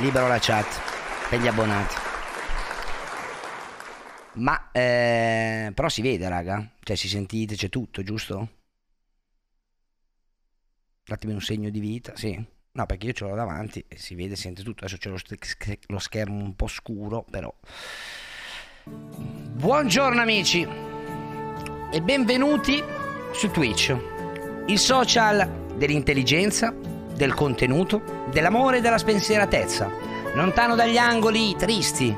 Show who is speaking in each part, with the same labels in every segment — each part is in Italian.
Speaker 1: Libero la chat per gli abbonati. Ma eh, però si vede, raga. Cioè, si sentite, c'è tutto, giusto? Datemi un segno di vita, sì. No, perché io ce l'ho davanti e si vede, sente tutto. Adesso c'è lo, st- lo schermo un po' scuro, però. Buongiorno amici e benvenuti su Twitch, il social dell'intelligenza, del contenuto, dell'amore e della spensieratezza, lontano dagli angoli tristi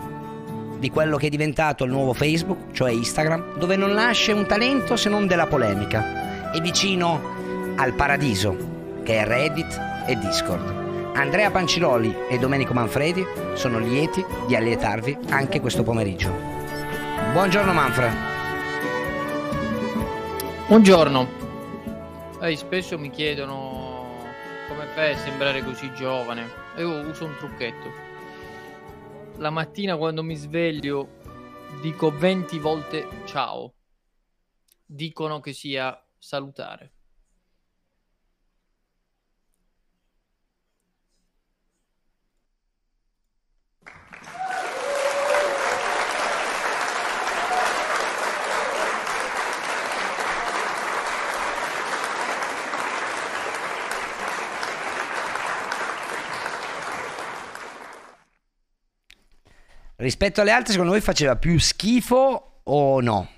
Speaker 1: di quello che è diventato il nuovo Facebook, cioè Instagram, dove non nasce un talento se non della polemica, e vicino al paradiso, che è Reddit e Discord. Andrea Panciroli e Domenico Manfredi sono lieti di allietarvi anche questo pomeriggio. Buongiorno Manfred.
Speaker 2: Buongiorno. Eh, spesso mi chiedono fai a sembrare così giovane. Io uso un trucchetto. La mattina quando mi sveglio dico 20 volte ciao. Dicono che sia salutare.
Speaker 1: Rispetto alle altre, secondo voi faceva più schifo o no?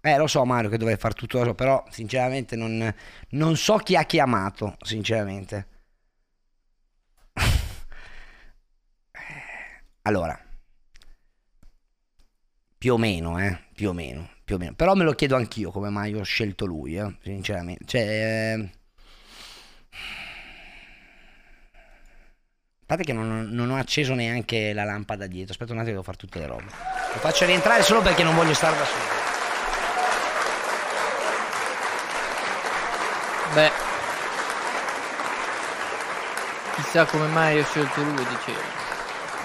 Speaker 1: Eh, lo so Mario che dovrei fare tutto da solo, però sinceramente non, non so chi ha chiamato, sinceramente. allora, più o meno, eh, più o meno, più o meno. Però me lo chiedo anch'io come mai ho scelto lui, eh, sinceramente. Cioè... Eh... Guardate che non, non, ho acceso neanche la lampada dietro. Aspetta un attimo, devo fare tutte le robe. Lo faccio rientrare solo perché non voglio stare da solo.
Speaker 2: Beh, chissà come mai ho scelto lui, dicevo.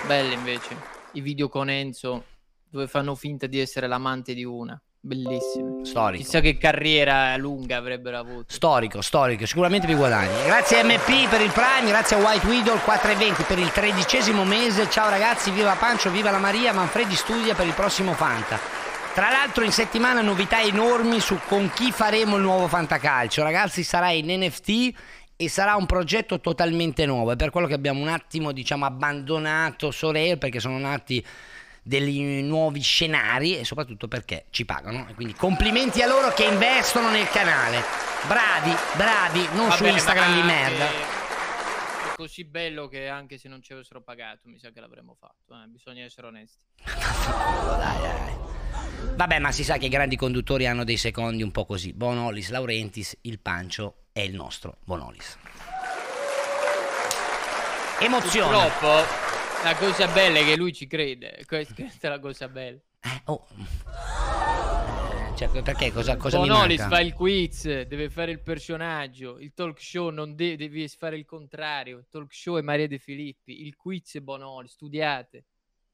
Speaker 2: Belle invece. I video con Enzo, dove fanno finta di essere l'amante di una. Bellissime.
Speaker 1: Storico.
Speaker 2: Chissà che carriera lunga avrebbero avuto.
Speaker 1: Storico, storico, sicuramente più guadagni. Grazie a MP per il Prime, grazie a White Widow 420 per il tredicesimo mese. Ciao ragazzi, viva Pancio, viva la Maria, Manfredi studia per il prossimo Fanta. Tra l'altro in settimana novità enormi su con chi faremo il nuovo Fantacalcio. Ragazzi, sarà in NFT e sarà un progetto totalmente nuovo. È per quello che abbiamo un attimo, diciamo, abbandonato Sorel perché sono nati degli nuovi scenari e soprattutto perché ci pagano. E quindi complimenti a loro che investono nel canale. Bravi, bravi, non
Speaker 2: Va
Speaker 1: su Instagram di merda.
Speaker 2: È così bello che anche se non ci avessero pagato, mi sa che l'avremmo fatto. eh, Bisogna essere onesti.
Speaker 1: Dai, dai. Vabbè, ma si sa che i grandi conduttori hanno dei secondi un po' così. Bonolis, Laurentis, il Pancio è il nostro Bonolis. Emozione.
Speaker 2: Purtroppo la cosa bella è che lui ci crede. Questa, questa è la cosa bella.
Speaker 1: Eh, oh. Cioè, perché cosa, cosa
Speaker 2: Bonolis fa il quiz, deve fare il personaggio. Il talk show non de- devi fare il contrario. Il talk show è Maria De Filippi. Il quiz è Bonolis. Studiate.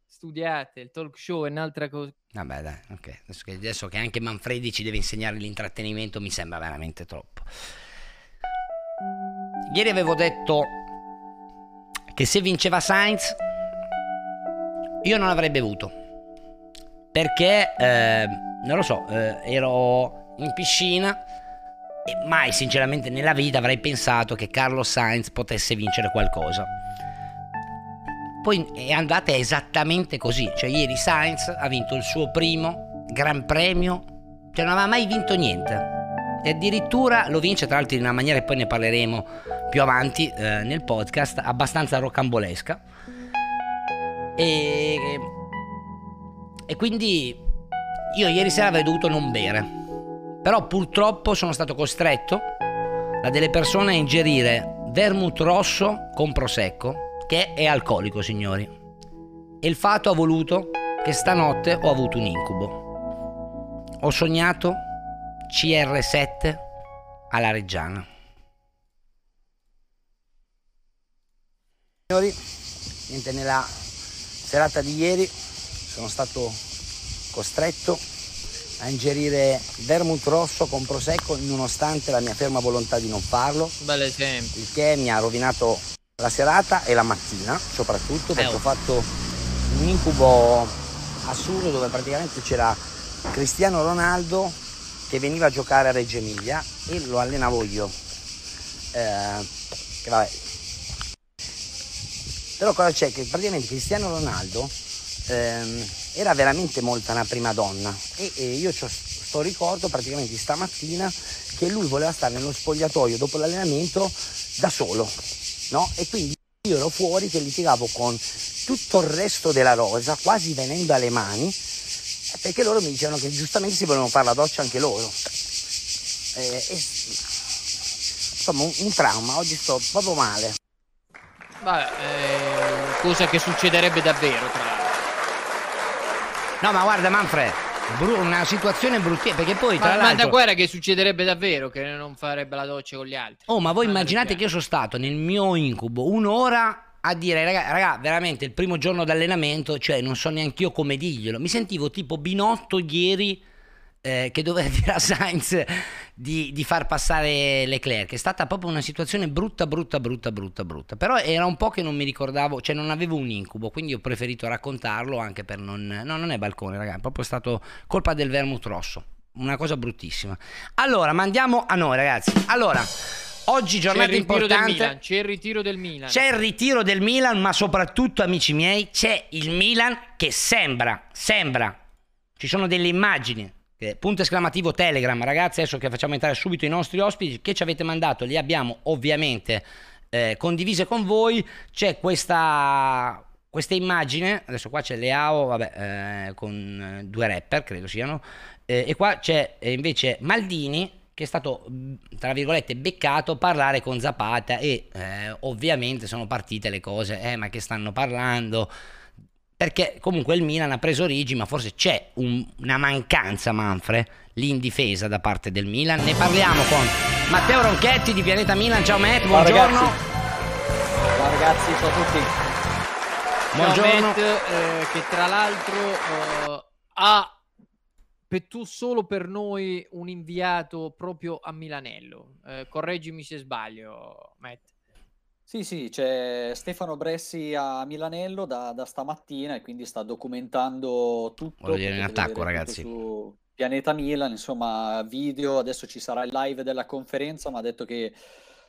Speaker 2: Studiate. Il talk show è un'altra cosa.
Speaker 1: Vabbè, dai, ok. Adesso che, adesso che anche Manfredi ci deve insegnare l'intrattenimento mi sembra veramente troppo. Ieri avevo detto che se vinceva Sainz io non avrei bevuto. Perché eh, non lo so, eh, ero in piscina e mai sinceramente nella vita avrei pensato che Carlos Sainz potesse vincere qualcosa. Poi è andata esattamente così, cioè ieri Sainz ha vinto il suo primo Gran Premio, cioè non aveva mai vinto niente. E addirittura lo vince tra l'altro in una maniera e poi ne parleremo più avanti eh, nel podcast, abbastanza rocambolesca. E, e quindi io ieri sera avrei dovuto non bere. Però purtroppo sono stato costretto da delle persone a ingerire vermouth rosso con prosecco, che è alcolico, signori. E il fatto ha voluto che stanotte ho avuto un incubo. Ho sognato CR7 alla Reggiana. Signori, niente nella serata di ieri sono stato costretto a ingerire vermouth rosso con prosecco nonostante la mia ferma volontà di non farlo.
Speaker 2: Bel esempio.
Speaker 1: Il che mi ha rovinato la serata e la mattina soprattutto perché
Speaker 2: Eh, oh.
Speaker 1: ho fatto un incubo assurdo dove praticamente c'era Cristiano Ronaldo che veniva a giocare a Reggio Emilia e lo allenavo io. Eh, che vabbè. Però cosa c'è? Che praticamente Cristiano Ronaldo ehm, era veramente molta una prima donna e, e io c'ho sto ricordo praticamente stamattina che lui voleva stare nello spogliatoio dopo l'allenamento da solo, no? E quindi io ero fuori che litigavo con tutto il resto della rosa, quasi venendo alle mani, perché loro mi dicevano che giustamente si volevano fare la doccia anche loro. Eh, e- insomma, un, un trauma, oggi sto proprio male.
Speaker 2: Vabbè, eh, cosa che succederebbe davvero, tra l'altro.
Speaker 1: No, ma guarda, Manfred, bru- una situazione brutta, perché poi tra
Speaker 2: Ma, ma da
Speaker 1: l'altro...
Speaker 2: guerra che succederebbe davvero, che non farebbe la doccia con gli altri.
Speaker 1: Oh, ma voi
Speaker 2: Ah,
Speaker 1: immaginate che io sono stato nel mio incubo un'ora a dire, raga, raga, veramente il primo giorno d'allenamento, cioè non so neanche io come dirglielo. Mi sentivo tipo Binotto ieri eh, che doveva dire a Sainz di, di far passare Leclerc. È stata proprio una situazione brutta, brutta, brutta, brutta, brutta. Però era un po' che non mi ricordavo, cioè non avevo un incubo, quindi ho preferito raccontarlo anche per non... No, non è balcone, raga, è proprio stato colpa del vermouth rosso. Una cosa bruttissima. Allora, ma andiamo a noi, ragazzi. Allora, oggi
Speaker 2: C'è
Speaker 1: giornata
Speaker 2: del
Speaker 1: importante.
Speaker 2: C'è il ritiro del Milan.
Speaker 1: C'è il ritiro del Milan, ma soprattutto, amici miei, c'è il Milan che sembra, sembra, ci sono delle immagini, punto esclamativo Telegram, ragazzi, adesso che facciamo entrare subito i nostri ospiti, che ci avete mandato, li abbiamo ovviamente eh, condivise con voi, c'è questa... Questa immagine, adesso qua c'è Leao, vabbè, eh, con eh, due rapper, credo siano, eh, e qua c'è eh, invece Maldini, che è stato, tra virgolette, beccato parlare con Zapata e eh, ovviamente sono partite le cose, eh, ma che stanno parlando? Perché comunque il Milan ha preso Rigi, ma forse c'è un- una mancanza, Manfre, lì in difesa da parte del Milan. Ne parliamo con Matteo Ronchetti di Pianeta Milan. Ciao Matt,
Speaker 3: Ciao,
Speaker 1: buongiorno.
Speaker 3: ragazzi. Ciao ragazzi, ciao a tutti.
Speaker 1: Buongiorno.
Speaker 2: Matt, eh, che tra l'altro eh, ha per tu solo per noi un inviato proprio a Milanello. Eh, correggimi se sbaglio, Matt.
Speaker 3: Sì, sì, c'è Stefano Bressi a Milanello da, da stamattina e quindi sta documentando tutto.
Speaker 1: Voglio dire in attacco, ragazzi.
Speaker 3: Su Pianeta Milan, insomma, video, adesso ci sarà il live della conferenza, ma ha detto che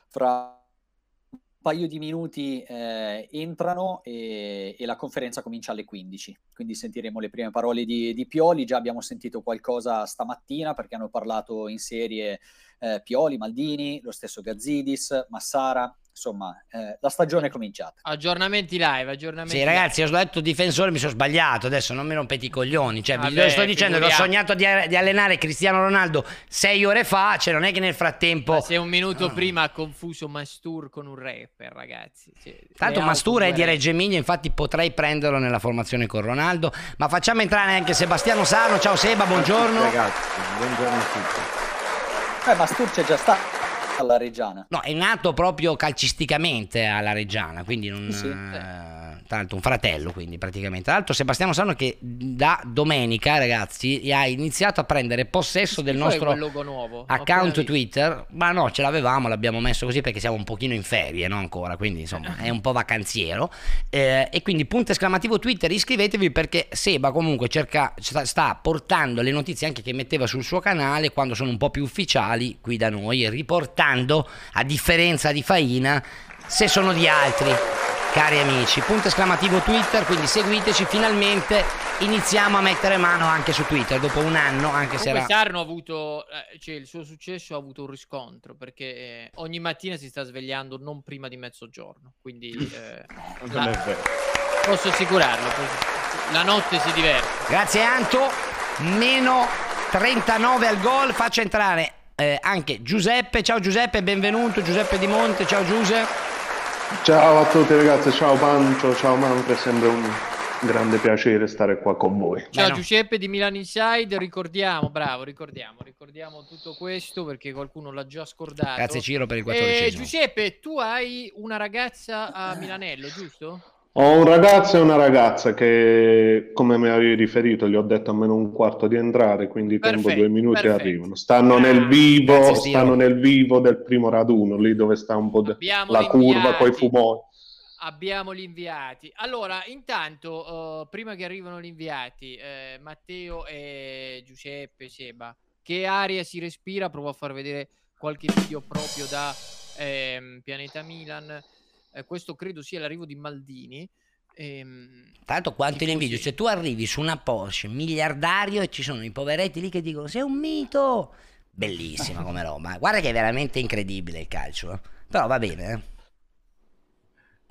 Speaker 3: fra un paio di minuti eh, entrano e, e la conferenza comincia alle 15. Quindi sentiremo le prime parole di, di Pioli. Già abbiamo sentito qualcosa stamattina perché hanno parlato in serie eh, Pioli, Maldini, lo stesso Gazzidis, Massara. Insomma, eh, la stagione è cominciata.
Speaker 2: Aggiornamenti live, aggiornamenti
Speaker 1: Sì, ragazzi, ho detto difensore, mi sono sbagliato. Adesso non mi rompete i coglioni. Cioè, vi
Speaker 2: Vabbè,
Speaker 1: sto dicendo che ho
Speaker 2: figuriamo.
Speaker 1: sognato di, di allenare Cristiano Ronaldo sei ore fa. Cioè, non è che nel frattempo.
Speaker 2: Ma se un minuto
Speaker 1: Ah.
Speaker 2: prima ha confuso Mastur con un rapper, ragazzi. Cioè,
Speaker 1: Tanto
Speaker 2: le
Speaker 1: Mastura è di Reggio Emilia, infatti potrei prenderlo nella formazione con Ronaldo. Ma facciamo entrare anche Sebastiano Sarno. Ciao Seba, buongiorno.
Speaker 4: Ragazzi, buongiorno a tutti.
Speaker 3: Eh, ma Stur c'è già stato alla Reggiana.
Speaker 1: No, è nato proprio calcisticamente alla Reggiana, quindi non...
Speaker 3: Sì.
Speaker 1: eh, tra l'altro un fratello, quindi praticamente. Tra l'altro Sebastiano Sanno che da domenica, ragazzi, ha iniziato a prendere possesso del
Speaker 2: Poi
Speaker 1: nostro account. Twitter, ma no, ce l'avevamo, l'abbiamo messo così perché siamo un pochino in ferie, no ancora, quindi insomma è un po' vacanziero. Eh, e quindi punto esclamativo Twitter, iscrivetevi perché Seba comunque cerca, sta, sta portando le notizie anche che metteva sul suo canale quando sono un po' più ufficiali qui da noi, e riportando, a differenza di Faina, se sono di altri. Cari amici, punto esclamativo Twitter, quindi seguiteci, finalmente iniziamo a mettere mano anche su Twitter dopo un anno, anche se era...
Speaker 2: Sarno ha avuto, eh, cioè il suo successo ha avuto un riscontro perché eh, ogni mattina si sta svegliando non prima di mezzogiorno, quindi eh,
Speaker 4: Non è
Speaker 2: la-
Speaker 4: vero.
Speaker 2: posso assicurarlo, la notte si diverte.
Speaker 1: Grazie Anto, meno 39 al gol, faccio entrare eh, anche Giuseppe, ciao Giuseppe, benvenuto Giuseppe Di Monte, ciao Giuseppe.
Speaker 4: Ciao a tutti ragazzi, ciao Pancio, ciao Manfred, è sempre un grande piacere stare qua con voi.
Speaker 2: Ciao
Speaker 1: no.
Speaker 2: Giuseppe di Milan Inside, ricordiamo, bravo, ricordiamo, ricordiamo tutto questo perché qualcuno l'ha già scordato.
Speaker 1: Grazie Ciro per il
Speaker 2: Eh,
Speaker 1: quattordicesimo.
Speaker 2: Giuseppe, tu hai una ragazza a Milanello, giusto?
Speaker 4: Ho un ragazzo e una ragazza che, come mi avevi riferito, gli ho detto almeno un quarto di entrare, quindi tempo
Speaker 2: Perfetto,
Speaker 4: due minuti
Speaker 2: perfetto.
Speaker 4: arrivano. Stanno nel
Speaker 2: Grazie,
Speaker 4: vivo, stanno nel vivo del primo raduno, lì dove sta un po' de- la curva con i fumoni.
Speaker 2: Abbiamo gli inviati. Allora, intanto, eh, prima che arrivano gli inviati, eh, Matteo e Giuseppe, Seba, che aria si respira? Provo a far vedere qualche video proprio da ehm, Pianeta Milan. Eh, questo credo sia l'arrivo di Maldini. Ehm,
Speaker 1: l'altro quanto
Speaker 2: tifosi-
Speaker 1: invidio, cioè tu arrivi su una Porsche miliardario e ci sono i poveretti lì che dicono sei un mito. Bellissima come roba, guarda che è veramente incredibile il calcio, eh. però va bene. eh.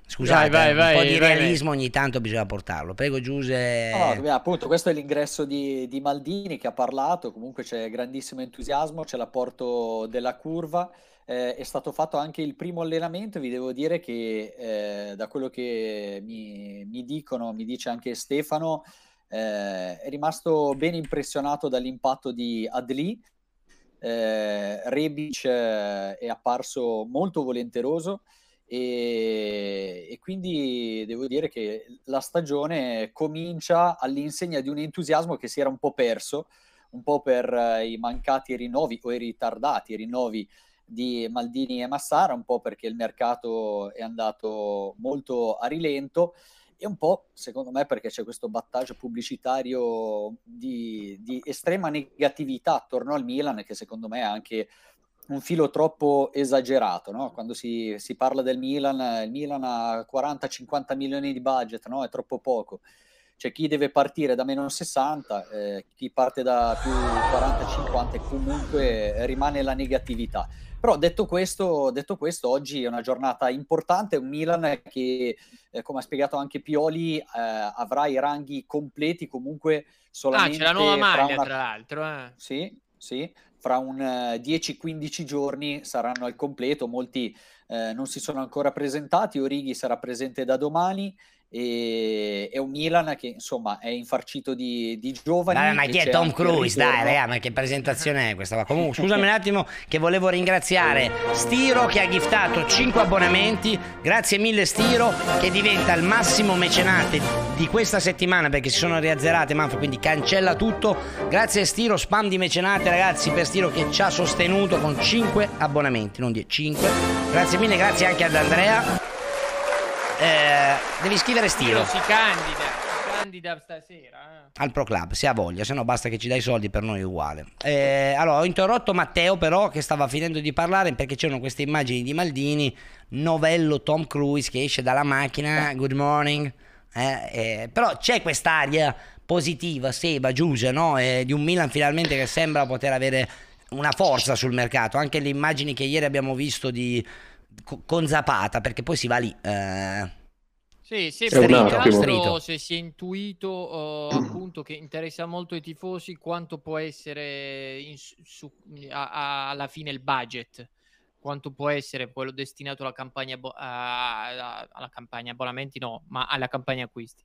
Speaker 1: Scusate,
Speaker 2: Vai, vai,
Speaker 1: un
Speaker 2: vai,
Speaker 1: po' di
Speaker 2: vai,
Speaker 1: realismo ogni tanto bisogna portarlo. Prego Giuse.
Speaker 3: No, appunto, questo è l'ingresso di, di Maldini che ha parlato, comunque c'è grandissimo entusiasmo, c'è l'apporto della curva, eh, è stato fatto anche il primo allenamento, vi devo dire che eh, da quello che mi, mi dicono, mi dice anche Stefano, eh, è rimasto ben impressionato dall'impatto di Adli, eh, Rebic eh, è apparso molto volenteroso e, e quindi devo dire che la stagione comincia all'insegna di un entusiasmo che si era un po' perso, un po' per eh, i mancati rinnovi o i ritardati rinnovi di Maldini e Massara, un po' perché il mercato è andato molto a rilento e un po' secondo me perché c'è questo battaggio pubblicitario di, di estrema negatività attorno al Milan che secondo me è anche un filo troppo esagerato, no? Quando si, si parla del Milan, il Milan ha 40-50 milioni di budget, no? È troppo poco. C'è chi deve partire da meno 60, eh, chi parte da più 40-50 e comunque rimane la negatività. Però detto questo, detto questo, oggi è una giornata importante, un Milan che, eh, come ha spiegato anche Pioli, eh, avrà i ranghi completi. Comunque
Speaker 2: Ah,
Speaker 3: solamente
Speaker 2: c'è la nuova maglia,
Speaker 3: una-
Speaker 2: tra l'altro. eh.
Speaker 3: sì, sì, fra un eh, 10-15 giorni saranno al completo, molti eh, non si sono ancora presentati, Orighi sarà presente da domani e è un Milan che insomma è infarcito di, di giovani.
Speaker 1: Vabbè, ma chi è Tom Cruise? Dai, raga, ma che presentazione è questa qua? Comunque, scusami un attimo che volevo ringraziare Stiro che ha giftato 5 abbonamenti. Grazie mille Stiro che diventa il massimo mecenate di questa settimana perché si sono riazzerate, Manfred, quindi cancella tutto. Grazie Stiro, spam di mecenate ragazzi per Stiro che ci ha sostenuto con 5 abbonamenti, non 10, 5. Grazie mille, grazie anche ad Andrea. Eh, devi scrivere. Stiro
Speaker 2: si candida, si candida stasera. eh.
Speaker 1: al Pro Club se ha voglia, se no basta che ci dai i soldi per noi è uguale. Eh, allora ho interrotto Matteo però che stava finendo di parlare perché c'erano queste immagini di Maldini, novello Tom Cruise che esce dalla macchina, good morning, eh, eh, però c'è quest'aria positiva, Seba, Giuse, no? Eh, di un Milan finalmente che sembra poter avere una forza sul mercato, anche le immagini che ieri abbiamo visto di, con Zapata, perché poi si va lì. eh.
Speaker 2: Sì, sì,
Speaker 1: Strito.
Speaker 2: se si è intuito eh, appunto che interessa molto ai tifosi quanto può essere in- su- a- a- alla fine il budget, quanto può essere quello destinato alla campagna, abbo- a- a- alla campagna abbonamenti, no, ma alla campagna acquisti.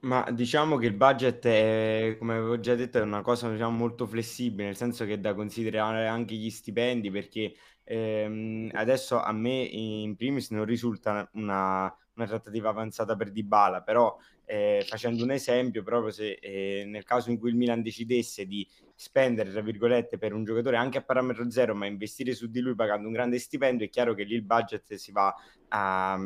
Speaker 5: Ma diciamo che il budget è, come avevo già detto, è una cosa diciamo, molto flessibile, nel senso che è da considerare anche gli stipendi, perché ehm, adesso a me in primis non risulta una, una trattativa avanzata per Dybala, però eh, facendo un esempio, proprio se eh, nel caso in cui il Milan decidesse di spendere, tra virgolette, per un giocatore anche a parametro zero, ma investire su di lui pagando un grande stipendio, è chiaro che lì il budget si va a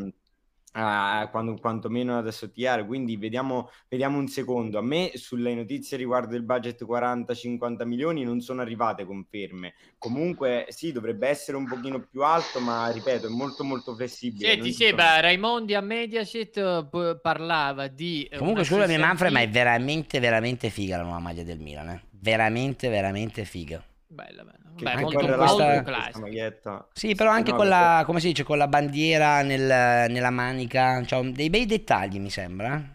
Speaker 5: uh, quando, quantomeno ad assottigliare. Quindi vediamo, vediamo un secondo. A me sulle notizie riguardo il budget 40-50 milioni non sono arrivate conferme. Comunque sì, dovrebbe essere un pochino più alto, ma ripeto, è molto molto flessibile.
Speaker 2: Senti, Seba, sono... Raimondi a Mediaset uh, parlava di...
Speaker 1: Comunque scusami Manfred, ma è veramente veramente figa la nuova maglia del Milan, eh? Veramente, veramente figa.
Speaker 2: Bella, bella.
Speaker 1: Che Beh, molto, molto questa... classica. Sì, però anche no, con la, come si dice, con la bandiera nel, nella manica, cioè, dei bei dettagli mi sembra.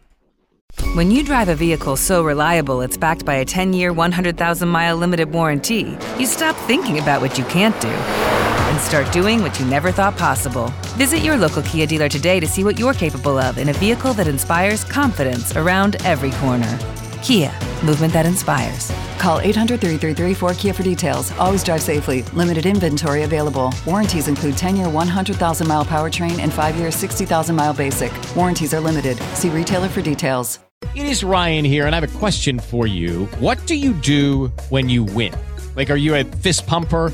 Speaker 6: When you drive a vehicle so reliable it's backed by a 10-year, 100,000-mile limited warranty, you stop thinking about what you can't do and start doing what you never thought possible. Visit your local Kia dealer today to see what you're capable of in a vehicle that inspires confidence around every corner. Kia, movement that inspires.
Speaker 7: Call 800 333 4KIA for details. Always drive safely. Limited inventory available. Warranties include 10 year 100,000 mile powertrain and 5 year 60,000 mile basic. Warranties are limited. See retailer for details.
Speaker 8: It is Ryan here, and I have a question for you. What do you do when you win? Like, are you a fist pumper?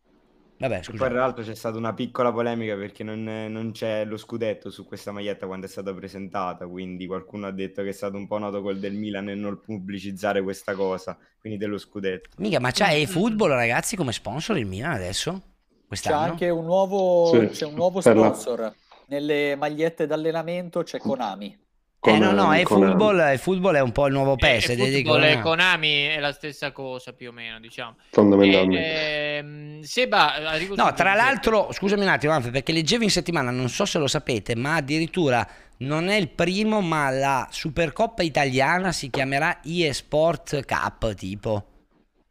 Speaker 5: Vabbè, scusa. poi tra l'altro c'è stata una piccola polemica perché non, non, c'è lo scudetto su questa maglietta quando è stata presentata, quindi qualcuno ha detto che è stato un po' noto col del Milan e non pubblicizzare questa cosa, quindi dello scudetto.
Speaker 1: Mica, ma c'ha eFootball ragazzi come sponsor il Milan adesso?
Speaker 3: Quest'anno? C'è anche un nuovo, sì, c'è un nuovo sponsor. La... Nelle magliette d'allenamento c'è Konami.
Speaker 1: Con, eh no, no, è football, è football è un po' il nuovo PES.
Speaker 2: Eh, football e Konami è la stessa cosa più o meno, diciamo.
Speaker 4: Fondamentalmente. Eh,
Speaker 2: ehm, Seba,
Speaker 1: no, tra l'altro, scusami un attimo, perché leggevo in settimana, non so se lo sapete, ma addirittura non è il primo, ma la Supercoppa italiana si chiamerà eSport Cup, tipo.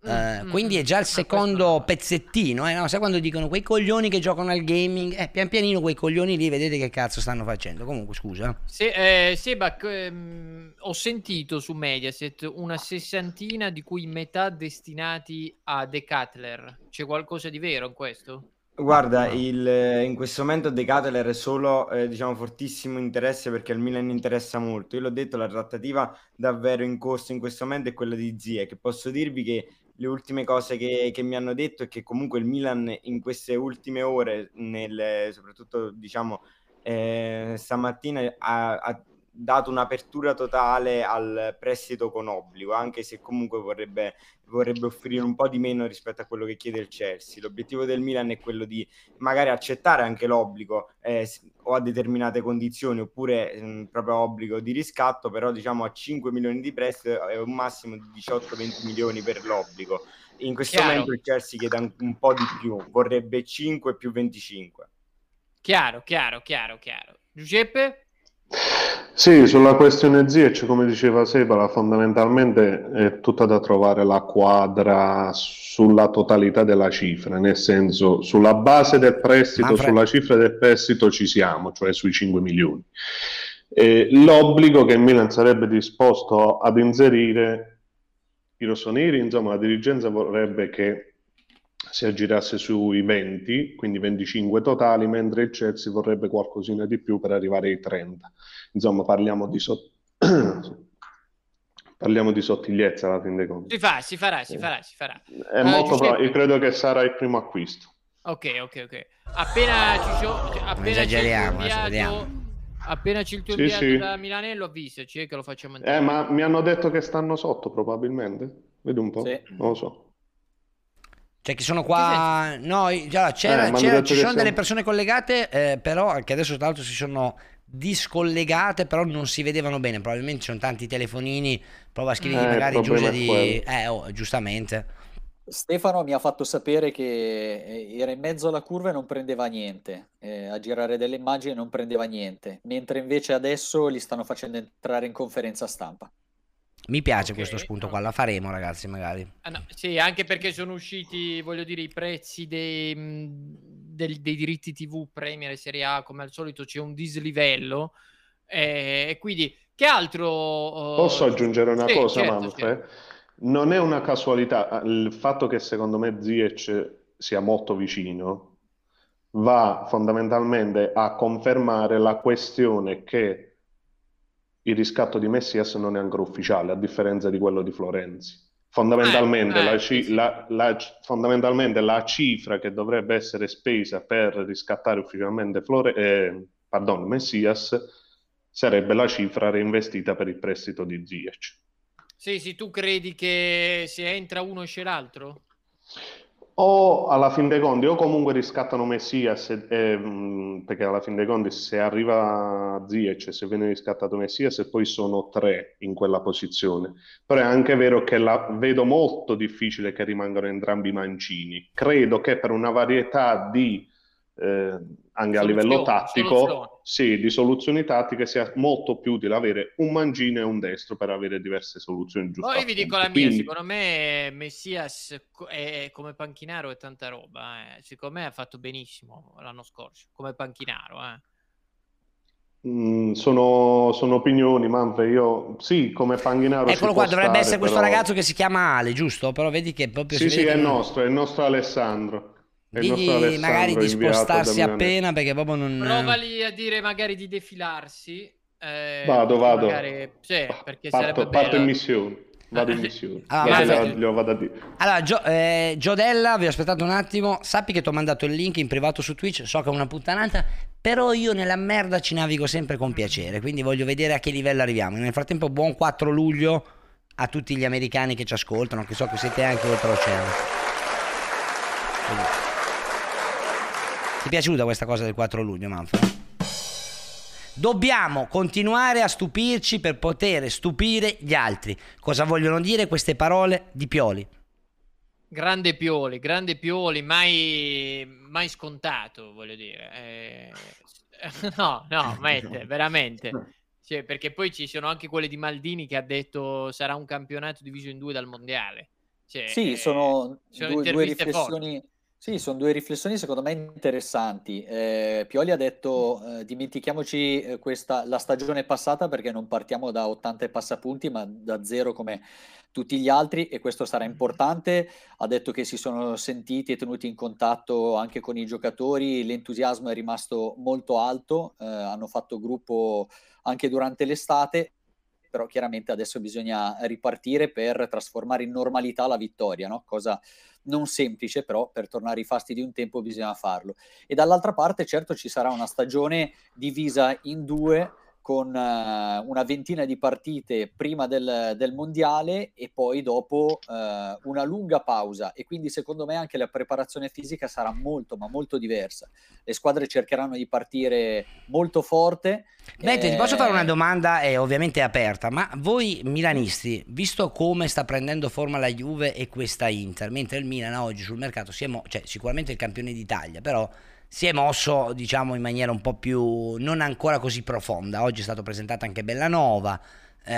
Speaker 1: Uh, quindi è già il secondo pezzettino, eh, no? sai quando dicono quei coglioni che giocano al gaming, eh, pian pianino quei coglioni lì vedete che cazzo stanno facendo. Comunque scusa.
Speaker 2: Se, eh, Seba, ehm, ho sentito su Mediaset una sessantina di cui metà destinati a The Cutler. C'è qualcosa di vero in questo?
Speaker 5: Guarda, il, in questo momento De Cutler è solo eh, diciamo, fortissimo interesse perché al Milan interessa molto. Io l'ho detto, la trattativa davvero in corso in questo momento è quella di Zie, che posso dirvi che le ultime cose che, che, mi hanno detto è che comunque il Milan in queste ultime ore, nel, soprattutto diciamo eh, stamattina, ha, ha, dato un'apertura totale al prestito con obbligo, anche se comunque vorrebbe, vorrebbe offrire un po' di meno rispetto a quello che chiede il Chelsea. L'obiettivo del Milan è quello di magari accettare anche l'obbligo eh, o a determinate condizioni oppure mh, mm, proprio obbligo di riscatto, però diciamo a 5 milioni di prestito è un massimo di 18-20 milioni per l'obbligo. In questo Chiaro. momento il Chelsea chiede un, un po' di più, vorrebbe 5 più 25.
Speaker 2: Chiaro, chiaro, chiaro, chiaro. Giuseppe?
Speaker 4: Sì, sulla questione Ziyech, come diceva Sebala, fondamentalmente è tutta da trovare la quadra sulla totalità della cifra, nel senso sulla base del prestito, Manfred. sulla cifra del prestito ci siamo, cioè sui 5 milioni. E l'obbligo che il Milan sarebbe disposto ad inserire i rossoneri, insomma la dirigenza vorrebbe che si aggirasse sui 20, quindi 25 totali, mentre il Chelsea vorrebbe qualcosina di più per arrivare ai 30. Insomma, parliamo di, so- parliamo di sottigliezza alla fin dei conti.
Speaker 2: Si fa, si farà, si farà, si farà.
Speaker 4: È uh, molto probabile, io credo che sarà il primo acquisto.
Speaker 2: Ok, ok, ok. Appena ci cioè, appena
Speaker 1: esageriamo, viaggio,
Speaker 2: appena c'è il tuo sì, viaggio sì. da Milanello, avvisaci eh, che lo facciamo
Speaker 4: entrare. Eh, ma mi hanno detto che stanno sotto probabilmente. Vedi un po', sì. non lo so.
Speaker 1: Cioè che sono qua, no, già, c'era, eh, c'era, ci sono siamo... delle persone collegate, eh, però che adesso tra l'altro si sono discollegate, però non si vedevano bene, probabilmente ci sono tanti telefonini, prova a scrivere eh, magari giusto di... Eh, oh, giustamente.
Speaker 3: Stefano mi ha fatto sapere che eh, era in mezzo alla curva e non prendeva niente, eh, a girare delle immagini non prendeva niente, mentre invece adesso li stanno facendo entrare in conferenza stampa.
Speaker 1: Mi piace okay, questo spunto qua, la faremo ragazzi magari.
Speaker 2: Ah, no, sì, anche perché sono usciti, voglio dire, i prezzi dei, dei, dei diritti TV Premier e Serie A, come al solito c'è un dislivello eh, e quindi che altro...
Speaker 4: Posso aggiungere una sì, cosa, certo, Manfred? Certo non è una casualità, il fatto che secondo me Ziyech sia molto vicino va fondamentalmente a confermare la questione che il riscatto di Messias non è ancora ufficiale, a differenza di quello di Florenzi. Fondamentalmente, eh, la, sì. la, la, fondamentalmente, la, cifra che dovrebbe essere spesa per riscattare ufficialmente Flore, eh, pardon, Messias sarebbe la cifra reinvestita per il prestito di Ziyech.
Speaker 2: Sì, sì, tu credi che se entra uno esce l'altro?
Speaker 4: O alla fin dei conti, o comunque riscattano Messias, e, e, perché alla fin dei conti se arriva Ziyech, se viene riscattato Messias, e poi sono tre in quella posizione. Però è anche vero che la, vedo molto difficile che rimangano entrambi mancini. Credo che per una varietà di eh, anche a livello tattico, soluzioni. Sì, di soluzioni tattiche sia molto più utile avere un mangino e un destro per avere diverse soluzioni
Speaker 2: giuste. Poi vi dico la mia, Quindi... secondo me Messias è come panchinaro e tanta roba, eh. secondo me ha fatto benissimo l'anno scorso, come panchinaro. Eh.
Speaker 4: Mm, sono, sono, opinioni, Manfred. Io sì, come Panchinaro.
Speaker 1: Eccolo qua, dovrebbe essere però... questo ragazzo che si chiama Ale, giusto? Però vedi che proprio.
Speaker 4: Sì, sì, è il nostro, è il nostro Alessandro.
Speaker 1: Digli magari di spostarsi appena perché proprio non...
Speaker 2: Provali a dire magari di defilarsi.
Speaker 4: Eh, vado, vado. Magari... Sì, perché parto, parto in missione. Vado in missione. Allora, vado, vado a dire.
Speaker 1: allora Gio, eh, Giodella, vi ho aspettato un attimo. Sappi che ti ho mandato il link in privato su Twitch. So che è una puttanata, però io nella merda ci navigo sempre con piacere. Quindi voglio vedere a che livello arriviamo. Nel frattempo, buon 4 luglio a tutti gli americani che ci ascoltano, che so che siete anche oltreoceano. Quindi. Piaciuta questa cosa del 4 luglio, Manfred? Dobbiamo continuare a stupirci per poter stupire gli altri. Cosa vogliono dire queste parole di Pioli?
Speaker 2: Grande Pioli, grande Pioli, mai, mai scontato, voglio dire. Eh... No, no, mette, veramente. Cioè, perché poi ci sono anche quelle di Maldini che ha detto sarà un campionato diviso in due dal mondiale. Cioè,
Speaker 3: sì, sono, sono due, due riflessioni. Sì, sono due riflessioni secondo me interessanti. Eh, Pioli ha detto eh, dimentichiamoci eh, questa, la stagione passata perché non partiamo da 80 passapunti ma da zero come tutti gli altri e questo sarà importante. Ha detto che si sono sentiti e tenuti in contatto anche con i giocatori, l'entusiasmo è rimasto molto alto, eh, hanno fatto gruppo anche durante l'estate però chiaramente adesso bisogna ripartire per trasformare in normalità la vittoria, no? cosa non semplice, però per tornare ai fasti di un tempo bisogna farlo. E dall'altra parte, certo, ci sarà una stagione divisa in due con uh, una ventina di partite prima del, del mondiale e poi dopo uh, una lunga pausa e quindi secondo me anche la preparazione fisica sarà molto ma molto diversa. Le squadre cercheranno di partire molto forte.
Speaker 1: Mentre eh... ti posso fare una domanda, è ovviamente aperta, ma voi milanisti, visto come sta prendendo forma la Juve e questa Inter, mentre il Milan oggi sul mercato si è mo- cioè sicuramente il campione d'Italia, però si è mosso diciamo in maniera un po' più non ancora così profonda. Oggi è stato presentato anche Bellanova eh,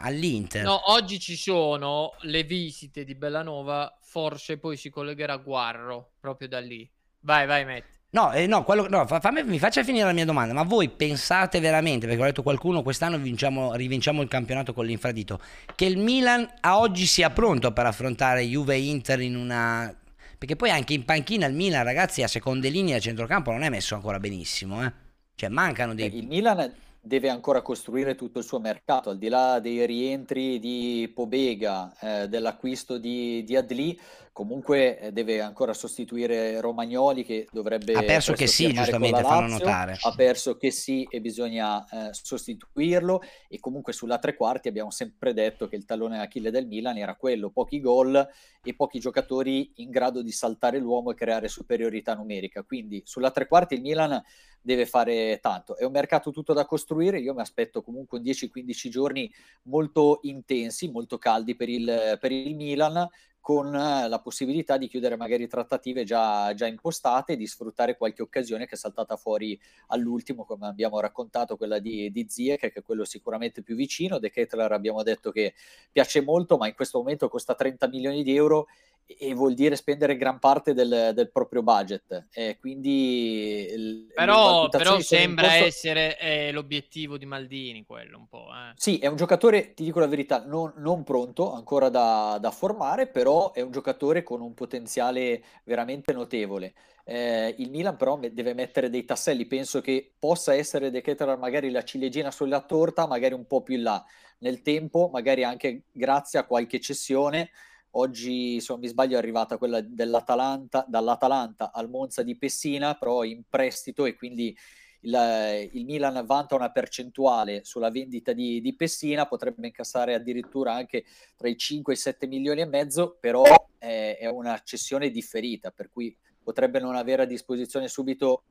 Speaker 1: all'Inter.
Speaker 2: No oggi ci sono le visite di Bellanova forse poi si collegherà Guarro proprio da lì. Vai vai Matt.
Speaker 1: No, eh, no, quello, no fammi, mi faccia finire la mia domanda, ma voi pensate veramente, perché ho detto qualcuno quest'anno vinciamo, rivinciamo il campionato con l'infradito, che il Milan a oggi sia pronto per affrontare Juve e Inter in una perché poi anche in panchina il Milan, ragazzi, a seconde linee a centrocampo non è messo ancora benissimo. Eh? Cioè, mancano dei.
Speaker 3: Il Milan deve ancora costruire tutto il suo mercato, al di là dei rientri di Pobega, eh, dell'acquisto di, di Adli, comunque eh, deve ancora sostituire Romagnoli che dovrebbe
Speaker 1: ha perso che sì giustamente fanno notare.
Speaker 3: Ha perso che sì e bisogna eh, sostituirlo. E comunque sulla tre quarti abbiamo sempre detto che il tallone Achille del Milan era quello pochi gol e pochi giocatori in grado di saltare l'uomo e creare superiorità numerica. Quindi sulla tre quarti il Milan deve fare tanto. È un mercato tutto da costruire. Io mi aspetto comunque 10-15 giorni molto intensi molto caldi per il, per il Milan con eh, la possibilità di chiudere magari trattative già, già impostate, di sfruttare qualche occasione che è saltata fuori all'ultimo, come abbiamo raccontato, quella di, di Ziek, che è quello sicuramente più vicino. De Ketler abbiamo detto che piace molto, ma in questo momento costa 30 milioni di euro e vuol dire spendere gran parte del, del proprio budget. Eh, quindi
Speaker 2: però, però sembra posto... essere eh, l'obiettivo di Maldini quello un po'. Eh.
Speaker 3: Sì, è un giocatore, ti dico la verità, non, non pronto ancora da, da, formare, però è un giocatore con un potenziale veramente notevole. Eh, il Milan però deve mettere dei tasselli, penso che possa essere De Ketelaere magari la ciliegina sulla torta, magari un po' più in là nel tempo, magari anche grazie a qualche cessione Oggi, se non mi sbaglio, è arrivata quella dell'Atalanta, dall'Atalanta al Monza di Pessina, però in prestito e quindi il, il Milan vanta una percentuale sulla vendita di, di, Pessina, potrebbe incassare addirittura anche tra i 5 e i 7 milioni e mezzo, però è, è una cessione differita, per cui potrebbe non avere a disposizione subito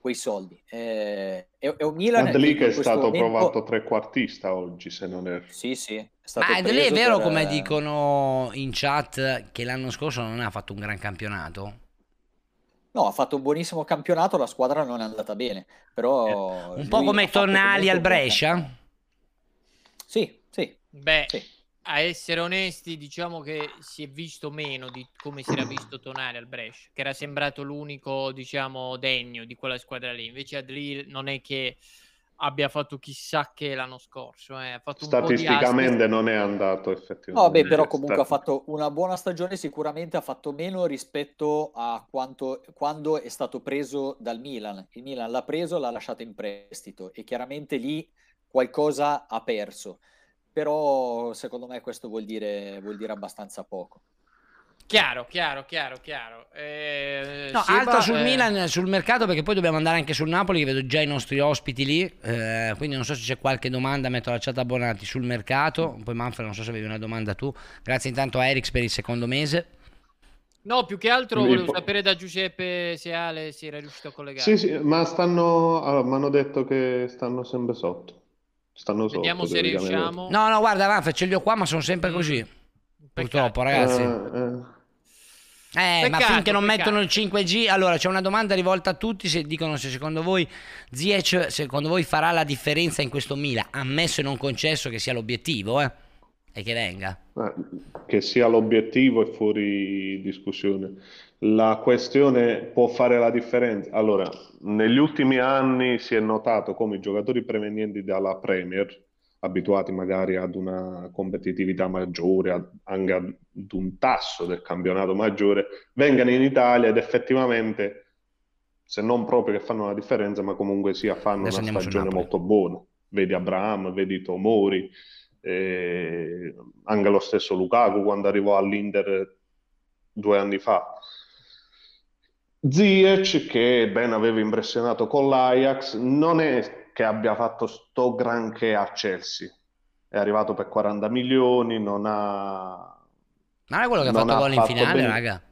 Speaker 3: quei soldi. Eh, è, è un Milan
Speaker 4: Adli che è stato momento... provato trequartista oggi, se non è...
Speaker 3: Sì, sì.
Speaker 1: Ma è vero per... come dicono in chat che l'anno scorso non ha fatto un gran campionato?
Speaker 3: No, ha fatto un buonissimo campionato, la squadra non è andata bene, però...
Speaker 1: Eh, un po' come Tonali al Brescia?
Speaker 3: Sì, sì.
Speaker 2: Beh,
Speaker 3: sì
Speaker 2: a essere onesti, diciamo che si è visto meno di come si era visto Tonali al Brescia, che era sembrato l'unico, diciamo, degno di quella squadra lì. Invece Adli non è che abbia fatto chissà che l'anno scorso. Eh.
Speaker 4: Statisticamente non è andato effettivamente.
Speaker 3: No, beh, però comunque ha fatto una buona stagione, sicuramente ha fatto meno rispetto a quanto, quando è stato preso dal Milan. Il Milan l'ha preso, l'ha lasciato in prestito e chiaramente lì qualcosa ha perso però secondo me questo vuol dire, vuol dire abbastanza poco.
Speaker 2: Chiaro, chiaro, chiaro, chiaro. Eh,
Speaker 1: no, Seba, altro sul eh... Milan, sul mercato, perché poi dobbiamo andare anche sul Napoli, che vedo già i nostri ospiti lì, eh, quindi non so se c'è qualche domanda, metto la chat abbonati sul mercato, poi Manfred non so se avevi una domanda tu, grazie intanto a Erix per il secondo mese.
Speaker 2: No, più che altro volevo sapere da Giuseppe se Ale si era riuscito a collegare.
Speaker 4: Sì, sì, ma stanno, allora, mi hanno detto che stanno sempre sotto. Stanno sotto,
Speaker 2: Vediamo se riusciamo.
Speaker 1: No, no, guarda, Manfred, ce li ho qua, ma sono sempre mm. così. Purtroppo, ragazzi. Eh, eh. Eh, ma finché non peccato. mettono il 5G, allora c'è una domanda rivolta a tutti. Se dicono se secondo voi Ziyech, secondo voi farà la differenza in questo Mila, ammesso e non concesso che sia l'obiettivo, eh? E che venga.
Speaker 4: Eh, che sia l'obiettivo è fuori discussione la questione può fare la differenza. Allora, negli ultimi anni si è notato come i giocatori provenienti dalla Premier, abituati magari ad una competitività maggiore, ad, anche ad un tasso del campionato maggiore, vengano in Italia ed effettivamente, se non proprio che fanno la differenza, ma comunque sia fanno Adesso una stagione molto buona. Vedi Abraham, vedi Tomori, eh, anche lo stesso Lukaku quando arrivò all'Inter due anni fa Ziyech, che ben aveva impressionato con l'Ajax, non è che abbia fatto sto granché a Chelsea. È arrivato per 40 milioni, non ha...
Speaker 1: Non è quello che ha fatto gol in finale, bene. raga?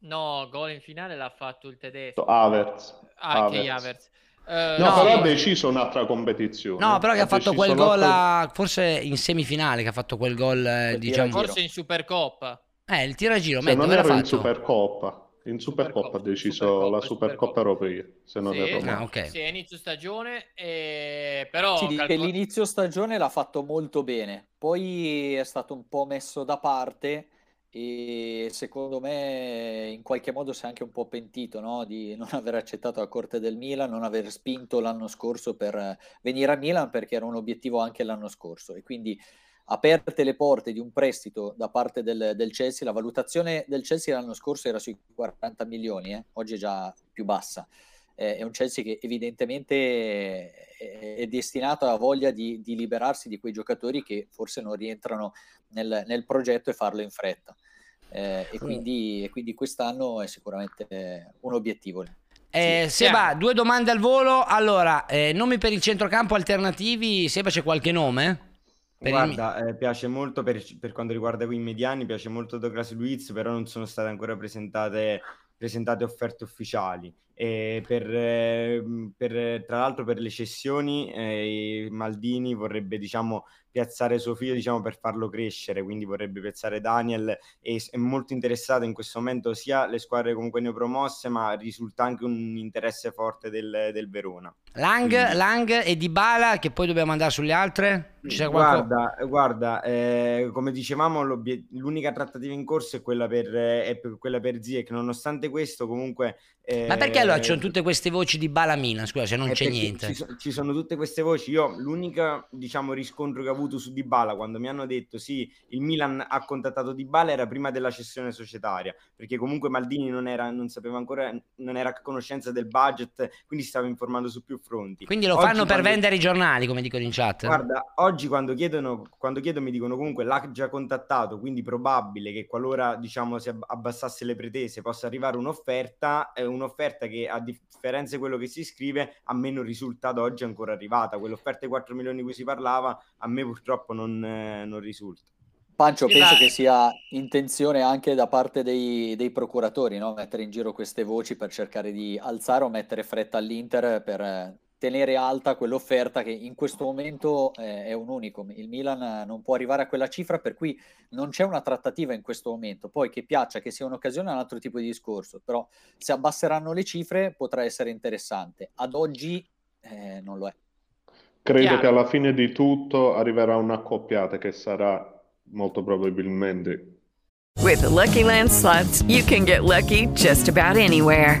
Speaker 2: No, gol in finale l'ha fatto il tedesco.
Speaker 4: Havertz.
Speaker 2: Ah, Havertz.
Speaker 4: Uh, no, no, però ha deciso un'altra competizione.
Speaker 1: No, però che ha, ha fatto quel gol a... forse in semifinale che ha fatto quel gol, eh, diciamo...
Speaker 2: Forse in Supercoppa.
Speaker 1: Eh, il tiro a giro,
Speaker 4: Se non era in Supercoppa. In Supercoppa ha deciso Supercoppa, la Supercoppa europea, se non
Speaker 2: sì,
Speaker 4: erro.
Speaker 2: Ah, okay. Sì, inizio stagione, eh, però...
Speaker 3: Sì, calcol- l'inizio stagione l'ha fatto molto bene, poi è stato un po' messo da parte e secondo me in qualche modo si è anche un po' pentito no? di non aver accettato la corte del Milan, non aver spinto l'anno scorso per venire a Milan perché era un obiettivo anche l'anno scorso e quindi aperte le porte di un prestito da parte del, del, Chelsea, la valutazione del Chelsea l'anno scorso era sui 40 milioni, eh? oggi è già più bassa. Eh, è un Chelsea che evidentemente è, è destinato a voglia di, di, liberarsi di quei giocatori che forse non rientrano nel, nel progetto e farlo in fretta. Eh, e, quindi, e, quindi, quest'anno è sicuramente un obiettivo.
Speaker 1: Eh, Seba, due domande al volo. Allora, eh, nomi per il centrocampo alternativi. Seba, c'è qualche nome?
Speaker 5: Per Guarda, il... eh, piace molto per, per, quanto riguarda i mediani, piace molto Douglas Luiz, però non sono state ancora presentate, presentate offerte ufficiali. Per, eh, per, tra l'altro per le cessioni eh, Maldini vorrebbe diciamo piazzare suo figlio diciamo, per farlo crescere, quindi vorrebbe piazzare Daniel e è molto interessato in questo momento sia le squadre comunque neopromosse, ma risulta anche un interesse forte del, del Verona.
Speaker 1: Lang, quindi... Lang e Dybala che poi dobbiamo andare sulle altre?
Speaker 5: guarda, guarda eh, come dicevamo l'unica trattativa in corso è quella per, è quella per Ziek, nonostante questo comunque...
Speaker 1: Eh, Ma perché allora ci sono tutte queste voci di Bala Mina, scusa, se non c'è niente?
Speaker 5: Ci, ci, sono tutte queste voci, io l'unica diciamo riscontro che ho avuto su Dybala quando mi hanno detto sì, il Milan ha contattato Dybala era prima della cessione societaria, perché comunque Maldini non, era, non sapeva ancora, non era a conoscenza del budget, quindi stava informando su più fronti.
Speaker 1: Quindi lo Oggi fanno per vendere i giornali, come dicono in chat?
Speaker 5: Guarda, oggi quando chiedono, quando chiedo mi dicono comunque l'ha già contattato, quindi probabile che qualora diciamo si abbassasse le pretese possa arrivare un'offerta, è un'offerta che a differenza di quello che si scrive a me non risulta ad oggi ancora arrivata, quell'offerta di 4 milioni di cui si parlava a me purtroppo non, eh, non risulta.
Speaker 3: Pancio, penso che sia intenzione anche da parte dei, dei procuratori no? mettere in giro queste voci per cercare di alzare o mettere fretta all'Inter per tenere alta quell'offerta che in questo momento eh, è un unicum. Il Milan non può arrivare a quella cifra, per cui non c'è una trattativa in questo momento. Poi che piaccia, che sia un'occasione, è un altro tipo di discorso. Però se abbasseranno le cifre potrà essere interessante. Ad oggi eh, non lo è.
Speaker 4: Credo Chiaro. che alla fine di tutto arriverà una accoppiata che sarà molto probabilmente.
Speaker 9: With the Lucky Land slots, you can get lucky just about anywhere.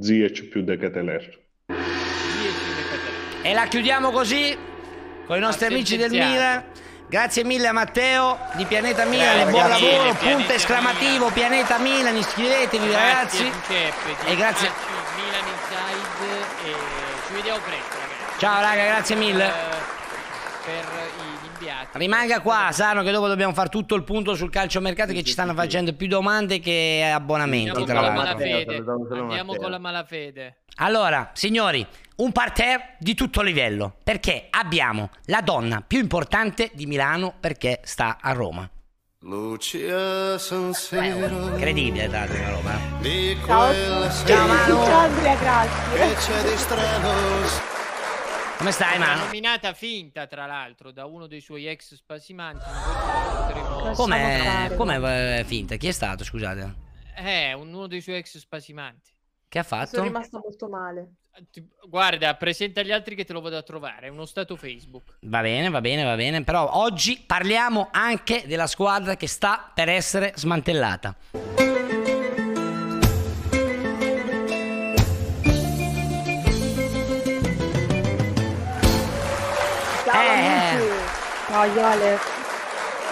Speaker 4: Ziyech più De Keteler.
Speaker 1: E la chiudiamo così con i nostri amici del Milan. Grazie mille a Matteo di Pianeta Milan, eh, buon lavoro, punto esclamativo Milan. Pianeta Milan, iscrivetevi
Speaker 2: grazie,
Speaker 1: ragazzi.
Speaker 2: Giuseppe,
Speaker 1: e grazie.
Speaker 2: Milan Inside e ci vediamo presto ragazzi.
Speaker 1: Ciao raga, grazie mille.
Speaker 2: Per, gli inviati.
Speaker 1: Rimanga qua, Sano, che dopo dobbiamo fare tutto il punto sul calciomercato che ci stanno facendo più domande che abbonamenti.
Speaker 2: Andiamo, con la, malafede. Andiamo con la malafede.
Speaker 1: Allora, signori, un parterre di tutto livello, perché abbiamo la donna più importante di Milano perché sta a Roma. Lucia San Siro. Incredibile tra l'altro a Roma.
Speaker 10: Ciao,
Speaker 1: Ciao Manu.
Speaker 10: Ciao Andrea, grazie.
Speaker 1: Come stai Manu?
Speaker 2: nominata finta tra l'altro da uno dei suoi ex spasimanti.
Speaker 1: Come come finta? Chi è stato, scusate?
Speaker 2: Eh, uno dei suoi ex spasimanti.
Speaker 1: Che ha fatto?
Speaker 10: Sono rimasta molto male.
Speaker 2: Guarda, presenta agli altri che te lo vado a trovare. È uno stato Facebook.
Speaker 1: Va bene, va bene, va bene. Però oggi parliamo anche della squadra che sta per essere smantellata.
Speaker 10: Ciao Iole.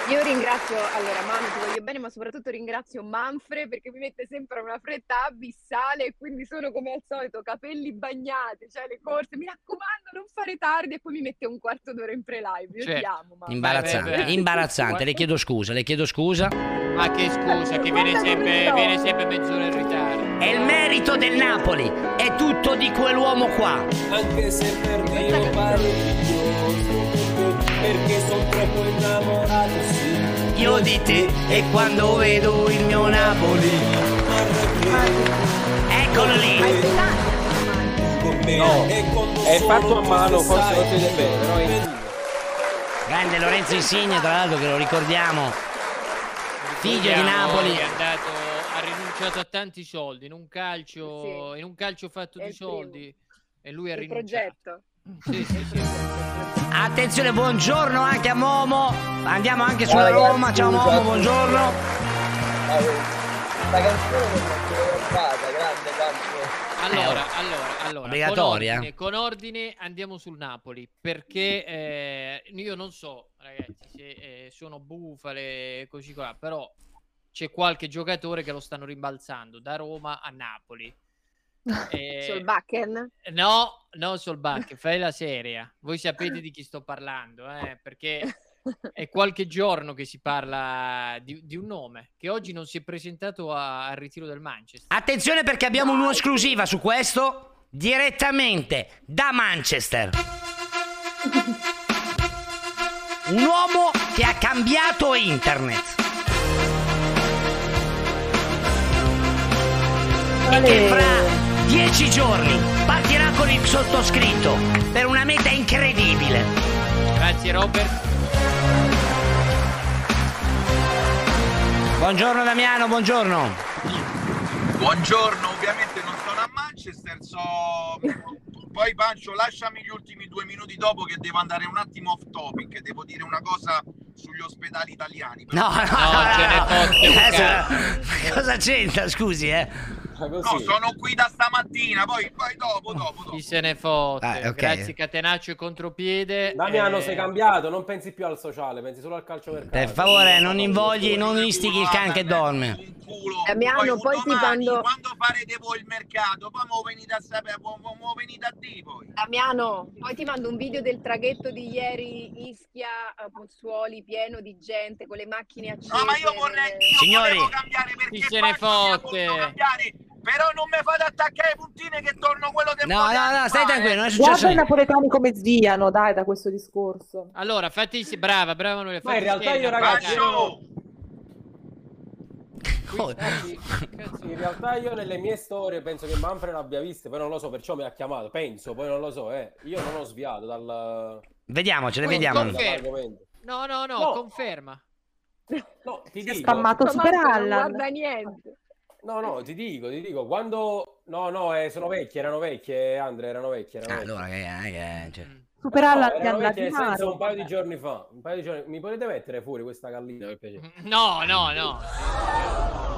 Speaker 10: Io ringrazio, allora Manu ti voglio bene, ma soprattutto ringrazio Manfre perché mi mette sempre una fretta abissale e quindi sono come al solito, capelli bagnati, cioè le corse, mi raccomando non fare tardi e poi mi mette un quarto d'ora in pre-live, io cioè, ti amo. Manfre.
Speaker 1: Imbarazzante, beh, beh. imbarazzante, le chiedo scusa, le chiedo scusa.
Speaker 2: Ma che scusa, che viene sempre, viene sempre mezz'ora in ritardo.
Speaker 1: È il merito del Napoli, è tutto di quell'uomo qua.
Speaker 11: Anche se per me parlo perché sono troppo innamorato sì.
Speaker 1: Io di te e quando vedo il mio Napoli Eccolo lì
Speaker 11: No, è fatto a mano, forse non si vede bene, però è
Speaker 1: Grande Lorenzo Insigne, tra l'altro che lo ricordiamo, figlio di Napoli.
Speaker 2: È andato, ha rinunciato a tanti soldi in un calcio, sì. in un calcio fatto è di soldi. E lui ha
Speaker 10: il
Speaker 2: rinunciato.
Speaker 10: progetto.
Speaker 2: Sì, sì, sì.
Speaker 1: Attenzione, buongiorno anche a Momo. Andiamo anche sulla
Speaker 11: Ciao, ragazzi,
Speaker 1: Roma. Ciao
Speaker 11: ciao
Speaker 1: Momo,
Speaker 11: tutti.
Speaker 1: buongiorno.
Speaker 11: La canzone l'ho fatta, grande canzone.
Speaker 2: Allora, allora, allora.
Speaker 1: Obbligatoria?
Speaker 2: Con ordine, con ordine andiamo sul Napoli perché eh, io non so, ragazzi, se eh, sono bufale così qua, però c'è qualche giocatore che lo stanno rimbalzando da Roma a Napoli. Eh,
Speaker 10: Solbakken?
Speaker 2: No, no, Solbakken, fai la seria. Voi sapete di chi sto parlando, eh? perché è qualche giorno che si parla di, di un nome che oggi non si è presentato a- al ritiro del Manchester.
Speaker 1: Attenzione perché abbiamo un'esclusiva su questo direttamente da Manchester. Un uomo che ha cambiato internet. E che fra dieci giorni partirà con il sottoscritto per una meta incredibile.
Speaker 2: Grazie Robert.
Speaker 1: Buongiorno Damiano, buongiorno.
Speaker 12: Buongiorno, ovviamente non sono a Manchester, so... poi Pancio lasciami gli ultimi due minuti dopo che devo andare un attimo off topic, devo dire una cosa sugli ospedali italiani.
Speaker 1: No, no,
Speaker 12: No,
Speaker 1: no,
Speaker 12: fotte un
Speaker 1: Adesso- Cosa c'entra, scusi, eh?
Speaker 12: No, sono qui da stamattina, poi, poi dopo, dopo, dopo.
Speaker 2: Chi se ne fotte.
Speaker 1: Ah, ok.
Speaker 2: Grazie Catenaccio e contropiede.
Speaker 11: Damiano,
Speaker 2: Eh,
Speaker 11: sei cambiato, non pensi più al sociale, pensi solo al calcio mercato.
Speaker 1: Per favore, non invogli, non istighi il can che dorme.
Speaker 10: Damiano, poi ti quando...
Speaker 12: Quando farete voi il mercato, poi mo venite a sapere, mo, mo- mo venite a dire poi.
Speaker 10: Damiano, poi ti mando un video del traghetto di ieri Ischia a Pozzuoli pieno di gente con le macchine accese.
Speaker 12: No, ma io vorrei, io
Speaker 1: Signori.
Speaker 12: cambiare perché
Speaker 2: Chi se ne fotte?
Speaker 12: cambiare, però non mi fate attaccare le puntine che torno quello del
Speaker 1: No, no, no, stai tranquillo, non è
Speaker 13: Guarda
Speaker 1: successo
Speaker 13: i
Speaker 1: niente.
Speaker 13: napoletani come sviano, dai, da questo discorso.
Speaker 2: Allora, fatti sì, brava, brava Noelia,
Speaker 11: Ma in realtà io, ragazzi,
Speaker 2: fatti-
Speaker 11: io-
Speaker 1: Oh,
Speaker 11: in realtà io nelle mie storie penso che Manfred l'abbia viste, poi non lo so, perciò mi ha chiamato, penso, poi non lo so, eh. Io non ho sviato dal...
Speaker 1: Vediamocele,
Speaker 2: Poi
Speaker 1: vediamo.
Speaker 2: conferma.
Speaker 11: dall'argomento.
Speaker 2: No, no, no,
Speaker 11: No.
Speaker 2: conferma.
Speaker 11: No, ti
Speaker 13: Si è
Speaker 11: dico...
Speaker 13: spammato Super
Speaker 10: non
Speaker 13: Allan.
Speaker 10: guarda niente.
Speaker 11: No, no, ti dico, ti dico, quando... No, no, eh, sono vecchie, erano vecchie, Andre, erano vecchie. Erano
Speaker 1: Ah,
Speaker 11: vecchie.
Speaker 1: allora, che, che, cioè.
Speaker 13: Super
Speaker 11: No,
Speaker 13: Allan ti
Speaker 11: erano
Speaker 13: andrà
Speaker 11: vecchie
Speaker 13: di
Speaker 11: nel senso
Speaker 13: mano.
Speaker 11: un paio di giorni fa. Un paio di giorni... Mi potete mettere fuori questa gallina, per piacere?
Speaker 2: No, no, no.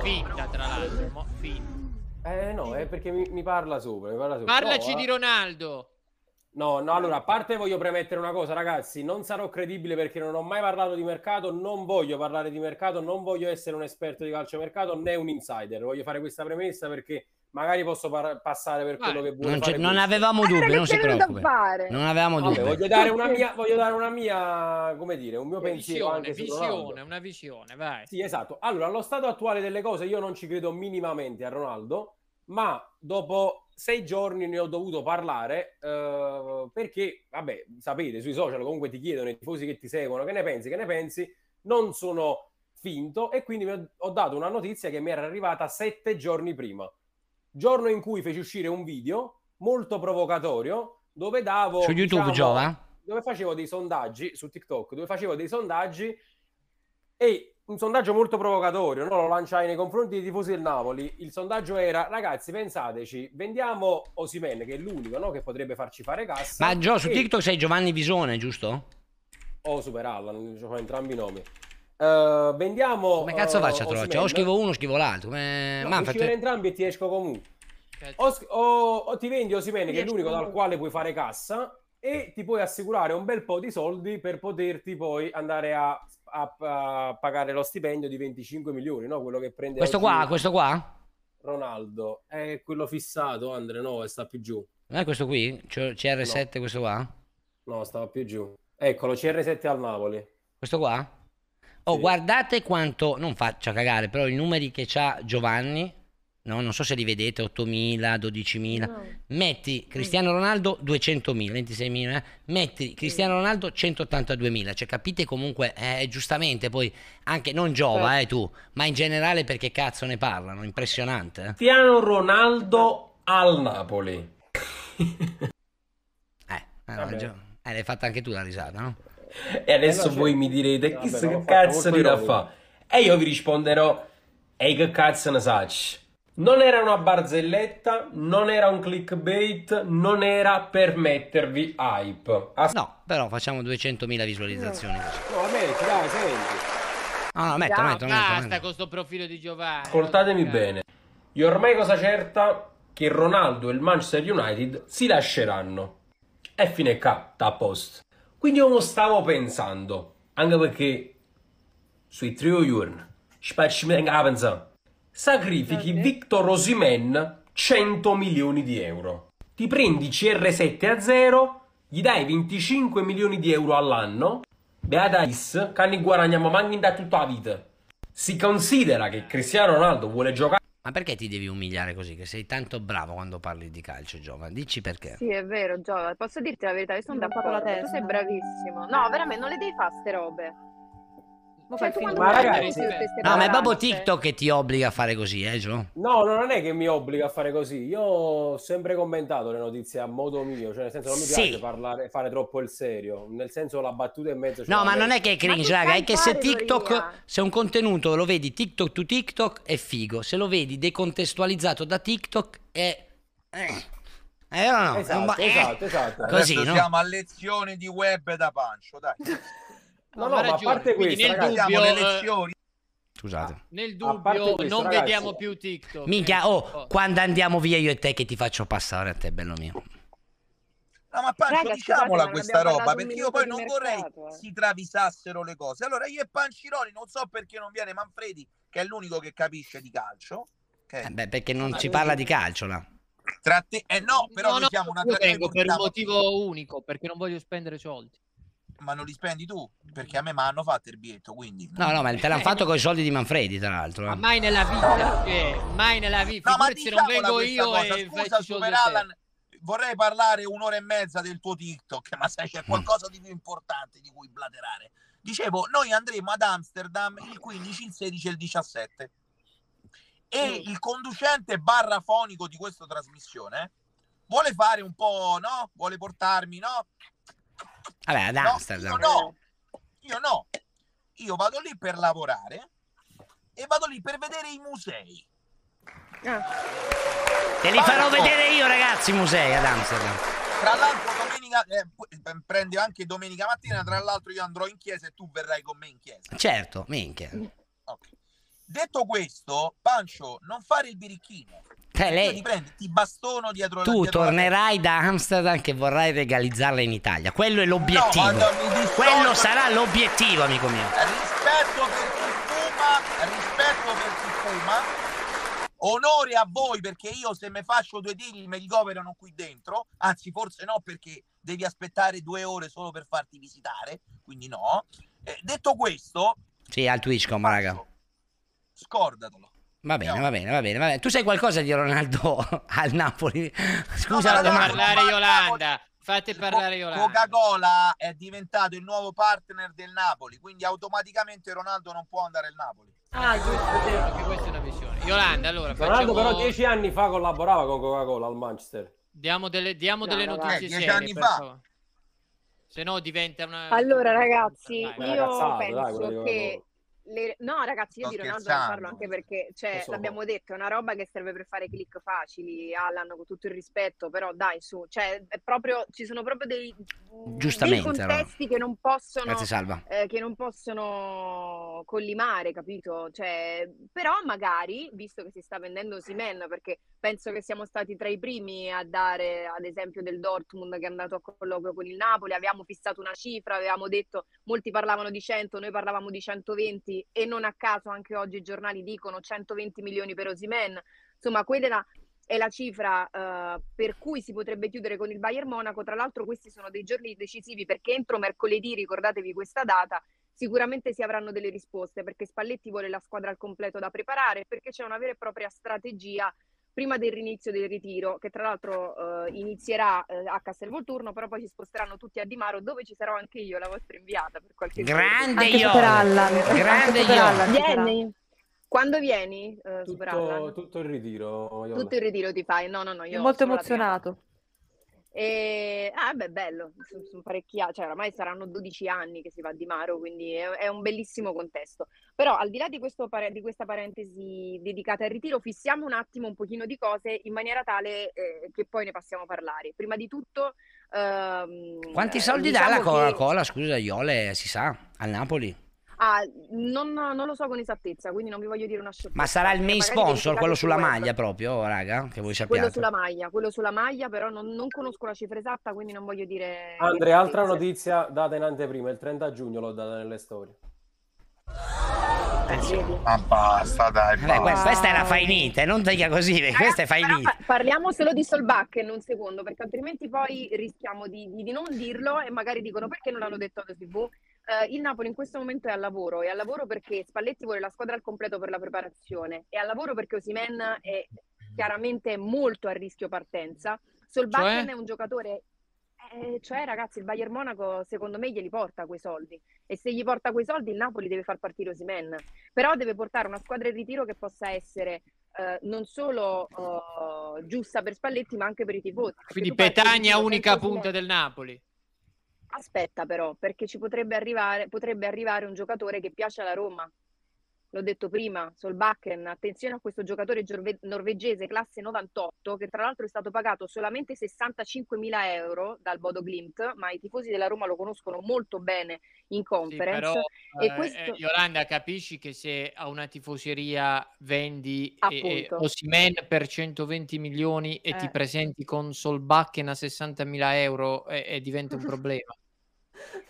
Speaker 2: Finta, tra l'altro. finta.
Speaker 11: Eh, no, è perché mi, mi parla sopra, mi parla sopra.
Speaker 2: Parlaci
Speaker 11: No,
Speaker 2: di
Speaker 11: eh.
Speaker 2: Ronaldo.
Speaker 11: No, no, allora, a parte voglio premettere una cosa, ragazzi, non sarò credibile perché non ho mai parlato di mercato, non voglio parlare di mercato, non voglio essere un esperto di calciomercato né un insider. Voglio fare questa premessa perché magari posso par- passare per quello che vuole
Speaker 1: Non,
Speaker 11: fare
Speaker 1: non avevamo dubbi, non si preoccupi.
Speaker 10: fare?
Speaker 1: Non avevamo
Speaker 11: Vabbè,
Speaker 1: dubbi.
Speaker 11: voglio dare una mia, voglio dare una mia, come dire, un mio pensiero
Speaker 2: Visione,
Speaker 11: anche su Ronaldo.
Speaker 2: visione, una visione, vai.
Speaker 11: Sì, esatto. Allora, allo stato attuale delle cose io non ci credo minimamente a Ronaldo, ma dopo sei giorni ne ho dovuto parlare eh, perché, vabbè, sapete, sui social comunque ti chiedono i tifosi che ti seguono, che ne pensi, che ne pensi, non sono finto e quindi ho dato una notizia che mi era arrivata sette giorni prima, giorno in cui feci uscire un video molto provocatorio dove davo...
Speaker 1: Su YouTube,
Speaker 11: diciamo,
Speaker 1: Giova?
Speaker 11: dove facevo dei sondaggi su TikTok, dove facevo dei sondaggi e un sondaggio molto provocatorio, no? lo lanciai nei confronti dei tifosi del Napoli. Il sondaggio era: ragazzi, pensateci, vendiamo Osimen, che è l'unico no? che potrebbe farci fare cassa.
Speaker 1: Ma Gio, su
Speaker 11: e-
Speaker 1: TikTok sei Giovanni Visone, giusto?
Speaker 11: o Super Allan, ho entrambi i nomi. Eh, vendiamo.
Speaker 1: Come cazzo
Speaker 11: eh,
Speaker 1: faccio a trovarci? O scrivo uno o scrivo l'altro. Come...
Speaker 11: No,
Speaker 1: Ma
Speaker 11: scrivere entrambi e ti esco comunque. O, o- o ti vendi Osimene, che è l'unico dal quale puoi fare cassa, e ti puoi assicurare un bel po' di soldi per poterti poi andare a, a- a pagare lo stipendio di 25 milioni, no? Quello che prende
Speaker 1: Questo qua, questo qua?
Speaker 11: Ronaldo. È quello fissato, Andre, no, sta più giù.
Speaker 1: Non è questo qui? Cioè, CR7, questo qua?
Speaker 11: No, stava più giù. Eccolo, CR7 al Napoli.
Speaker 1: Questo qua? Oh, guardate quanto, non faccia cagare, però i numeri che c'ha Giovanni, no, non so se li vedete, 8.000, 12.000, metti Cristiano Ronaldo 200.000, 26.000, eh? metti Cristiano Ronaldo 182.000, cioè capite comunque, eh, giustamente poi, anche non Giova, eh, tu, ma in generale perché cazzo ne parlano, impressionante. eh.
Speaker 11: Cristiano Ronaldo al Napoli.
Speaker 1: Eh, no,
Speaker 11: Vabbè.
Speaker 1: Gio- eh, l'hai fatta anche tu la risata, no?
Speaker 14: E adesso
Speaker 11: Eh, no,
Speaker 14: voi
Speaker 11: cioè-
Speaker 14: mi direte, chissà che cazzo
Speaker 11: ironico.
Speaker 14: fa? E io vi risponderò, ehi che cazzo ne sacci?
Speaker 11: Non era una barzelletta, non era un clickbait, non era per mettervi hype. As-
Speaker 1: No, però facciamo 200.000 visualizzazioni.
Speaker 11: No, metti, dai, senti.
Speaker 1: No, no, metto, metto, metto,
Speaker 2: basta
Speaker 1: metto.
Speaker 2: con sto profilo di Giovanni.
Speaker 11: Ascoltatemi bene. Io ormai cosa certa che Ronaldo e il Manchester United si lasceranno. E fine K, a post. Quindi io non stavo pensando, anche perché sui trio Jurn, spacci me a pensare, sacrifichi Victor Osimen 100 milioni di euro. Ti prendi CR7 a 0, gli dai 25 milioni di euro all'anno, beata Is, che ne guadagniamo manco da tutta la vita. Si considera che Cristiano Ronaldo vuole giocare
Speaker 1: Ma perché ti devi umiliare così? Che sei tanto bravo quando parli di calcio, Giovanni. Dici perché.
Speaker 10: Sì, è vero, Giova. Posso dirti la verità, io sono d'accordo. Tu sei bravissimo. No, veramente, non le devi fare ste robe.
Speaker 13: Mo
Speaker 10: Cioè,
Speaker 13: fai.
Speaker 11: Ma ragazzi,
Speaker 1: No, ma è proprio TikTok che ti obbliga a fare così, eh, Gio?
Speaker 11: No, no, non è che mi obbliga a fare così. Io ho sempre commentato le notizie a modo mio, cioè nel senso non mi
Speaker 1: Sì.
Speaker 11: piace parlare, fare troppo il serio. Nel senso la battuta e mezzo. ce
Speaker 1: No, ma non è che è cringe,
Speaker 10: Ma
Speaker 1: raga, è che se TikTok,
Speaker 10: teoria?
Speaker 1: se un contenuto lo vedi TikTok to TikTok è figo, se lo vedi decontestualizzato da TikTok è... Eh, eh no, no, un
Speaker 11: Esatto,
Speaker 1: eh.
Speaker 11: esatto, esatto.
Speaker 1: Così,
Speaker 12: Adesso
Speaker 1: no?
Speaker 12: siamo a lezioni di web da Pancio, dai.
Speaker 11: No,
Speaker 2: No, ma
Speaker 11: ma a
Speaker 2: ragione,
Speaker 11: parte
Speaker 2: quindi
Speaker 11: questo,
Speaker 2: nel
Speaker 11: ragazzi,
Speaker 2: dubbio,
Speaker 12: le
Speaker 2: eh,
Speaker 12: lezioni.
Speaker 1: Scusate.
Speaker 2: Nel
Speaker 11: A parte
Speaker 2: dubbio,
Speaker 11: questo,
Speaker 2: non
Speaker 11: ragazzi-
Speaker 2: vediamo più TikTok.
Speaker 1: Minchia,
Speaker 2: Eh,
Speaker 1: oh, quando andiamo via io e te che ti faccio passare a te, bello mio.
Speaker 12: No, ma Pancio,
Speaker 10: Raga,
Speaker 12: diciamola questa roba, perché io poi non vorrei
Speaker 10: mercato, eh.
Speaker 12: si travisassero le cose. Allora, io e Pancironi, non so perché non viene Manfredi, che è l'unico che capisce di calcio. ok?
Speaker 1: Eh beh, perché non si parla di calcio là.
Speaker 12: Tra te... Eh no, però
Speaker 2: no, no,
Speaker 12: siamo una
Speaker 2: io vengo per un motivo unico, perché non voglio spendere soldi.
Speaker 12: Ma non li spendi tu? Perché a me mi hanno fatto il biglietto, quindi...
Speaker 1: No, no, ma te l'hanno fatto con i soldi di Manfredi, tra l'altro.
Speaker 2: Ma
Speaker 1: eh.
Speaker 2: mai nella vita, cioè, mai nella vita.
Speaker 12: No, ma
Speaker 2: se non vengo io
Speaker 12: cosa.
Speaker 2: e
Speaker 12: Scusa, Super
Speaker 2: a te.
Speaker 12: Allan, vorrei parlare un'ora e mezza del tuo TikTok, ma sai c'è qualcosa di più importante di cui blaterare. Dicevo, noi andremo ad Amsterdam il 15, il 16 e il 17. E il conducente barra fonico di questa trasmissione vuole fare un po', no? Vuole portarmi, no?
Speaker 1: Vabbè, ad
Speaker 12: No,
Speaker 1: Amsterdam.
Speaker 12: io no, io no. Io vado lì per lavorare e vado lì per vedere i musei.
Speaker 1: Te li farò
Speaker 12: Marco.
Speaker 1: vedere io, ragazzi, i musei ad Amsterdam.
Speaker 12: Tra l'altro domenica eh, pu- prende anche domenica mattina, tra l'altro io andrò in chiesa e tu verrai con me in chiesa.
Speaker 1: Certo, minchia.
Speaker 12: Ok. Detto questo, Pancio, non fare il birichino. Io
Speaker 1: lei-
Speaker 12: ti prendi, ti bastono dietro
Speaker 1: Tu
Speaker 12: dietro
Speaker 1: tornerai da Amsterdam che vorrai legalizzarla in Italia. Quello è l'obiettivo.
Speaker 12: No,
Speaker 1: Quello sarà l'obiettivo, amico mio.
Speaker 12: rispetto per chi fuma, rispetto per chi fuma. Onore a voi perché io se mi faccio due tigli mi ricoverano qui dentro, anzi forse no perché devi aspettare due ore solo per farti visitare, quindi no. Eh, detto questo,
Speaker 1: Sì, al Twitchcom, raga.
Speaker 12: scordatelo.
Speaker 1: Va bene, va bene, va bene, va bene. Tu sai qualcosa di Ronaldo al Napoli? Scusa
Speaker 12: No,
Speaker 1: la
Speaker 12: ma
Speaker 1: domanda.
Speaker 2: Parlare Yolanda. Fate parlare Yolanda.
Speaker 12: Coca-Cola è diventato il nuovo partner del Napoli, quindi automaticamente Ronaldo non può andare al Napoli.
Speaker 2: Ah, giusto, anche questa è una visione. Yolanda, allora
Speaker 11: Ronaldo
Speaker 2: facciamo...
Speaker 11: però dieci anni fa collaborava con Coca-Cola al Manchester.
Speaker 2: Diamo delle, diamo delle
Speaker 10: No,
Speaker 2: notizie
Speaker 12: ragazzi, dieci
Speaker 2: serie,
Speaker 12: anni fa.
Speaker 2: favore. Se no diventa una...
Speaker 10: Allora, ragazzi,
Speaker 11: Dai,
Speaker 10: io
Speaker 11: ragazzato, dai,
Speaker 10: penso
Speaker 11: di
Speaker 10: che. Le- No, ragazzi, io
Speaker 12: Sto
Speaker 10: di Ronaldo non parlo anche perché, cioè, l'abbiamo detto, è una roba che serve per fare click facili, Alan, con tutto il rispetto, però dai, su, cioè, è proprio, ci sono proprio dei,
Speaker 1: Giustamente,
Speaker 10: dei contesti che non possono,
Speaker 1: Grazie, Salva.
Speaker 10: eh, che non possono collimare, capito? Cioè, però magari, visto che si sta vendendo Simen, perché penso che siamo stati tra i primi a dare, ad esempio, del Dortmund che è andato a colloquio con il Napoli, avevamo fissato una cifra, avevamo detto, molti parlavano di 100, noi parlavamo di 120 e non a caso anche oggi i giornali dicono 120 milioni per Osimen. Insomma, quella è la cifra eh, per cui si potrebbe chiudere con il Bayern Monaco. Tra l'altro questi sono dei giorni decisivi perché entro mercoledì, ricordatevi questa data, sicuramente si avranno delle risposte perché Spalletti vuole la squadra al completo da preparare perché c'è una vera e propria strategia prima dell'inizio del ritiro, che tra l'altro eh, inizierà eh, a Castelvolturno, però poi si sposteranno tutti a Di Maro, dove ci sarò anche io, la vostra inviata per qualche
Speaker 1: Grande
Speaker 13: Anche
Speaker 1: io.
Speaker 13: Super Allan.
Speaker 1: Grande
Speaker 13: Anche Super
Speaker 1: io.
Speaker 13: Allan.
Speaker 10: Vieni? Quando vieni, eh, Super
Speaker 11: Tutto,
Speaker 10: Allan?
Speaker 11: tutto il ritiro.
Speaker 10: Tutto il ritiro ti fai? No, no, no,
Speaker 13: È
Speaker 10: io
Speaker 13: molto
Speaker 10: sono la prima.
Speaker 13: emozionato.
Speaker 10: E, ah, beh, bello, sono, sono parecchi, cioè oramai saranno 12 anni che si va di Maro, quindi è, è un bellissimo contesto. Però al di là di, questo di questa parentesi dedicata al ritiro, fissiamo un attimo un pochino di cose in maniera tale eh, che poi ne passiamo a parlare. Prima di tutto, ehm,
Speaker 1: Quanti
Speaker 10: eh,
Speaker 1: soldi dà
Speaker 10: diciamo
Speaker 1: la
Speaker 10: che-
Speaker 1: Coca-Cola, scusa, Iole, si sa, al Napoli?
Speaker 10: Ah, non, non lo so con esattezza, quindi non vi voglio dire una sciocchezza.
Speaker 1: Ma sarà il main sponsor, quello
Speaker 10: sul
Speaker 1: sulla
Speaker 10: web.
Speaker 1: maglia proprio, raga, che voi
Speaker 10: Quello
Speaker 1: sappiate.
Speaker 10: sulla maglia, quello sulla maglia, però non, non conosco la cifra esatta, quindi non voglio dire...
Speaker 11: Andre, altra notizia data in anteprima, il 30 giugno l'ho data nelle storie.
Speaker 12: Ma basta, dai. Basta.
Speaker 1: questa è la fainita, non dica così, perché questa è fainita.
Speaker 10: Pa- Parliamo solo di Solbakken un secondo, perché altrimenti poi rischiamo di, di- di non dirlo e magari dicono perché non l'hanno detto alla TV. Eh, il Napoli in questo momento è al lavoro, è al lavoro perché Spalletti vuole la squadra al completo per la preparazione, è al lavoro perché Osimen è chiaramente molto a rischio partenza. Solbakken
Speaker 2: Cioè?
Speaker 10: è un giocatore eh, cioè, ragazzi, il Bayern Monaco secondo me glieli porta quei soldi. E se gli porta quei soldi, il Napoli deve far partire Osimen. Però deve portare una squadra in ritiro che possa essere eh, non solo eh, giusta per Spalletti, ma anche per i tifosi.
Speaker 2: Quindi Petagna, unica punta del Napoli.
Speaker 10: Aspetta, però, perché ci potrebbe arrivare, potrebbe arrivare un giocatore che piace alla Roma. L'ho detto prima, Solbakken, attenzione a questo giocatore giorve- norvegese classe 98, che tra l'altro è stato pagato solamente 65.000 euro dal Bodo Glimt, ma i tifosi della Roma lo conoscono molto bene in
Speaker 2: Sì,
Speaker 10: conference.
Speaker 2: però,
Speaker 10: e
Speaker 2: eh,
Speaker 10: questo...
Speaker 2: eh, Yolanda, capisci che se a una tifoseria vendi eh, eh. Osimhen per 120 milioni e ti
Speaker 10: Eh.
Speaker 2: presenti con Solbakken a 60.000 euro e, e diventa un problema.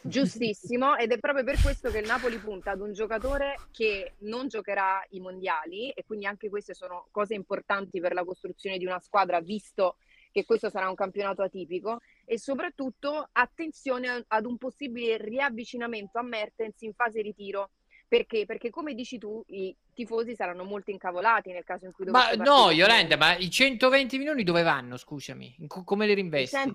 Speaker 10: Giustissimo, ed è proprio per questo che il Napoli punta ad un giocatore che non giocherà i mondiali e quindi anche queste sono cose importanti per la costruzione di una squadra, visto che questo sarà un campionato atipico e soprattutto attenzione ad un possibile riavvicinamento a Mertens in fase ritiro. Perché? Perché come dici tu, i tifosi saranno molto incavolati nel caso in cui
Speaker 2: Ma
Speaker 10: dovesse
Speaker 2: no,
Speaker 10: partire
Speaker 2: Yolanda, ma i 120 milioni dove vanno? Scusami, come li rinvesti?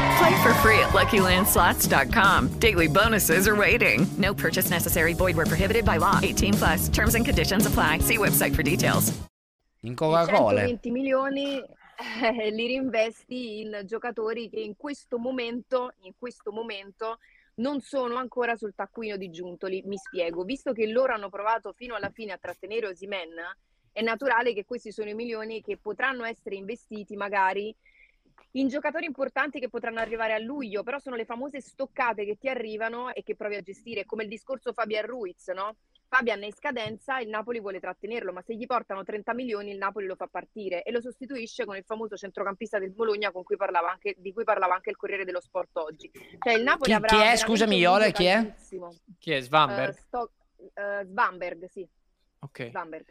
Speaker 9: Play for free at LuckyLandSlots.com. Daily bonuses are waiting. No purchase necessary. Void were prohibited by law. 18 plus. Terms and conditions apply. See website for details.
Speaker 1: In Coca-Cola.
Speaker 10: 120 milioni eh, li rinvesti in giocatori che in questo momento, in questo momento non sono ancora sul taccuino di Giuntoli. Mi spiego, visto che loro hanno provato fino alla fine a trattenere Osimen, è naturale che questi sono i milioni che potranno essere investiti magari in giocatori importanti che potranno arrivare a luglio, però sono le famose stoccate che ti arrivano e che provi a gestire, come il discorso Fabian Ruiz, no? Fabian è in scadenza, il Napoli vuole trattenerlo, ma se gli portano 30 milioni il Napoli lo fa partire e lo sostituisce con il famoso centrocampista del Bologna con cui parlava anche, di cui parlava anche il Corriere dello Sport oggi. Cioè il Napoli
Speaker 1: Chi,
Speaker 10: avrà
Speaker 1: chi è, scusami, Iole, chi è?
Speaker 2: Chi è? Svanberg?
Speaker 10: Eh, Sto- eh, Svanberg, sì.
Speaker 2: ok.
Speaker 10: Svanberg.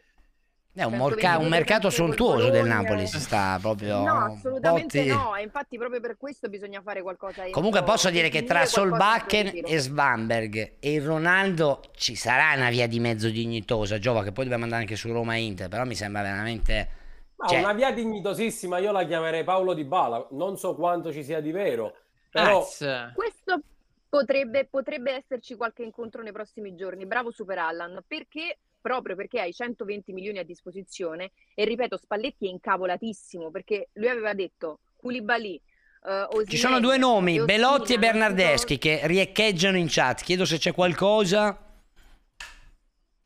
Speaker 1: È un,
Speaker 10: 120
Speaker 1: morca- un mercato sontuoso del. Napoli, si sta proprio...
Speaker 10: No, assolutamente
Speaker 1: botti.
Speaker 10: no, e infatti proprio per questo bisogna fare qualcosa
Speaker 1: Comunque posso dire che tra Solbakken e Svanberg e il Ronaldo ci sarà una via di mezzo dignitosa, Giova, che poi dobbiamo andare anche su Roma e Inter, però mi sembra veramente...
Speaker 11: Ma
Speaker 1: Cioè-
Speaker 11: una via dignitosissima, io la chiamerei Paolo Di Bala, non so quanto ci sia di vero, però
Speaker 10: Questo potrebbe, potrebbe esserci qualche incontro nei prossimi giorni. Bravo Super Allan, perché proprio perché hai 120 milioni a disposizione e ripeto, Spalletti è incavolatissimo perché lui aveva detto Koulibaly, eh,
Speaker 1: Ci
Speaker 10: Osimhen
Speaker 1: sono due nomi,
Speaker 10: e
Speaker 1: Belotti e Bernardeschi, che riecheggiano in chat. Chiedo se c'è qualcosa.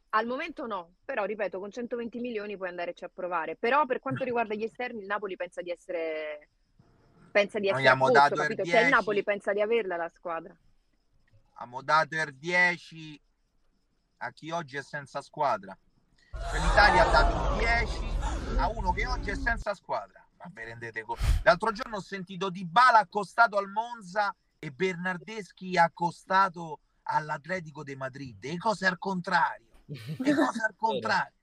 Speaker 10: Al momento no, però ripeto, con 120 milioni puoi andarci a provare. Però per quanto riguarda gli esterni, il Napoli pensa di essere pensa di essere
Speaker 12: abbiamo
Speaker 10: posto,
Speaker 12: dato
Speaker 10: capito? Cioè il
Speaker 12: 10.
Speaker 10: Napoli pensa di averla la squadra.
Speaker 12: Abbiamo dato il 10 a chi oggi è senza squadra. Cioè, L'Italia ha dato 10 a uno che oggi è senza squadra. Ma vi rendete conto? L'altro giorno ho sentito Di Bala accostato al Monza e Bernardeschi accostato all'Atletico de Madrid. E cose al contrario. E cose al contrario.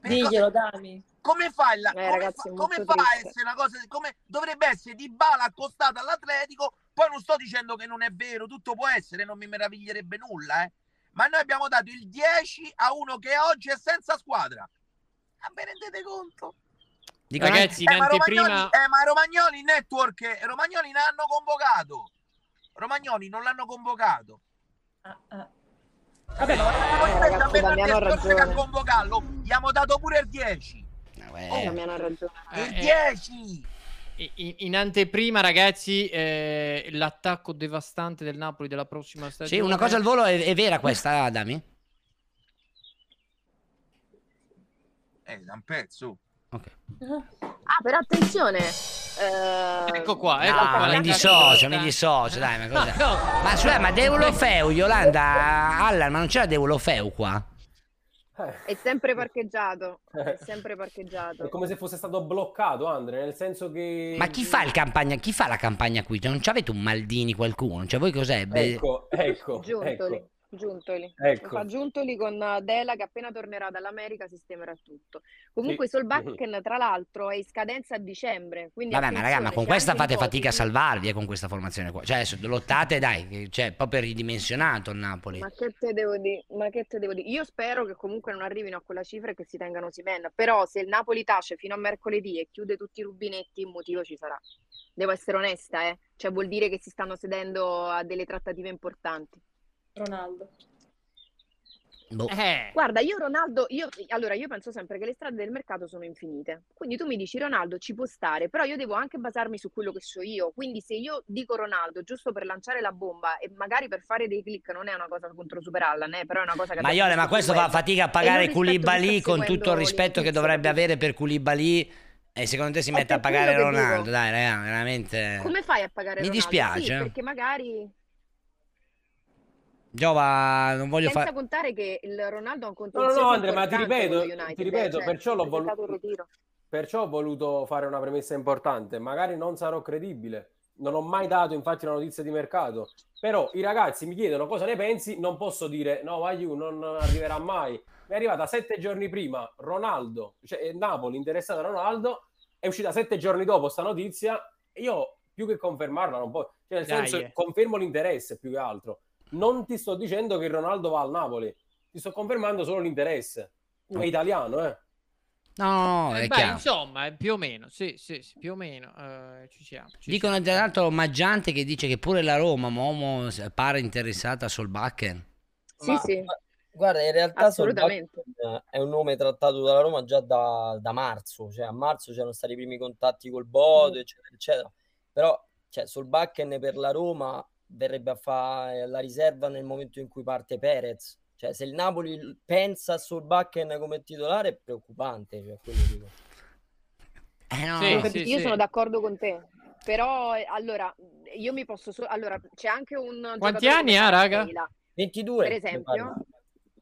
Speaker 13: Diglielo, Dami.
Speaker 12: Come fai la,
Speaker 10: Eh,
Speaker 12: come
Speaker 10: ragazzi,
Speaker 12: fa, come fa a essere una cosa come dovrebbe essere Di Bala accostato all'Atletico poi non sto dicendo che non è vero tutto può essere non mi meraviglierebbe nulla eh. Ma noi abbiamo dato il 10 a uno che oggi è senza squadra. Ma vi rendete conto?
Speaker 1: Dico,
Speaker 2: Ragazzi,
Speaker 12: eh,
Speaker 2: in
Speaker 12: ma
Speaker 2: anteprima...
Speaker 12: Romagnoli, eh, ma Romagnoli network Romagnoli ne hanno convocato. Romagnoli non l'hanno convocato.
Speaker 13: Vabbè, ma
Speaker 10: Eh, ragazzi, Damiano ha
Speaker 12: che a convocarlo gli abbiamo dato pure il 10
Speaker 10: Eh, Damiano ha ragione.
Speaker 12: il
Speaker 2: Eh,
Speaker 12: 10
Speaker 2: In, in anteprima, ragazzi, eh, l'attacco devastante del Napoli della prossima stagione.
Speaker 1: Sì, una cosa al volo è, è vera questa, Dami?
Speaker 12: eh da un pezzo
Speaker 10: Ah, però attenzione. eh,
Speaker 2: Ecco qua,
Speaker 1: No,
Speaker 2: ecco qua.
Speaker 1: mi dissocio, mi dissocio, dai, ma cosa?
Speaker 2: No, no.
Speaker 1: Ma scusa, ma Deulofeu, Yolanda, Allan, ma non c'era Deulofeu qua?
Speaker 10: È sempre parcheggiato. È sempre parcheggiato.
Speaker 11: È come se fosse stato bloccato, Andre, nel senso che...
Speaker 1: Ma chi fa il campagna, chi fa la campagna qui? Cioè, non c'avete un Maldini qualcuno? Cioè, voi cos'è? Beh,
Speaker 11: Ecco, ecco,
Speaker 10: Giuntoli.
Speaker 11: ecco.
Speaker 10: Giuntoli.
Speaker 11: Ecco.
Speaker 10: Fa Giuntoli con eh, Dela che appena tornerà dall'America sistemerà tutto. Comunque
Speaker 11: Sì.
Speaker 10: Solbakken tra l'altro è in scadenza a dicembre, quindi
Speaker 1: Vabbè, ma raga, ma con questa fate fatica a salvarvi eh, con questa formazione qua. Cioè, adesso lottate, dai, che- cioè, proprio ridimensionato il Napoli.
Speaker 10: Ma che te devo dire? Ma che te devo dire? Io spero che comunque non arrivino a quella cifra e che si tengano Simen, però se il Napoli tace fino a mercoledì e chiude tutti i rubinetti, un motivo ci sarà. Devo essere onesta, eh. Cioè vuol dire che si stanno sedendo a delle trattative importanti.
Speaker 13: Ronaldo.
Speaker 1: Boh.
Speaker 2: Eh,
Speaker 10: Guarda, io Ronaldo, io, allora io penso sempre che le strade del mercato sono infinite. Quindi tu mi dici Ronaldo ci può stare, però io devo anche basarmi su quello che so io. Quindi se io dico Ronaldo giusto per lanciare la bomba e magari per fare dei click non è una cosa contro Super Allan, eh, però è una cosa che abbiamo
Speaker 1: Maiole, ma questo fa fatica a pagare Koulibaly con tutto il rispetto che dovrebbe avere per Koulibaly. E secondo te si mette a pagare Ronaldo?
Speaker 10: dico.
Speaker 1: Dai, raga, veramente.
Speaker 10: Come fai a pagare
Speaker 1: Mi
Speaker 10: Ronaldo?
Speaker 1: dispiace,
Speaker 10: Sì,
Speaker 1: eh.
Speaker 10: perché magari
Speaker 1: Giova, non voglio
Speaker 10: senza
Speaker 1: fare.
Speaker 10: contare che il Ronaldo ha un
Speaker 11: No,
Speaker 10: contenzioso
Speaker 11: no, no, Andre, ma ti ripeto,
Speaker 10: United,
Speaker 11: ti ripeto,
Speaker 10: cioè,
Speaker 11: perciò l'ho voluto... Perciò ho voluto fare una premessa importante. Magari non sarò credibile. Non ho mai dato, infatti, una notizia di mercato. Però i ragazzi mi chiedono cosa ne pensi. Non posso dire no, Aiu non arriverà mai. Mi è arrivata sette giorni prima Ronaldo, cioè eh, Napoli interessato a Ronaldo. È uscita sette giorni dopo sta notizia. E io più che confermarla, non posso. Cioè, nel
Speaker 2: Dai,
Speaker 11: senso,
Speaker 2: eh.
Speaker 11: confermo l'interesse più che altro. Non ti sto dicendo che Ronaldo va al Napoli, ti sto confermando solo l'interesse. È italiano, eh.
Speaker 1: No, no, no,
Speaker 2: eh,
Speaker 1: è
Speaker 2: beh,
Speaker 1: chiaro.
Speaker 2: insomma, eh, più o meno, sì, sì, sì, più o meno, eh, ci siamo. ci
Speaker 1: Dicono tra l'altro Maggiante che dice che pure la Roma, Momo, pare interessata a Solbakken.
Speaker 10: Sì,
Speaker 15: Ma-
Speaker 10: sì,
Speaker 15: Guarda, in realtà
Speaker 10: assolutamente.
Speaker 15: Solbakken è un nome trattato dalla Roma già da, da marzo, cioè a marzo c'erano stati i primi contatti col Bodo, eccetera, eccetera. Però, cioè, Solbakken per la Roma verrebbe a fare la riserva nel momento in cui parte Perez. Cioè, se il Napoli pensa a Solbakken come titolare è preoccupante, cioè, quello dico.
Speaker 1: Eh no,
Speaker 2: Sì, sì,
Speaker 10: io
Speaker 2: sì.
Speaker 10: sono d'accordo con te, però eh, allora io mi posso so- allora c'è anche un
Speaker 2: Quanti anni ha, raga?
Speaker 10: Kvaratskhelia,
Speaker 15: 22,
Speaker 10: per esempio,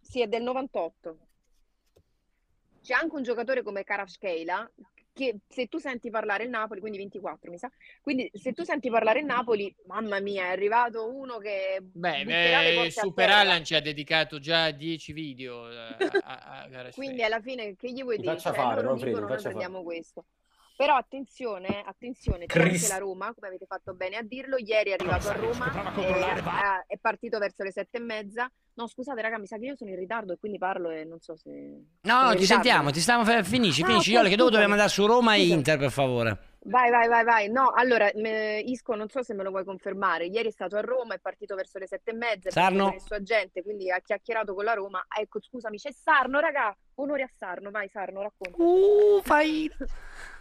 Speaker 10: sì, è del 98. C'è anche un giocatore come Kvaratskhelia che se tu senti parlare il Napoli, quindi 24 mi sa, quindi se tu senti parlare il Napoli, mamma mia, è arrivato uno che
Speaker 2: Beh, eh, Super. Allan ci ha dedicato già 10 video eh, a, a, a
Speaker 10: Quindi alla fine che gli vuoi
Speaker 11: Mi
Speaker 10: dire?
Speaker 11: faccia
Speaker 10: Cioè,
Speaker 11: fare, Manfredi,
Speaker 10: dicono
Speaker 11: mi
Speaker 10: noi
Speaker 11: faccia fare.
Speaker 10: prendiamo questo. Però attenzione, attenzione, c'è anche la Roma, come avete fatto bene a dirlo, ieri è arrivato a Roma, è, è- è partito verso le sette e mezza. No, scusate raga, mi sa che io sono in ritardo e quindi parlo e non so se...
Speaker 1: No, no, ti sentiamo, ti stiamo finisci,
Speaker 10: Ah,
Speaker 1: finisci. Iole, che dopo dobbiamo andare su Roma e. Inter, per favore.
Speaker 10: Vai, vai, vai, vai. No, allora, me- Isco, non so se me lo vuoi confermare. Ieri è stato a Roma, è partito verso le sette e mezza,
Speaker 1: Sarno?
Speaker 10: con il suo agente, quindi ha chiacchierato con la Roma. Ecco, scusami, c'è Sarno, raga. Onore a Sarno, vai Sarno, racconta.
Speaker 1: Uh, fai...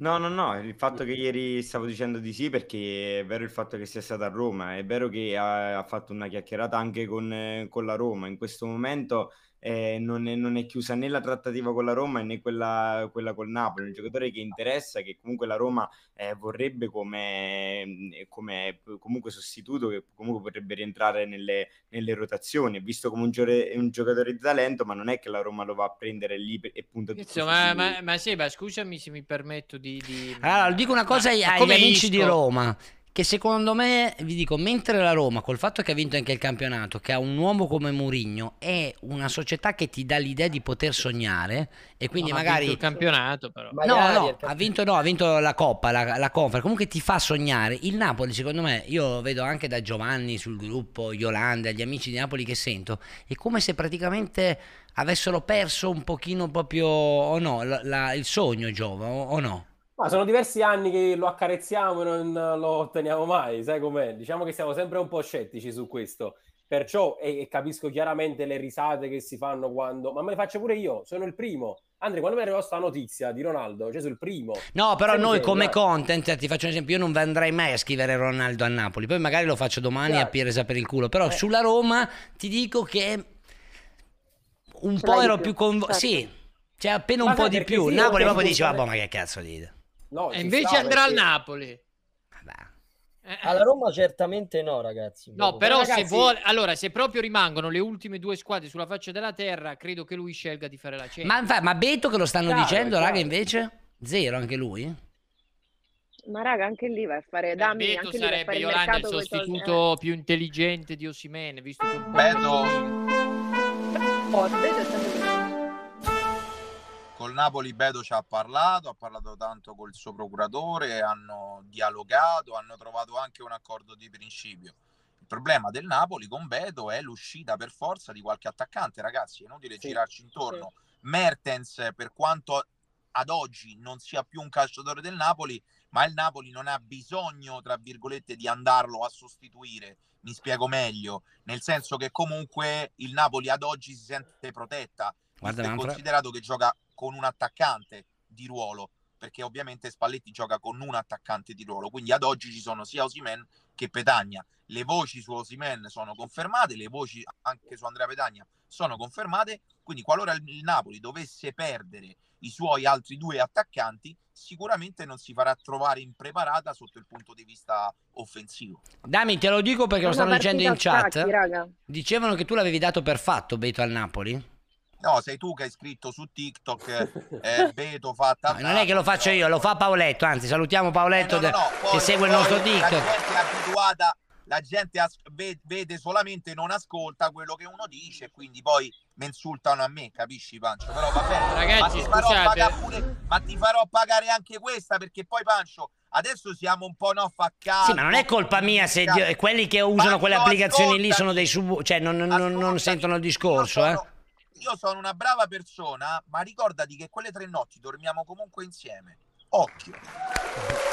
Speaker 5: No, no, no, il fatto che ieri stavo dicendo di sì perché è vero il fatto che sia stato a Roma, è vero che ha, ha fatto una chiacchierata anche con, eh, con la Roma. In questo momento eh, non, è, non, è, chiusa né la trattativa con la Roma né quella, quella col Napoli. Un giocatore che interessa, che comunque la Roma eh, vorrebbe come, come, comunque sostituto, che comunque potrebbe rientrare nelle, nelle rotazioni. È visto come un, giore, un, giocatore di talento, ma non è che la Roma lo va a prendere lì e punta tutto
Speaker 2: Insomma, ma, ma, ma Seba, scusami se mi permetto di... di...
Speaker 1: Allora, dico una cosa agli amici di Roma che secondo me, vi dico, mentre la Roma, col fatto che ha vinto anche il campionato, che ha un uomo come Mourinho, è una società che ti dà l'idea di poter sognare e quindi
Speaker 2: no,
Speaker 1: magari...
Speaker 2: Ha vinto il campionato però.
Speaker 1: No, no, ha vinto, no, ha vinto la Coppa, la, la Conference, comunque ti fa sognare. Il Napoli, secondo me, io vedo anche da Giovanni sul gruppo, Yolanda, gli amici di Napoli che sento, è come se praticamente avessero perso un pochino proprio, o no, la, la, il sogno Giova, o, o no?
Speaker 11: Ma sono diversi anni che lo accarezziamo e non lo otteniamo mai, sai com'è? Diciamo che siamo sempre un po' scettici su questo. Perciò, e, e, capisco chiaramente le risate che si fanno quando... Ma me le faccio pure io, sono il primo. Andrea, quando mi è arrivata questa notizia di Ronaldo, cioè sul primo...
Speaker 1: No, però noi sei, come dai. content, ti faccio un esempio, io non andrei mai a scrivere Ronaldo a Napoli, poi magari lo faccio domani Grazie. a Pieresa per il culo, però eh. sulla Roma ti dico che un Ce po' ero più convinto... Certo. Sì, cioè appena un ma po' di più. Napoli proprio dice, vabbè, ma che cazzo dite?
Speaker 2: No, e invece andrà perché... al Napoli.
Speaker 15: Eh. Alla Roma certamente no, ragazzi.
Speaker 2: No, però ragazzi... se vuole, allora, se proprio rimangono le ultime due squadre sulla faccia della terra, credo che lui scelga di fare la Champions.
Speaker 1: Ma, ma Beto che lo stanno chiaro, dicendo, chiaro. raga, invece? Zero anche lui?
Speaker 10: Ma raga, anche lì va a fare dammi,
Speaker 2: Beto
Speaker 10: anche
Speaker 2: sarebbe
Speaker 10: lì
Speaker 2: Yolanda il sostituto più intelligente di Osimene, visto che un po'
Speaker 12: Beto...
Speaker 10: Oh, Beto è sempre
Speaker 12: Col Napoli Beto ci ha parlato, ha parlato tanto col suo procuratore, hanno dialogato, hanno trovato anche un accordo di principio. Il problema del Napoli con Beto è l'uscita per forza di qualche attaccante, ragazzi, è inutile sì, girarci intorno. Sì. Mertens, per quanto ad oggi non sia più un calciatore del Napoli, ma il Napoli non ha bisogno, tra virgolette, di andarlo a sostituire. Mi spiego meglio, nel senso che comunque il Napoli ad oggi si sente protetta. Guarda, è considerato che gioca con un attaccante di ruolo, perché ovviamente Spalletti gioca con un attaccante di ruolo, quindi ad oggi ci sono sia Osimen che Petagna. Le voci su Osimen sono confermate, le voci anche su Andrea Petagna sono confermate, quindi qualora il Napoli dovesse perdere i suoi altri due attaccanti, sicuramente non si farà trovare impreparata sotto il punto di vista offensivo.
Speaker 1: Dami, te lo dico perché lo stanno dicendo in chat. Attacchi, Dicevano che tu l'avevi dato per fatto Beto al Napoli.
Speaker 12: No, sei tu che hai scritto su TikTok eh, Beto fatta.
Speaker 1: No, non è che lo faccio io, lo fa Paoletto. Anzi, salutiamo Paoletto eh, no, no, no. Poi, che segue il nostro TikTok.
Speaker 12: La gente è abituata, la gente as- vede solamente, non ascolta quello che uno dice, quindi poi mi insultano a me, capisci, Pancio? Però va bene.
Speaker 2: Ragazzi,
Speaker 12: ma,
Speaker 2: scusate.
Speaker 12: Pure, ma ti farò pagare anche questa perché poi, Pancio, adesso siamo un po' no faccati.
Speaker 1: Sì, ma non è colpa mia se Dio, quelli che usano Pancio, quelle applicazioni lì sono dei sub, cioè non, non, non sentono il discorso, eh
Speaker 12: io sono una brava persona, ma ricordati che quelle tre notti dormiamo comunque insieme. Occhio.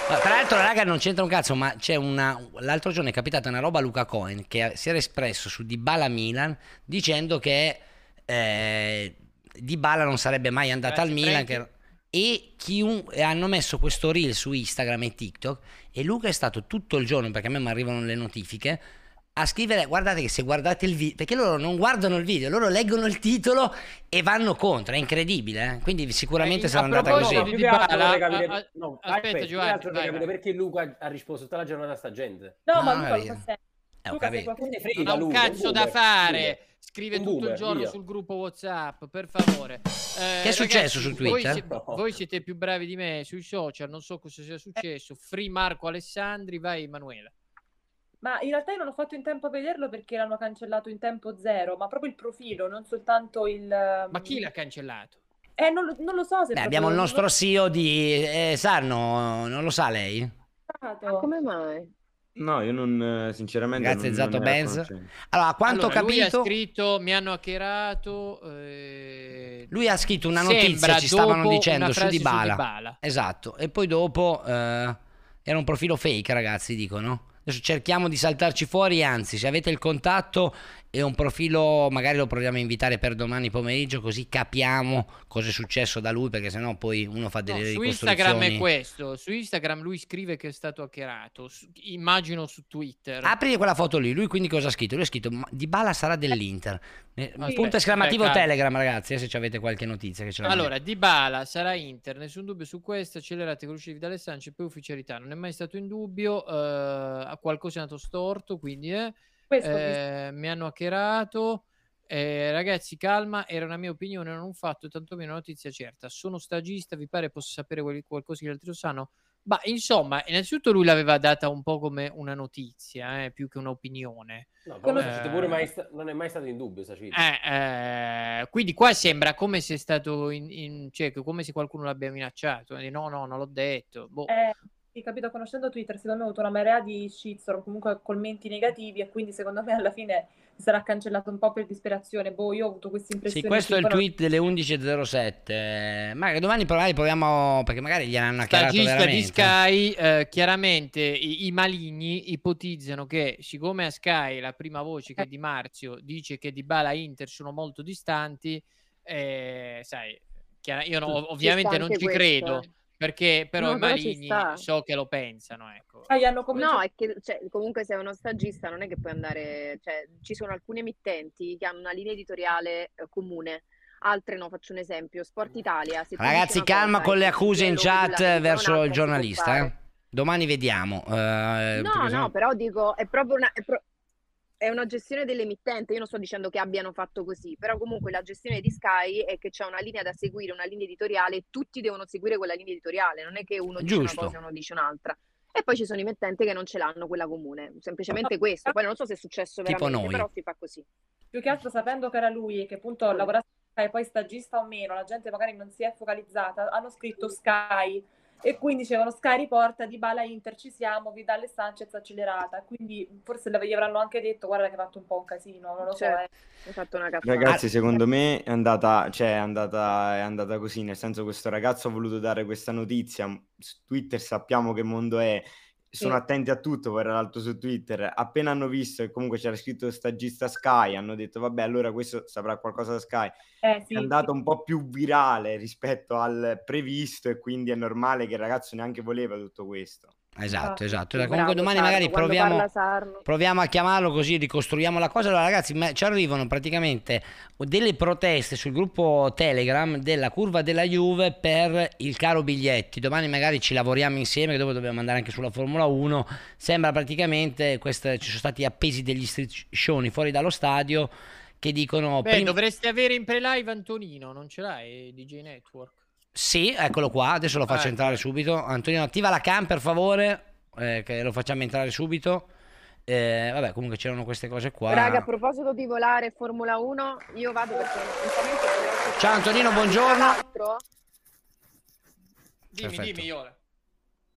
Speaker 1: Tra l'altro, raga, non c'entra un cazzo, ma c'è una. L'altro giorno è capitata una roba a Luca Cohen che si era espresso su Dybala Milan dicendo che eh, Dybala non sarebbe mai andata al Milan. Che... E chiun... hanno messo questo reel su Instagram e TikTok. E Luca è stato tutto il giorno, perché a me mi arrivano le notifiche a scrivere, guardate che se guardate il video, perché loro non guardano il video, loro leggono il titolo e vanno contro, è incredibile, eh? quindi sicuramente eh, sarà andata così.
Speaker 11: Di Dybala, capire... a, a, no, aspetta, aspetta Giovanni, vai, vai. perché Luca ha risposto tutta la giornata a sta gente.
Speaker 13: No, no ma Luca lo fa sempre.
Speaker 1: Eh, Luca
Speaker 2: non ha un cazzo da fare. Scrive tutto boomer, il giorno via. sul gruppo WhatsApp, per favore.
Speaker 1: Eh, che è successo ragazzi, su Twitter?
Speaker 2: Voi, siete, voi siete più bravi di me sui social, non so cosa sia successo. Free Marco Alessandri, vai Emanuela.
Speaker 13: Ma in realtà io non ho fatto in tempo a vederlo perché l'hanno cancellato in tempo zero, ma proprio il profilo, non soltanto il...
Speaker 2: Ma chi l'ha cancellato?
Speaker 13: Eh, non lo, non lo so se...
Speaker 1: Beh, abbiamo il nostro CEO di eh, Sarno, non lo sa lei?
Speaker 10: Ma come mai?
Speaker 5: No, io non, sinceramente...
Speaker 1: Grazie
Speaker 5: non,
Speaker 1: Zato Benz. Allora, a quanto
Speaker 2: allora,
Speaker 1: ho capito...
Speaker 2: Lui ha scritto, mi hanno hackerato... Eh...
Speaker 1: Lui ha scritto una notizia, ci stavano dicendo, su Dybala. Esatto, e poi dopo... Eh, era un profilo fake, ragazzi, dicono Adesso cerchiamo di saltarci fuori, anzi, se avete il contatto e un profilo, magari lo proviamo a invitare per domani pomeriggio, così capiamo cosa è successo da lui, perché sennò poi uno fa delle
Speaker 2: No, su. Instagram è questo. Su Instagram lui scrive che è stato hackerato. Su- immagino su Twitter.
Speaker 1: Apri quella foto lì, lui quindi cosa ha scritto? Lui ha scritto "Ma Di Bala sarà dell'Inter. Eh, punto esclamativo. Telegram, ragazzi, eh, se ci avete qualche notizia che ce
Speaker 2: Allora, Dybala sarà Inter, nessun dubbio su questo, accelerate con l'uscita di Sanchez, poi ufficialità, non è mai stato in dubbio, eh, qualcosa è andato storto, quindi eh,
Speaker 13: Questo
Speaker 2: eh, mi hanno hackerato, eh, ragazzi calma, era una mia opinione, non un fatto, tantomeno una notizia certa, sono stagista, vi pare posso sapere quel- qualcosa che gli altri lo sanno? Ma insomma, innanzitutto lui l'aveva data un po' come una notizia, eh, più che un'opinione.
Speaker 11: No, però
Speaker 2: Eh,
Speaker 11: pure mai sta- non è mai stato in dubbio,
Speaker 2: eh, eh, quindi qua sembra come se è stato in, in- cioè, come se qualcuno l'abbia minacciato. eh, No, no, non l'ho detto. Boh.
Speaker 13: Sì, capito, conoscendo Twitter, secondo me ha avuto una marea di shitstorm, comunque commenti negativi e quindi secondo me alla fine sarà cancellato un po' per disperazione. Boh, io ho avuto questa impressione.
Speaker 1: Sì, questo è il
Speaker 13: poi non-
Speaker 1: tweet delle 11.07. Magari domani magari proviamo, perché magari gliel'hanno hackerato
Speaker 2: Stagista di
Speaker 1: veramente.
Speaker 2: Sky, eh, chiaramente i, i maligni ipotizzano che, siccome a Sky la prima voce che è Di Marzio dice che Di Bala e Inter sono molto distanti, eh, sai, chiara- io no- ovviamente non ci
Speaker 10: questo,
Speaker 2: credo,
Speaker 10: eh.
Speaker 2: Perché però
Speaker 10: No,
Speaker 2: i maligni so che lo pensano, ecco.
Speaker 13: Ah, gli hanno cominciato-
Speaker 10: No, è che cioè, comunque sei uno stagista non è che puoi andare, cioè, ci sono alcune emittenti che hanno una linea editoriale eh, comune, altre no, faccio un esempio, Sport Italia. se
Speaker 1: Ragazzi, calma
Speaker 10: cosa
Speaker 1: con le accuse in chat verso il giornalista. eh. Domani vediamo. eh,
Speaker 10: No, no, però dico, è proprio una, è pro- è una gestione dell'emittente. Io non sto dicendo che abbiano fatto così, però comunque la gestione di Sky è che c'è una linea da seguire, una linea editoriale, e tutti devono seguire quella linea editoriale, non è che uno dice
Speaker 1: Giusto.
Speaker 10: una cosa e uno dice un'altra. E poi ci sono emittenti che non ce l'hanno quella comune, semplicemente questo. Poi non so se è successo veramente, però si fa così.
Speaker 13: Più che altro sapendo che era lui e che appunto lavorasse a Sky, poi stagista o meno, la gente magari non si è focalizzata, hanno scritto Sky e quindi dicevano Sky riporta di Bala Inter ci siamo, Vidal Sanchez accelerata, quindi forse gli avranno anche detto guarda che hai fatto un po' un casino, non lo so.
Speaker 10: Cioè,
Speaker 13: eh.
Speaker 10: hai fatto una cazzata.
Speaker 5: Ragazzi, secondo me è andata, cioè, è andata, è andata così, nel senso questo ragazzo ha voluto dare questa notizia, su Twitter sappiamo che mondo è, sono attenti a tutto, l'altro su Twitter, appena hanno visto che comunque c'era scritto stagista Sky, hanno detto vabbè allora questo saprà qualcosa da Sky,
Speaker 13: Eh, sì,
Speaker 5: è andato
Speaker 13: sì.
Speaker 5: un po' più virale rispetto al previsto e quindi è normale che il ragazzo neanche voleva tutto questo.
Speaker 1: Esatto, esatto.
Speaker 10: Bravo,
Speaker 1: Comunque domani
Speaker 10: Sarno,
Speaker 1: magari proviamo, proviamo a chiamarlo così ricostruiamo la cosa. Allora ragazzi, ma ci arrivano praticamente delle proteste sul gruppo Telegram della curva della Juve per il caro biglietti. Domani magari ci lavoriamo insieme, che dopo dobbiamo andare anche sulla Formula 1. Sembra praticamente, queste, ci sono stati appesi degli striscioni fuori dallo stadio che dicono...
Speaker 2: Beh,
Speaker 1: prima-
Speaker 2: dovresti avere in pre-live Antonino, non ce l'hai DJ Network?
Speaker 1: Sì, eccolo qua, adesso lo faccio
Speaker 2: Eh.
Speaker 1: entrare subito. Antonino, attiva la cam per favore, eh, che lo facciamo entrare subito. Eh, vabbè, comunque c'erano queste cose qua.
Speaker 10: Raga, a proposito di volare Formula 1, io vado perché
Speaker 1: Ciao Antonino, buongiorno.
Speaker 2: Dimmi,
Speaker 8: Perfetto.
Speaker 2: dimmi, Yola.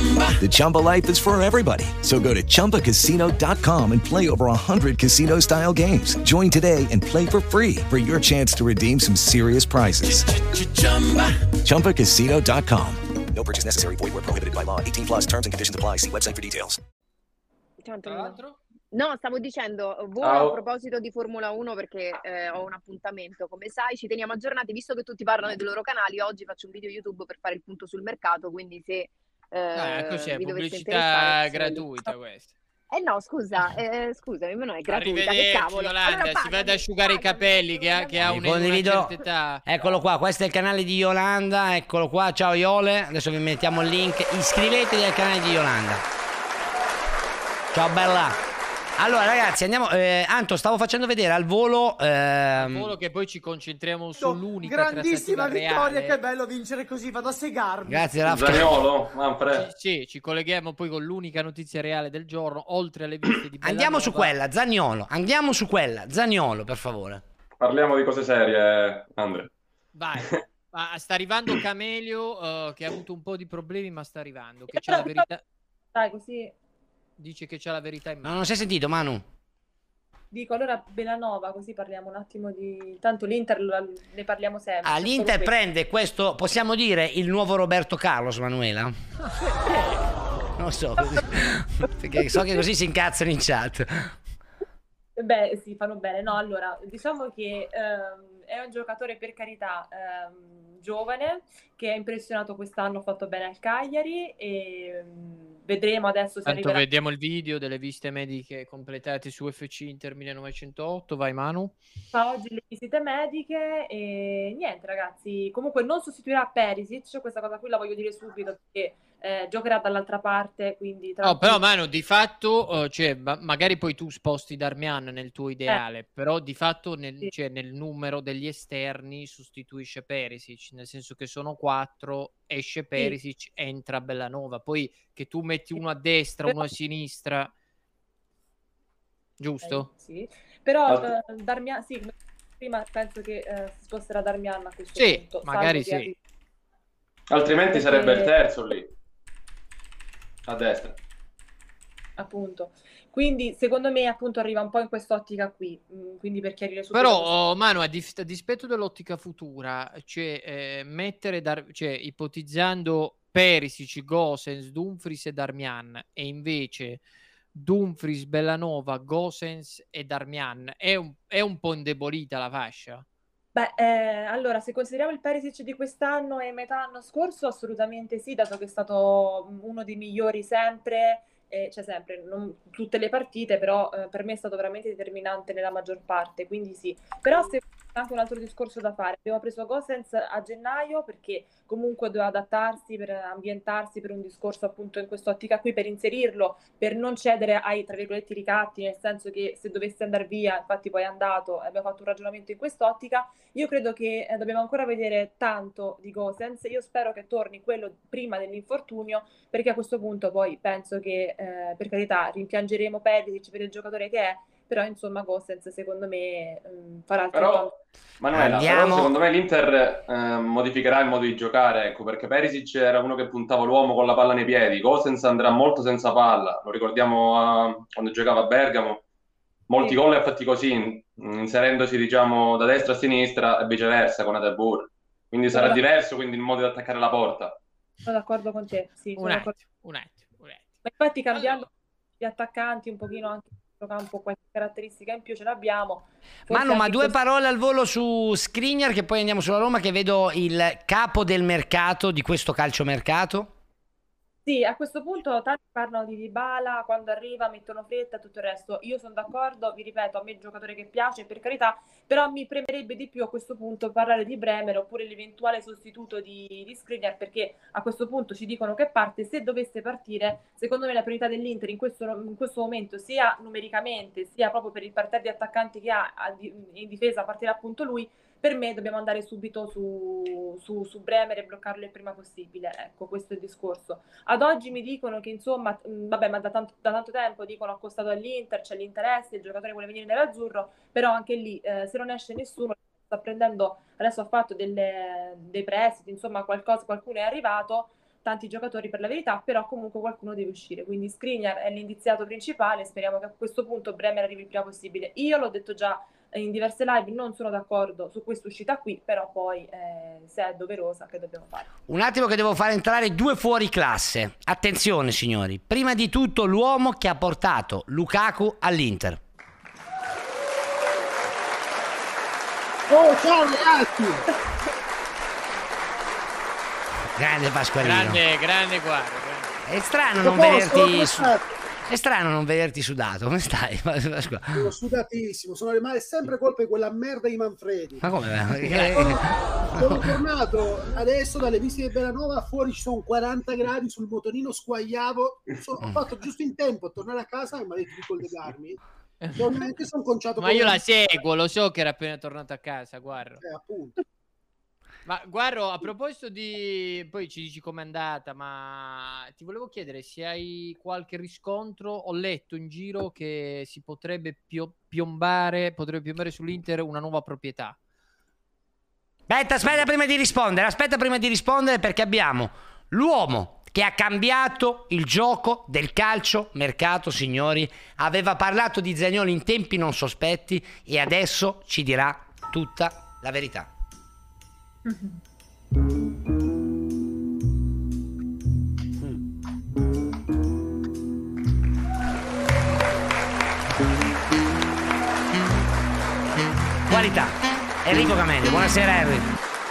Speaker 16: The Chumba life is for everybody. So go to ChumbaCasino.com and play over 100 casino-style games. Join today and play for free for your chance to redeem some serious prizes. ChumbaCasino.com.
Speaker 14: No purchase necessary. Void were prohibited by law. 18 plus terms and conditions apply. See website for details.
Speaker 10: No, stavo dicendo, volo
Speaker 11: Ciao.
Speaker 10: a proposito di Formula 1 perché eh, ho un appuntamento, come sai, ci teniamo aggiornati, visto che tutti parlano dei loro canali, oggi faccio un video YouTube per fare il punto sul mercato, quindi se
Speaker 2: Ah, cos'è?
Speaker 10: vi dovesse
Speaker 2: Pubblicità
Speaker 10: interessare... se-
Speaker 2: gratuita questa.
Speaker 10: Eh no, scusa, eh, scusami, ma non è gratuita, che cavolo.
Speaker 2: Yolanda,
Speaker 10: Allora
Speaker 2: si va ad asciugare i capelli che ha, che ha un- una
Speaker 1: condivido-
Speaker 2: certa età.
Speaker 1: Eccolo qua, questo è il canale di Yolanda, eccolo qua, ciao Iole, adesso vi mettiamo il link, iscrivetevi al canale di Yolanda. Ciao bella. Allora, ragazzi, andiamo. eh, Anto, stavo facendo vedere al volo. ehm,
Speaker 2: Solo che poi ci concentriamo sull'unica
Speaker 17: Grandissima vittoria,
Speaker 2: reale.
Speaker 17: che bello vincere così, vado a segarmi.
Speaker 1: Grazie, Raf.
Speaker 18: Zaniolo, Manfred.
Speaker 2: Sì, ci colleghiamo poi con l'unica notizia reale del giorno, oltre alle viste di
Speaker 1: Andiamo
Speaker 2: Bellanova.
Speaker 1: su quella, Zagnolo. Andiamo su quella, Zagnolo, per favore.
Speaker 18: Parliamo di cose serie, Andre.
Speaker 2: Vai. Ma sta arrivando Camelio eh, che ha avuto un po' di problemi, ma sta arrivando. Che c'ha la verità.
Speaker 13: Dai, così
Speaker 2: Dice che c'ha la verità in
Speaker 1: No,
Speaker 2: mano.
Speaker 1: non si è sentito, Manu.
Speaker 13: dico allora Belanova, così parliamo un attimo di... Tanto l'Inter ne parliamo sempre.
Speaker 1: Ah, l'Inter prende questo, possiamo dire, il nuovo Roberto Carlos, Manuela? Non lo so, così- perché so che così si incazzano in chat.
Speaker 13: Beh, sì, fanno bene. No, allora, diciamo che ehm, è un giocatore per carità ehm, giovane che ha impressionato quest'anno, ha fatto bene al Cagliari e mm, vedremo adesso se
Speaker 2: Tanto
Speaker 13: arriverà.
Speaker 2: vediamo il video delle visite mediche completate su FC Inter 1908. Vai Manu.
Speaker 13: fa oggi le visite mediche e niente ragazzi, comunque non sostituirà Perisic, questa cosa qui la voglio dire subito perché eh, giocherà dall'altra parte, quindi
Speaker 2: No, però Manu, di fatto, eh, cioè, ma- magari poi tu sposti Darmian nel tuo ideale, però di fatto nel, cioè, nel numero degli esterni sostituisce Perisic, nel senso che sono quattro, esce Perisic, entra Bellanova, poi che tu metti uno a destra, uno a sinistra, giusto?
Speaker 13: Eh, sì. Però eh, Darmian, sì, prima penso che eh, si sposterà Darmian a questo
Speaker 2: Sì,
Speaker 13: punto.
Speaker 2: magari
Speaker 13: salvo che
Speaker 2: sì.
Speaker 18: Altrimenti
Speaker 13: Perché-
Speaker 18: sarebbe il terzo lì. A destra.
Speaker 13: appunto. Quindi secondo me appunto arriva un po' in quest'ottica qui, mm, quindi per chiarire subito
Speaker 2: Però,
Speaker 13: questo-
Speaker 2: oh, Manu, a, dis- a dispetto dell'ottica futura, cioè, eh, mettere, Dar- cioè, ipotizzando Perisic, Gosens, Dumfries e Darmian, e invece Dumfries, Bellanova, Gosens e Darmian, è un, è un po' indebolita la fascia.
Speaker 13: Beh, eh, allora, se consideriamo il Perisic di quest'anno e metà anno scorso, assolutamente sì, dato che è stato mm, uno dei migliori sempre, eh, cioè sempre, non tutte le partite, però eh, per me è stato veramente determinante nella maggior parte, quindi sì. Però se anche un altro discorso da fare, abbiamo preso Gosens a gennaio perché comunque doveva adattarsi, per ambientarsi per un discorso appunto in quest'ottica qui, per inserirlo, per non cedere ai, tra virgolette, ricatti, nel senso che se dovesse andare via, infatti poi è andato, abbiamo fatto un ragionamento in quest'ottica, io credo che eh, dobbiamo ancora vedere tanto di Gosens. Io spero che torni quello prima dell'infortunio, perché a questo punto poi penso che, eh, per carità, rimpiangeremo Perisic per il giocatore che è, però insomma Gosens secondo me mm, farà altrettanto.
Speaker 18: Però, Manuela, però secondo me l'Inter eh, modificherà il modo di giocare, ecco, perché Perisic era uno che puntava l'uomo con la palla nei piedi, Gosens andrà molto senza palla, lo ricordiamo a- quando giocava a Bergamo, molti
Speaker 13: Sì.
Speaker 18: gol li ha fatti così, in- inserendosi diciamo da destra a sinistra e viceversa con Adebur. Quindi sarà
Speaker 13: Allora-
Speaker 18: diverso quindi il modo di attaccare la porta.
Speaker 13: Sono d'accordo con te, sì, sono
Speaker 2: Un
Speaker 13: d'accordo.
Speaker 2: attimo, un attimo, un attimo.
Speaker 13: Ma infatti cambiando gli attaccanti un pochino anche campo qualche caratteristica in più ce l'abbiamo.
Speaker 1: Manu, ma due
Speaker 13: questo-
Speaker 1: parole al volo su Skriniar, che poi andiamo sulla Roma, che vedo il capo del mercato di questo calciomercato.
Speaker 13: Sì, a questo punto tanti parlano di Dybala, quando arriva mettono fretta e tutto il resto. Io sono d'accordo, vi ripeto, a me è un giocatore che piace, per carità, però mi premerebbe di più a questo punto parlare di Bremer oppure l'eventuale sostituto di, di Skriniar, perché a questo punto ci dicono che parte. Se dovesse partire, secondo me la priorità dell'Inter in questo, in questo momento, sia numericamente, sia proprio per il parterre di attaccanti che ha a in difesa, partirà appunto lui. Per me dobbiamo andare subito su, su, su Bremer e bloccarlo il prima possibile. Ecco, questo è il discorso. Ad oggi mi dicono che insomma, mh, vabbè, ma da tanto, da tanto tempo dicono accostato all'Inter, c'è l'interesse, il giocatore vuole venire nell'azzurro, però anche lì eh, se non esce nessuno, sta prendendo, adesso ha fatto delle- dei prestiti, insomma qualcosa, qualcuno è arrivato, tanti giocatori per la verità, però comunque qualcuno deve uscire, quindi Skriniar è l'indiziato principale, speriamo che a questo punto Bremer arrivi il prima possibile. Io l'ho detto già in diverse live, non sono d'accordo su questa uscita qui, però poi eh, se è doverosa che dobbiamo fare?
Speaker 1: Un attimo che devo fare entrare due fuori classe. Attenzione, signori. Prima di tutto l'uomo che ha portato Lukaku all'Inter.
Speaker 17: Oh, ciao ragazzi!
Speaker 1: Grande Pasqualino.
Speaker 2: Grande, grande guarda.
Speaker 1: È strano non vederti su-? È strano non vederti sudato, come stai?
Speaker 19: Sono sudatissimo, sono rimane sempre colpa di quella merda di Manfredi.
Speaker 1: Ma come?
Speaker 19: Eh, Sono tornato adesso dalle visite di Bellanova, fuori ci sono 40 gradi, sul motorino squagliavo, sono, ho fatto giusto in tempo a tornare a casa e mi ha detto di collegarmi. Sono conciato
Speaker 2: Ma io la
Speaker 19: la-
Speaker 2: seguo, lo so che era appena tornato a casa, guarda.
Speaker 19: Eh, appunto.
Speaker 2: Ma guarda, a proposito di... Poi ci dici com'è andata, ma ti volevo chiedere se hai qualche riscontro. Ho letto in giro che si potrebbe pio- piombare, potrebbe piombare sull'Inter una nuova proprietà.
Speaker 1: Aspetta, aspetta prima di rispondere, aspetta prima di rispondere perché abbiamo l'uomo che ha cambiato il gioco del calcio mercato, signori. Aveva parlato di Zagnolo in tempi non sospetti e adesso ci dirà tutta la verità. Qualità. Enrico Camelli, buonasera Henry.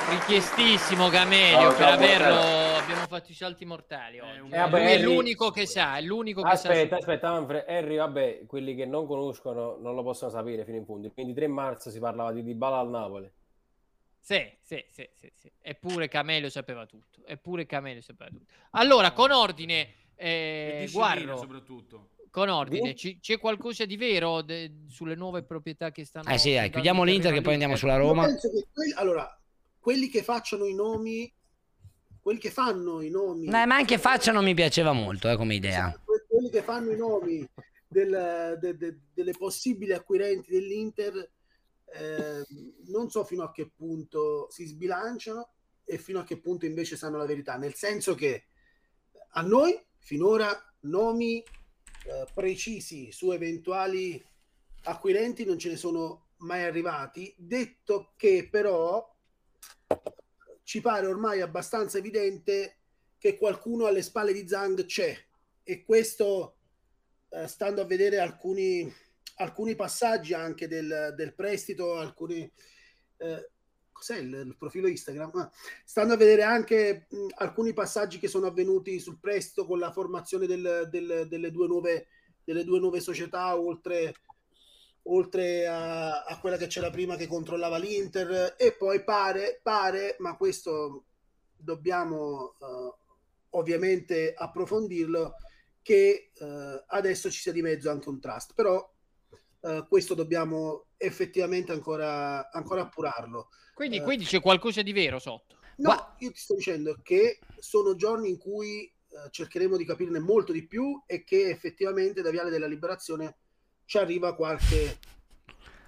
Speaker 2: Richiestissimo Gamelio,
Speaker 11: Ciao,
Speaker 2: per
Speaker 11: ciao,
Speaker 2: averlo
Speaker 11: buonasera.
Speaker 2: abbiamo fatto i salti mortali oggi.
Speaker 11: Eh, vabbè,
Speaker 2: Lui è
Speaker 11: Harry-
Speaker 2: l'unico che sa, è l'unico che
Speaker 11: Aspetta,
Speaker 2: sa.
Speaker 11: aspetta, Manfred. Harry, vabbè, quelli che non conoscono non lo possono sapere fino in fondo. Il 23 marzo si parlava di Dybala al Napoli.
Speaker 2: Sì, sì, sì, sì, sì. Eppure Camelio sapeva tutto. Eppure Camelio sapeva tutto. Allora, con ordine, eh, guardo,
Speaker 20: soprattutto.
Speaker 2: con ordine,
Speaker 20: Di?
Speaker 2: ci- c'è qualcosa di vero de- sulle nuove proprietà che stanno...
Speaker 1: Eh sì, dai, chiudiamo
Speaker 2: in
Speaker 1: l'Inter che poi andiamo
Speaker 2: all'Inter?
Speaker 1: sulla Roma.
Speaker 19: Che quelli- allora, quelli che facciano i nomi, quelli che fanno i nomi,
Speaker 1: Eh, ma anche faccia non mi piaceva molto eh, come idea.
Speaker 19: que- quelli che fanno i nomi del- de- de- delle possibili acquirenti dell'Inter, eh, non so fino a che punto si sbilanciano e fino a che punto invece sanno la verità, nel senso che a noi finora nomi eh, precisi su eventuali acquirenti non ce ne sono mai arrivati, detto che però ci pare ormai abbastanza evidente che qualcuno alle spalle di Zhang c'è e questo eh, stando a vedere alcuni, alcuni passaggi anche del, del prestito, alcuni eh, cos'è il, il profilo Instagram? Ah, stando a vedere anche mh, alcuni passaggi che sono avvenuti sul prestito con la formazione del- del- delle, due nuove, delle due nuove società oltre oltre a, a quella che c'era prima che controllava l'Inter e poi pare, pare ma questo dobbiamo eh, ovviamente approfondirlo che eh, adesso ci sia di mezzo anche un trust però eh, questo dobbiamo effettivamente ancora, ancora appurarlo
Speaker 2: Quindi,
Speaker 19: Eh,
Speaker 2: quindi c'è qualcosa di vero sotto.
Speaker 19: No, io ti sto dicendo che sono giorni in cui eh, cercheremo di capirne molto di più e che effettivamente da Viale della Liberazione ci arriva qualche,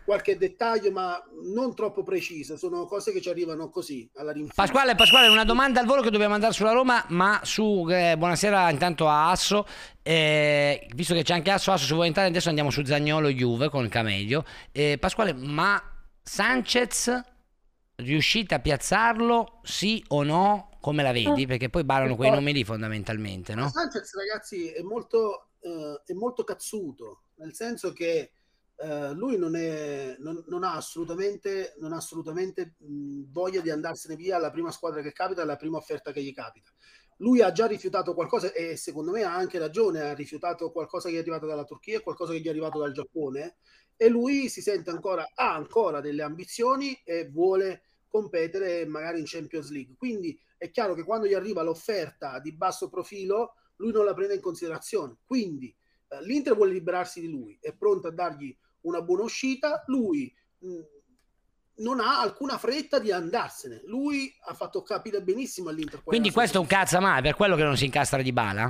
Speaker 19: qualche dettaglio, ma non troppo preciso. Sono cose che ci arrivano così alla rinfresca.
Speaker 1: Pasquale, Pasquale, una domanda al volo che dobbiamo andare sulla Roma, ma su eh, buonasera intanto a Asso. eh, visto che c'è anche Asso, Asso, se vuoi entrare adesso andiamo su Zagnolo Juve con Camelio. Eh, Pasquale, ma Sanchez riuscite a piazzarlo? Sì o no? Come la vedi? Perché poi ballano quei nomi lì fondamentalmente, no?
Speaker 19: Sanchez, ragazzi, è molto, eh, è molto cazzuto, nel senso che eh, lui non, è, non, non ha assolutamente, non ha assolutamente mh, voglia di andarsene via alla prima squadra che capita, alla prima offerta che gli capita. Lui ha già rifiutato qualcosa e secondo me ha anche ragione, ha rifiutato qualcosa che è arrivato dalla Turchia e qualcosa che gli è arrivato dal Giappone e lui si sente ancora, ha ancora delle ambizioni e vuole competere magari in Champions League. Quindi è chiaro che quando gli arriva l'offerta di basso profilo, lui non la prende in considerazione. Quindi eh, l'Inter vuole liberarsi di lui, è pronto a dargli una buona uscita, lui mh, non ha alcuna fretta di andarsene. Lui ha fatto capire benissimo all'Inter.
Speaker 1: Quindi questo è un cazzo mai, per quello che non si incastra di bala?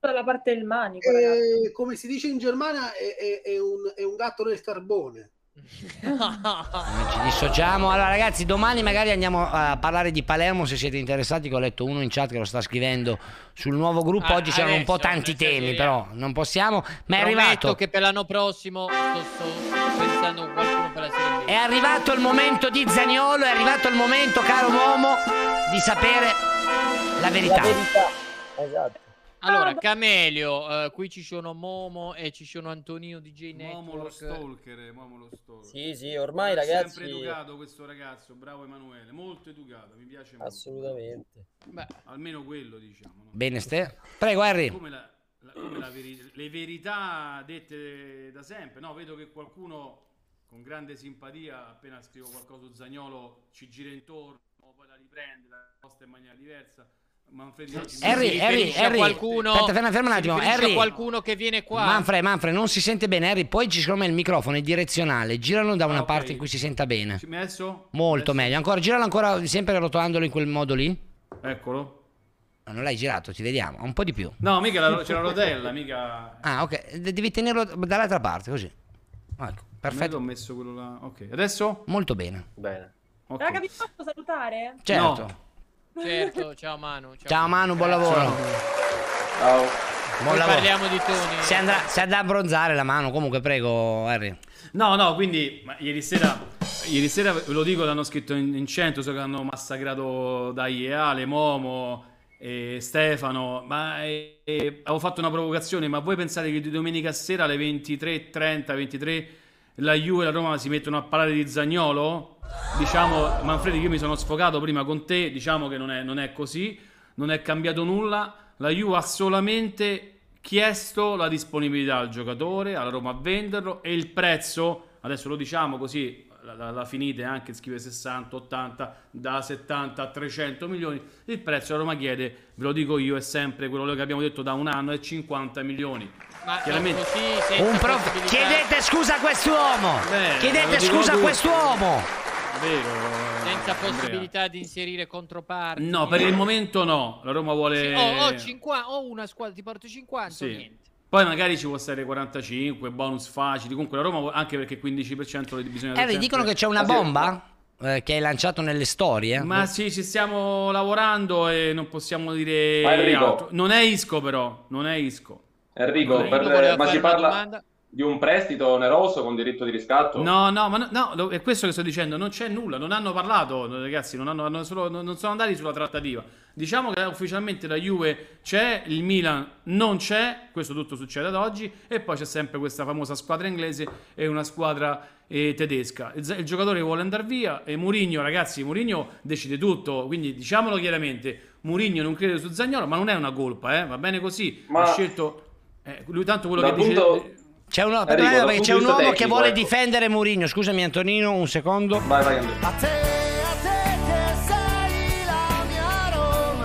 Speaker 13: dalla parte del manico,
Speaker 19: Eh, come si dice in Germania, è, è- è un, è un gatto nel carbone.
Speaker 1: Ci dissociamo. Allora, ragazzi, domani magari andiamo a parlare di Palermo. Se siete interessati, che ho letto uno in chat che lo sta scrivendo sul nuovo gruppo.
Speaker 2: Ah,
Speaker 1: Oggi c'erano un po' tanti temi, però non possiamo. Ma è
Speaker 2: Prometto
Speaker 1: arrivato.
Speaker 2: che per l'anno prossimo sto, sto pensando a qualcuno per la Serie.
Speaker 1: È arrivato il momento di Zagnolo. È arrivato il momento, caro uomo, di sapere la verità.
Speaker 15: Esatto.
Speaker 2: Allora, Camelio, eh, qui ci sono Momo e ci sono Antonino DJ
Speaker 20: Momo lo
Speaker 2: Network.
Speaker 20: stalker, Momo lo stalker.
Speaker 15: Sì, sì, ormai
Speaker 20: È
Speaker 15: ragazzi...
Speaker 20: sempre educato questo ragazzo, bravo Emanuele, molto educato, mi piace molto.
Speaker 15: Assolutamente.
Speaker 20: Almeno quello diciamo. no?
Speaker 1: Bene, Ste. Prego, Harry.
Speaker 20: Come la- la- come la veri- le verità dette da sempre. No, vedo che qualcuno con grande simpatia, appena scrivo qualcosa Zagnolo, ci gira intorno, poi la riprende, la posta in maniera diversa.
Speaker 1: Harry,
Speaker 2: Si
Speaker 1: Harry,
Speaker 2: a
Speaker 1: Harry,
Speaker 2: qualcuno-
Speaker 1: aspetta, ferma, ferma un attimo. Harry,
Speaker 2: qualcuno che viene qua.
Speaker 1: Manfred, Manfred, non si sente bene. Harry, poi secondo me il microfono è direzionale. Giralo da una
Speaker 20: Ah, ok.
Speaker 1: parte in cui si senta bene.
Speaker 20: Ci- Messo?
Speaker 1: Molto meglio. Ancora, giralo ancora, sempre rotolandolo in quel modo lì.
Speaker 20: Eccolo.
Speaker 1: Ma non l'hai girato, ti vediamo. Un po' di più.
Speaker 20: No, mica la- c'è la rotella, mica...
Speaker 1: Ah, ok. De- Devi tenerlo dall'altra parte, così. Ecco,
Speaker 20: Perfetto. Ho messo quello là. Ok, adesso?
Speaker 1: Molto bene.
Speaker 18: Bene.
Speaker 20: Ok.
Speaker 13: Raga, vi posso salutare?
Speaker 1: Certo.
Speaker 2: Certo, ciao Manu. Ciao,
Speaker 1: Ciao Manu, buon lavoro.
Speaker 18: Ciao.
Speaker 1: Buon lavoro.
Speaker 2: parliamo di Tony.
Speaker 1: Si andrà, si andrà a abbronzare la mano, comunque prego, Harry.
Speaker 20: No, no, quindi ma ieri sera, ieri sera ve lo dico, l'hanno scritto in, in 100, so che hanno massacrato Dai e Ale, Momo e Stefano, ma eh, eh, avevo fatto una provocazione, ma voi pensate che di domenica sera alle 23.30, 23, la Juve e la Roma si mettono a parlare di Zagnolo? Diciamo, Manfredi, io mi sono sfogato prima con te, diciamo che non è, non è così, non è cambiato nulla, la Juve ha solamente chiesto la disponibilità al giocatore, alla Roma a venderlo e il prezzo, adesso lo diciamo così, la, la- la finite anche scrive 60, 80, da 70 a 300 milioni, il prezzo la Roma chiede, ve lo dico io, è sempre quello che abbiamo detto da un anno, è 50 milioni.
Speaker 2: Ma
Speaker 20: Chiaramente-
Speaker 2: così,
Speaker 1: prof- Chiedete scusa a quest'uomo.
Speaker 20: Beh,
Speaker 1: Chiedete scusa a quest'uomo.
Speaker 20: Vero,
Speaker 2: senza
Speaker 20: Andrea.
Speaker 2: possibilità di inserire controparti.
Speaker 20: No, per il momento no, la Roma vuole...
Speaker 2: Ho, ho 50, ho una squadra, ti porto 50
Speaker 20: Sì.
Speaker 2: niente.
Speaker 20: Poi magari ci può stare 45, bonus facili. Comunque la Roma, vuole- anche perché 15% le bisogna
Speaker 1: Harry,
Speaker 20: sempre-
Speaker 1: dicono che c'è una
Speaker 20: sì.
Speaker 1: bomba eh, che hai lanciato nelle storie.
Speaker 20: Ma sì, ci stiamo lavorando e non possiamo dire
Speaker 18: Enrico-.
Speaker 20: Non è Isco però, non è Isco.
Speaker 18: Enrico,
Speaker 20: è-
Speaker 18: per- ma
Speaker 2: una
Speaker 18: parla
Speaker 2: domanda?
Speaker 18: Di un prestito oneroso con diritto di riscatto?
Speaker 20: No, no, ma no, no, è questo che sto dicendo, non c'è nulla, non hanno parlato, ragazzi, non, hanno, hanno solo- non sono andati sulla trattativa. Diciamo che ufficialmente la Juve c'è, il Milan non c'è, questo tutto succede ad oggi, e poi c'è sempre questa famosa squadra inglese e una squadra eh, tedesca. Il, il giocatore vuole andare via e Mourinho, ragazzi, Mourinho decide tutto, quindi diciamolo chiaramente, Mourinho non crede su Zagnolo, ma non è una colpa, eh, va bene così,
Speaker 18: Ma-
Speaker 20: ha scelto... eh, lui tanto quello che dice...
Speaker 1: C'è, uno-
Speaker 18: Enrico,
Speaker 1: perché c'è un uomo
Speaker 18: vista
Speaker 1: che
Speaker 18: tecnico,
Speaker 1: vuole
Speaker 18: ecco.
Speaker 1: difendere Mourinho. Scusami Antonino, un secondo.
Speaker 18: Vai, vai, Andrea.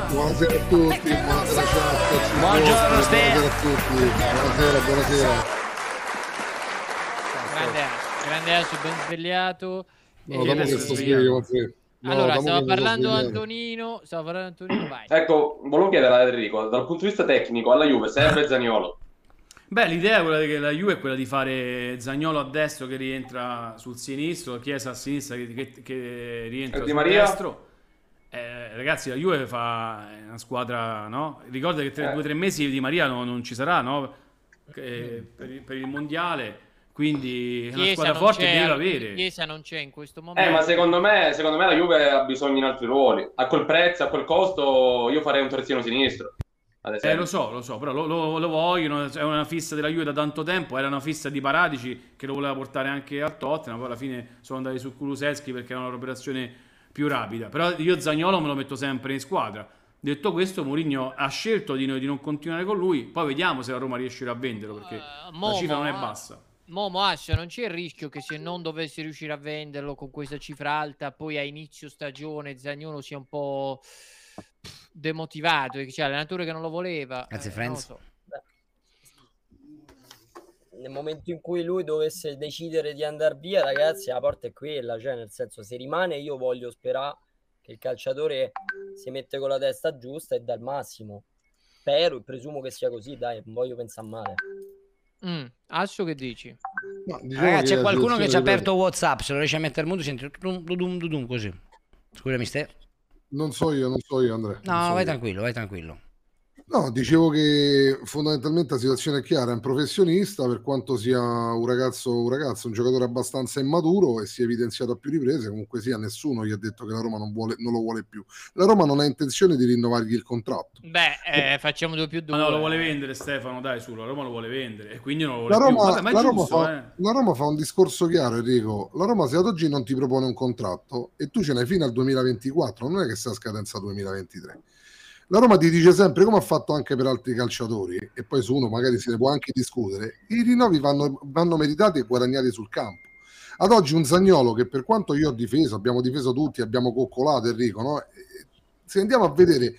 Speaker 17: Buonasera a tutti, buonasera chat.
Speaker 1: Buongiorno, Ste.
Speaker 17: Buonasera a tutti, buonasera, buonasera.
Speaker 2: Grande Asso, grande Asso, ben svegliato.
Speaker 17: No, dopo che sto sveglio. No,
Speaker 2: allora,
Speaker 17: che sto
Speaker 2: parlando. Antonino, stava parlando Antonino, vai.
Speaker 18: Ecco, volevo chiedere a Enrico, dal punto di vista tecnico, alla Juve serve Zaniolo?
Speaker 20: Beh, l'idea è quella che la Juve è quella di fare Zagnolo a destro che rientra sul sinistro, Chiesa a sinistra che, che- che rientra
Speaker 18: E Di
Speaker 20: sul
Speaker 18: Maria?
Speaker 20: destro. Eh, ragazzi, la Juve fa una squadra, no? Ricorda che tra
Speaker 18: Eh.
Speaker 20: due o tre mesi Di Maria no- non ci sarà, no? Eh, per, il- per il mondiale, quindi è una
Speaker 2: Chiesa
Speaker 20: squadra forte deve avere.
Speaker 2: Chiesa non c'è in questo momento.
Speaker 18: Eh, ma secondo me, secondo me la Juve ha bisogno in altri ruoli. A quel prezzo, a quel costo, io farei un terzino sinistro.
Speaker 20: Eh, lo so, lo so, però lo, lo- lo vogliono, è una fissa della Juve da tanto tempo, era una fissa di Paradici che lo voleva portare anche al Tottenham, poi alla fine sono andati su Kuluseschi perché era un'operazione più rapida, però io Zagnolo me lo metto sempre in squadra. Detto questo, Mourinho ha scelto di, di non continuare con lui, poi vediamo se la Roma riuscirà a venderlo perché la
Speaker 2: Momo,
Speaker 20: cifra non è bassa.
Speaker 2: Momo Ascia, non c'è il rischio che se non dovessi riuscire a venderlo con questa cifra alta, poi a inizio stagione Zagnolo sia un po' demotivato, e che c'è l'allenatore che non lo voleva.
Speaker 1: Grazie,
Speaker 2: eh,
Speaker 1: Franz.
Speaker 2: so.
Speaker 15: Nel momento in cui lui dovesse decidere di andare via, ragazzi, la porta è quella, cioè nel senso se rimane io voglio sperare che il calciatore si mette con la testa giusta e dà il massimo. Spero e presumo che sia così, dai, non voglio pensare male.
Speaker 2: Mm, Asso che dici?
Speaker 17: No, diciamo
Speaker 1: Ragazzi,
Speaker 17: che
Speaker 1: c'è qualcuno che ci ha aperto WhatsApp. Se lo riesci a mettere muto, senti dudum, dudum, dudum, così. Scusami, Ste.
Speaker 17: Non so io, non so io, Andrea.
Speaker 1: No,
Speaker 17: so
Speaker 1: vai
Speaker 17: io.
Speaker 1: tranquillo, vai tranquillo.
Speaker 17: No, dicevo che fondamentalmente la situazione è chiara, è un professionista per quanto sia un ragazzo, un ragazzo, un giocatore abbastanza immaturo e si è evidenziato a più riprese, comunque sia nessuno gli ha detto che la Roma non, vuole, non lo vuole più. La Roma non ha intenzione di rinnovargli il contratto.
Speaker 2: Beh, eh, facciamo due più due.
Speaker 20: Ma no, lo vuole vendere Stefano, dai, su, la Roma lo vuole vendere e quindi non lo vuole
Speaker 17: La
Speaker 20: più.
Speaker 17: Roma,
Speaker 20: è
Speaker 17: la Roma
Speaker 20: giusto,
Speaker 17: fa,
Speaker 20: eh.
Speaker 17: la Roma fa un discorso chiaro, Enrico. La Roma se ad oggi non ti propone un contratto e tu ce n'hai fino al 2024, non è che sta a scadenza 2023. La Roma ti dice sempre, come ha fatto anche per altri calciatori, e poi su uno magari se ne può anche discutere, i rinnovi vanno, vanno meritati e guadagnati sul campo. Ad oggi un Zagnolo che per quanto io ho difeso, abbiamo difeso tutti, abbiamo coccolato Enrico, no? Se andiamo a vedere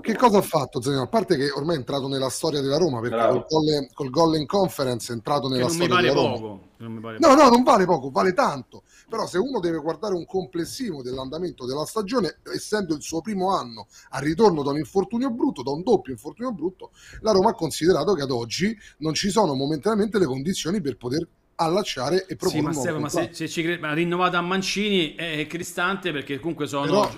Speaker 17: che cosa ha fatto Zagnolo, a parte che ormai è entrato nella storia della Roma, perché
Speaker 20: Bravo.
Speaker 17: col gol, col gol in conference è entrato
Speaker 20: Che
Speaker 17: nella
Speaker 20: non mi
Speaker 17: storia
Speaker 20: pare
Speaker 17: della Roma.
Speaker 20: poco. che non mi pare
Speaker 17: No,
Speaker 20: poco.
Speaker 17: no, non vale poco, vale tanto. Però se uno deve guardare un complessivo dell'andamento della stagione, essendo il suo primo anno al ritorno da un infortunio brutto, da un doppio infortunio brutto, la Roma ha considerato che ad oggi non ci sono momentaneamente le condizioni per poter allacciare e proporre
Speaker 20: Sì, ma Stefano, ma se, se ci cre- ma rinnovato a Mancini è Cristante perché comunque sono eh,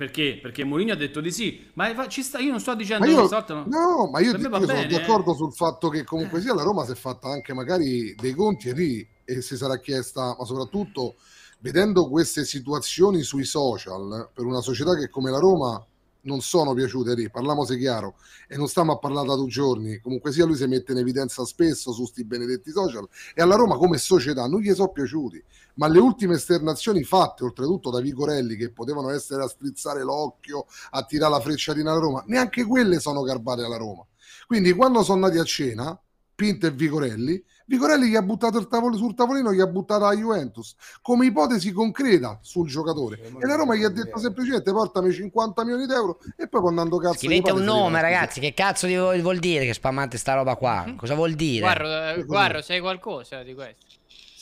Speaker 20: perché? Perché Mourinho ha detto di sì, ma ci sta, io non sto dicendo
Speaker 17: Ma io,
Speaker 20: volta no.
Speaker 17: no, ma io,
Speaker 20: va
Speaker 17: io sono
Speaker 20: bene, eh.
Speaker 17: d'accordo sul fatto che comunque sia la Roma si è fatta anche magari dei conti e lì e si sarà chiesta, ma soprattutto vedendo queste situazioni sui social per una società che come la Roma non sono piaciute lì, parliamoci chiaro e non stiamo a parlare da due giorni, comunque sia lui si mette in evidenza spesso su sti benedetti social. E alla Roma come società non gli sono piaciuti, ma le ultime esternazioni fatte oltretutto da Vigorelli che potevano essere a strizzare l'occhio, a tirare la frecciatina alla Roma, neanche quelle sono garbate alla Roma. Quindi quando sono andati a cena, Pinto e Vigorelli, Vigorelli gli ha buttato il tavolo, sul tavolino, gli ha buttato la Juventus come ipotesi concreta sul giocatore. E la Roma gli ha detto semplicemente portami 50 milioni di euro e poi andando cazzo
Speaker 1: Scrivete un nome, ragazzi. Che cazzo di- vuol dire che spammate sta roba qua? Cosa vuol dire?
Speaker 2: Guarda, eh, guarda, sai qualcosa di questo?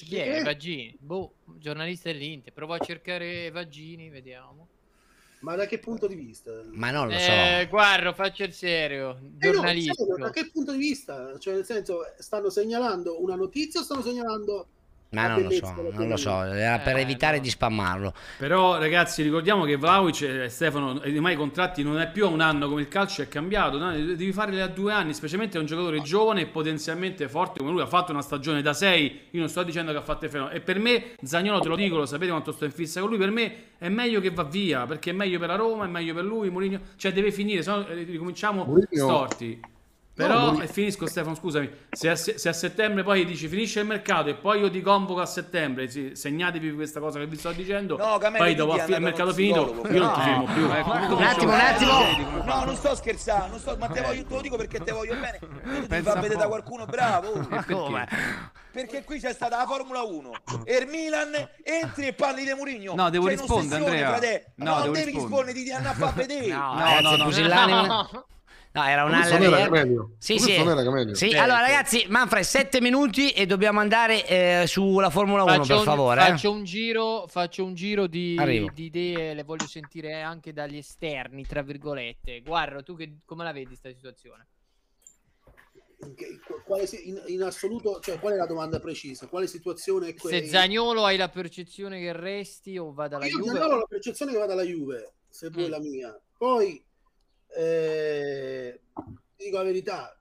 Speaker 2: Chi è?
Speaker 19: Eh.
Speaker 2: Vagini? Boh, giornalista dell'Inter. Provo a cercare Vagini, vediamo.
Speaker 19: Ma da che punto di vista?
Speaker 1: Ma non lo so.
Speaker 2: Eh, guarda, faccio il serio.
Speaker 19: Eh no, serio, da che punto di vista? Cioè, nel senso, stanno segnalando una notizia o stanno segnalando
Speaker 1: Ma
Speaker 19: la
Speaker 1: non lo so, non lo so. Era per
Speaker 2: Eh,
Speaker 1: evitare di spammarlo.
Speaker 20: Però ragazzi ricordiamo che Vlaovic eh, Stefano e ormai i contratti non è più a un anno come il calcio è cambiato, no? devi farli a due anni, specialmente a un giocatore giovane e potenzialmente forte come lui, ha fatto una stagione da sei, io non sto dicendo che ha fatto il fenomeno, e per me Zagnolo te lo dico, lo sapete quanto sto in fissa con lui, per me è meglio che va via, perché è meglio per la Roma, è meglio per lui, Mourinho, cioè deve finire, se no eh, ricominciamo
Speaker 17: Mourinho-
Speaker 20: storti. Però,
Speaker 17: Mourinho-
Speaker 20: e finisco Stefano, scusami, se a, se- a settembre poi dici finisce il mercato e poi io ti convoco a settembre, sì, segnatevi questa cosa che vi sto dicendo,
Speaker 21: No,
Speaker 20: poi dopo a
Speaker 21: andai
Speaker 20: mercato finito, io non ti
Speaker 21: no.
Speaker 20: fermo più.
Speaker 21: Eh,
Speaker 20: Ecco,
Speaker 21: un
Speaker 1: attimo, un attimo.
Speaker 21: No, non sto scherzando, non sto- ma te, voglio, te lo dico perché te voglio bene. Ti fa vedere da qualcuno bravo.
Speaker 1: Ma come?
Speaker 21: Perché qui c'è stata la Formula 1 e il Milan entri e parli di Murigno.
Speaker 22: No, devo rispondere, Andrea.
Speaker 21: frate.
Speaker 22: No,
Speaker 21: No, non devi
Speaker 22: rispondere.
Speaker 21: ti hanno a far vedere.
Speaker 1: No,
Speaker 22: No,
Speaker 1: ragazzi,
Speaker 22: no, no.
Speaker 1: No, era un
Speaker 17: Camelio.
Speaker 1: Sì, sì. Sì,
Speaker 2: Eh,
Speaker 1: allora ragazzi, Manfred, 7 minuti e dobbiamo andare eh, sulla Formula 1,
Speaker 2: Faccio
Speaker 1: per
Speaker 2: un,
Speaker 1: favore. eh.
Speaker 2: faccio un giro, faccio un giro di, di idee, le voglio sentire anche dagli esterni, tra virgolette. Guarda, tu che, come la vedi sta situazione?
Speaker 19: in, che- quale in- in assoluto, cioè qual è la domanda precisa? Quale situazione è
Speaker 2: Se
Speaker 19: quella?
Speaker 2: Zagnolo hai la percezione che resti o vada alla
Speaker 19: Io
Speaker 2: Juve?
Speaker 19: Zagnolo ho la percezione che vada alla Juve, se vuoi
Speaker 2: Mm.
Speaker 19: la mia. Poi eh, ti dico la verità,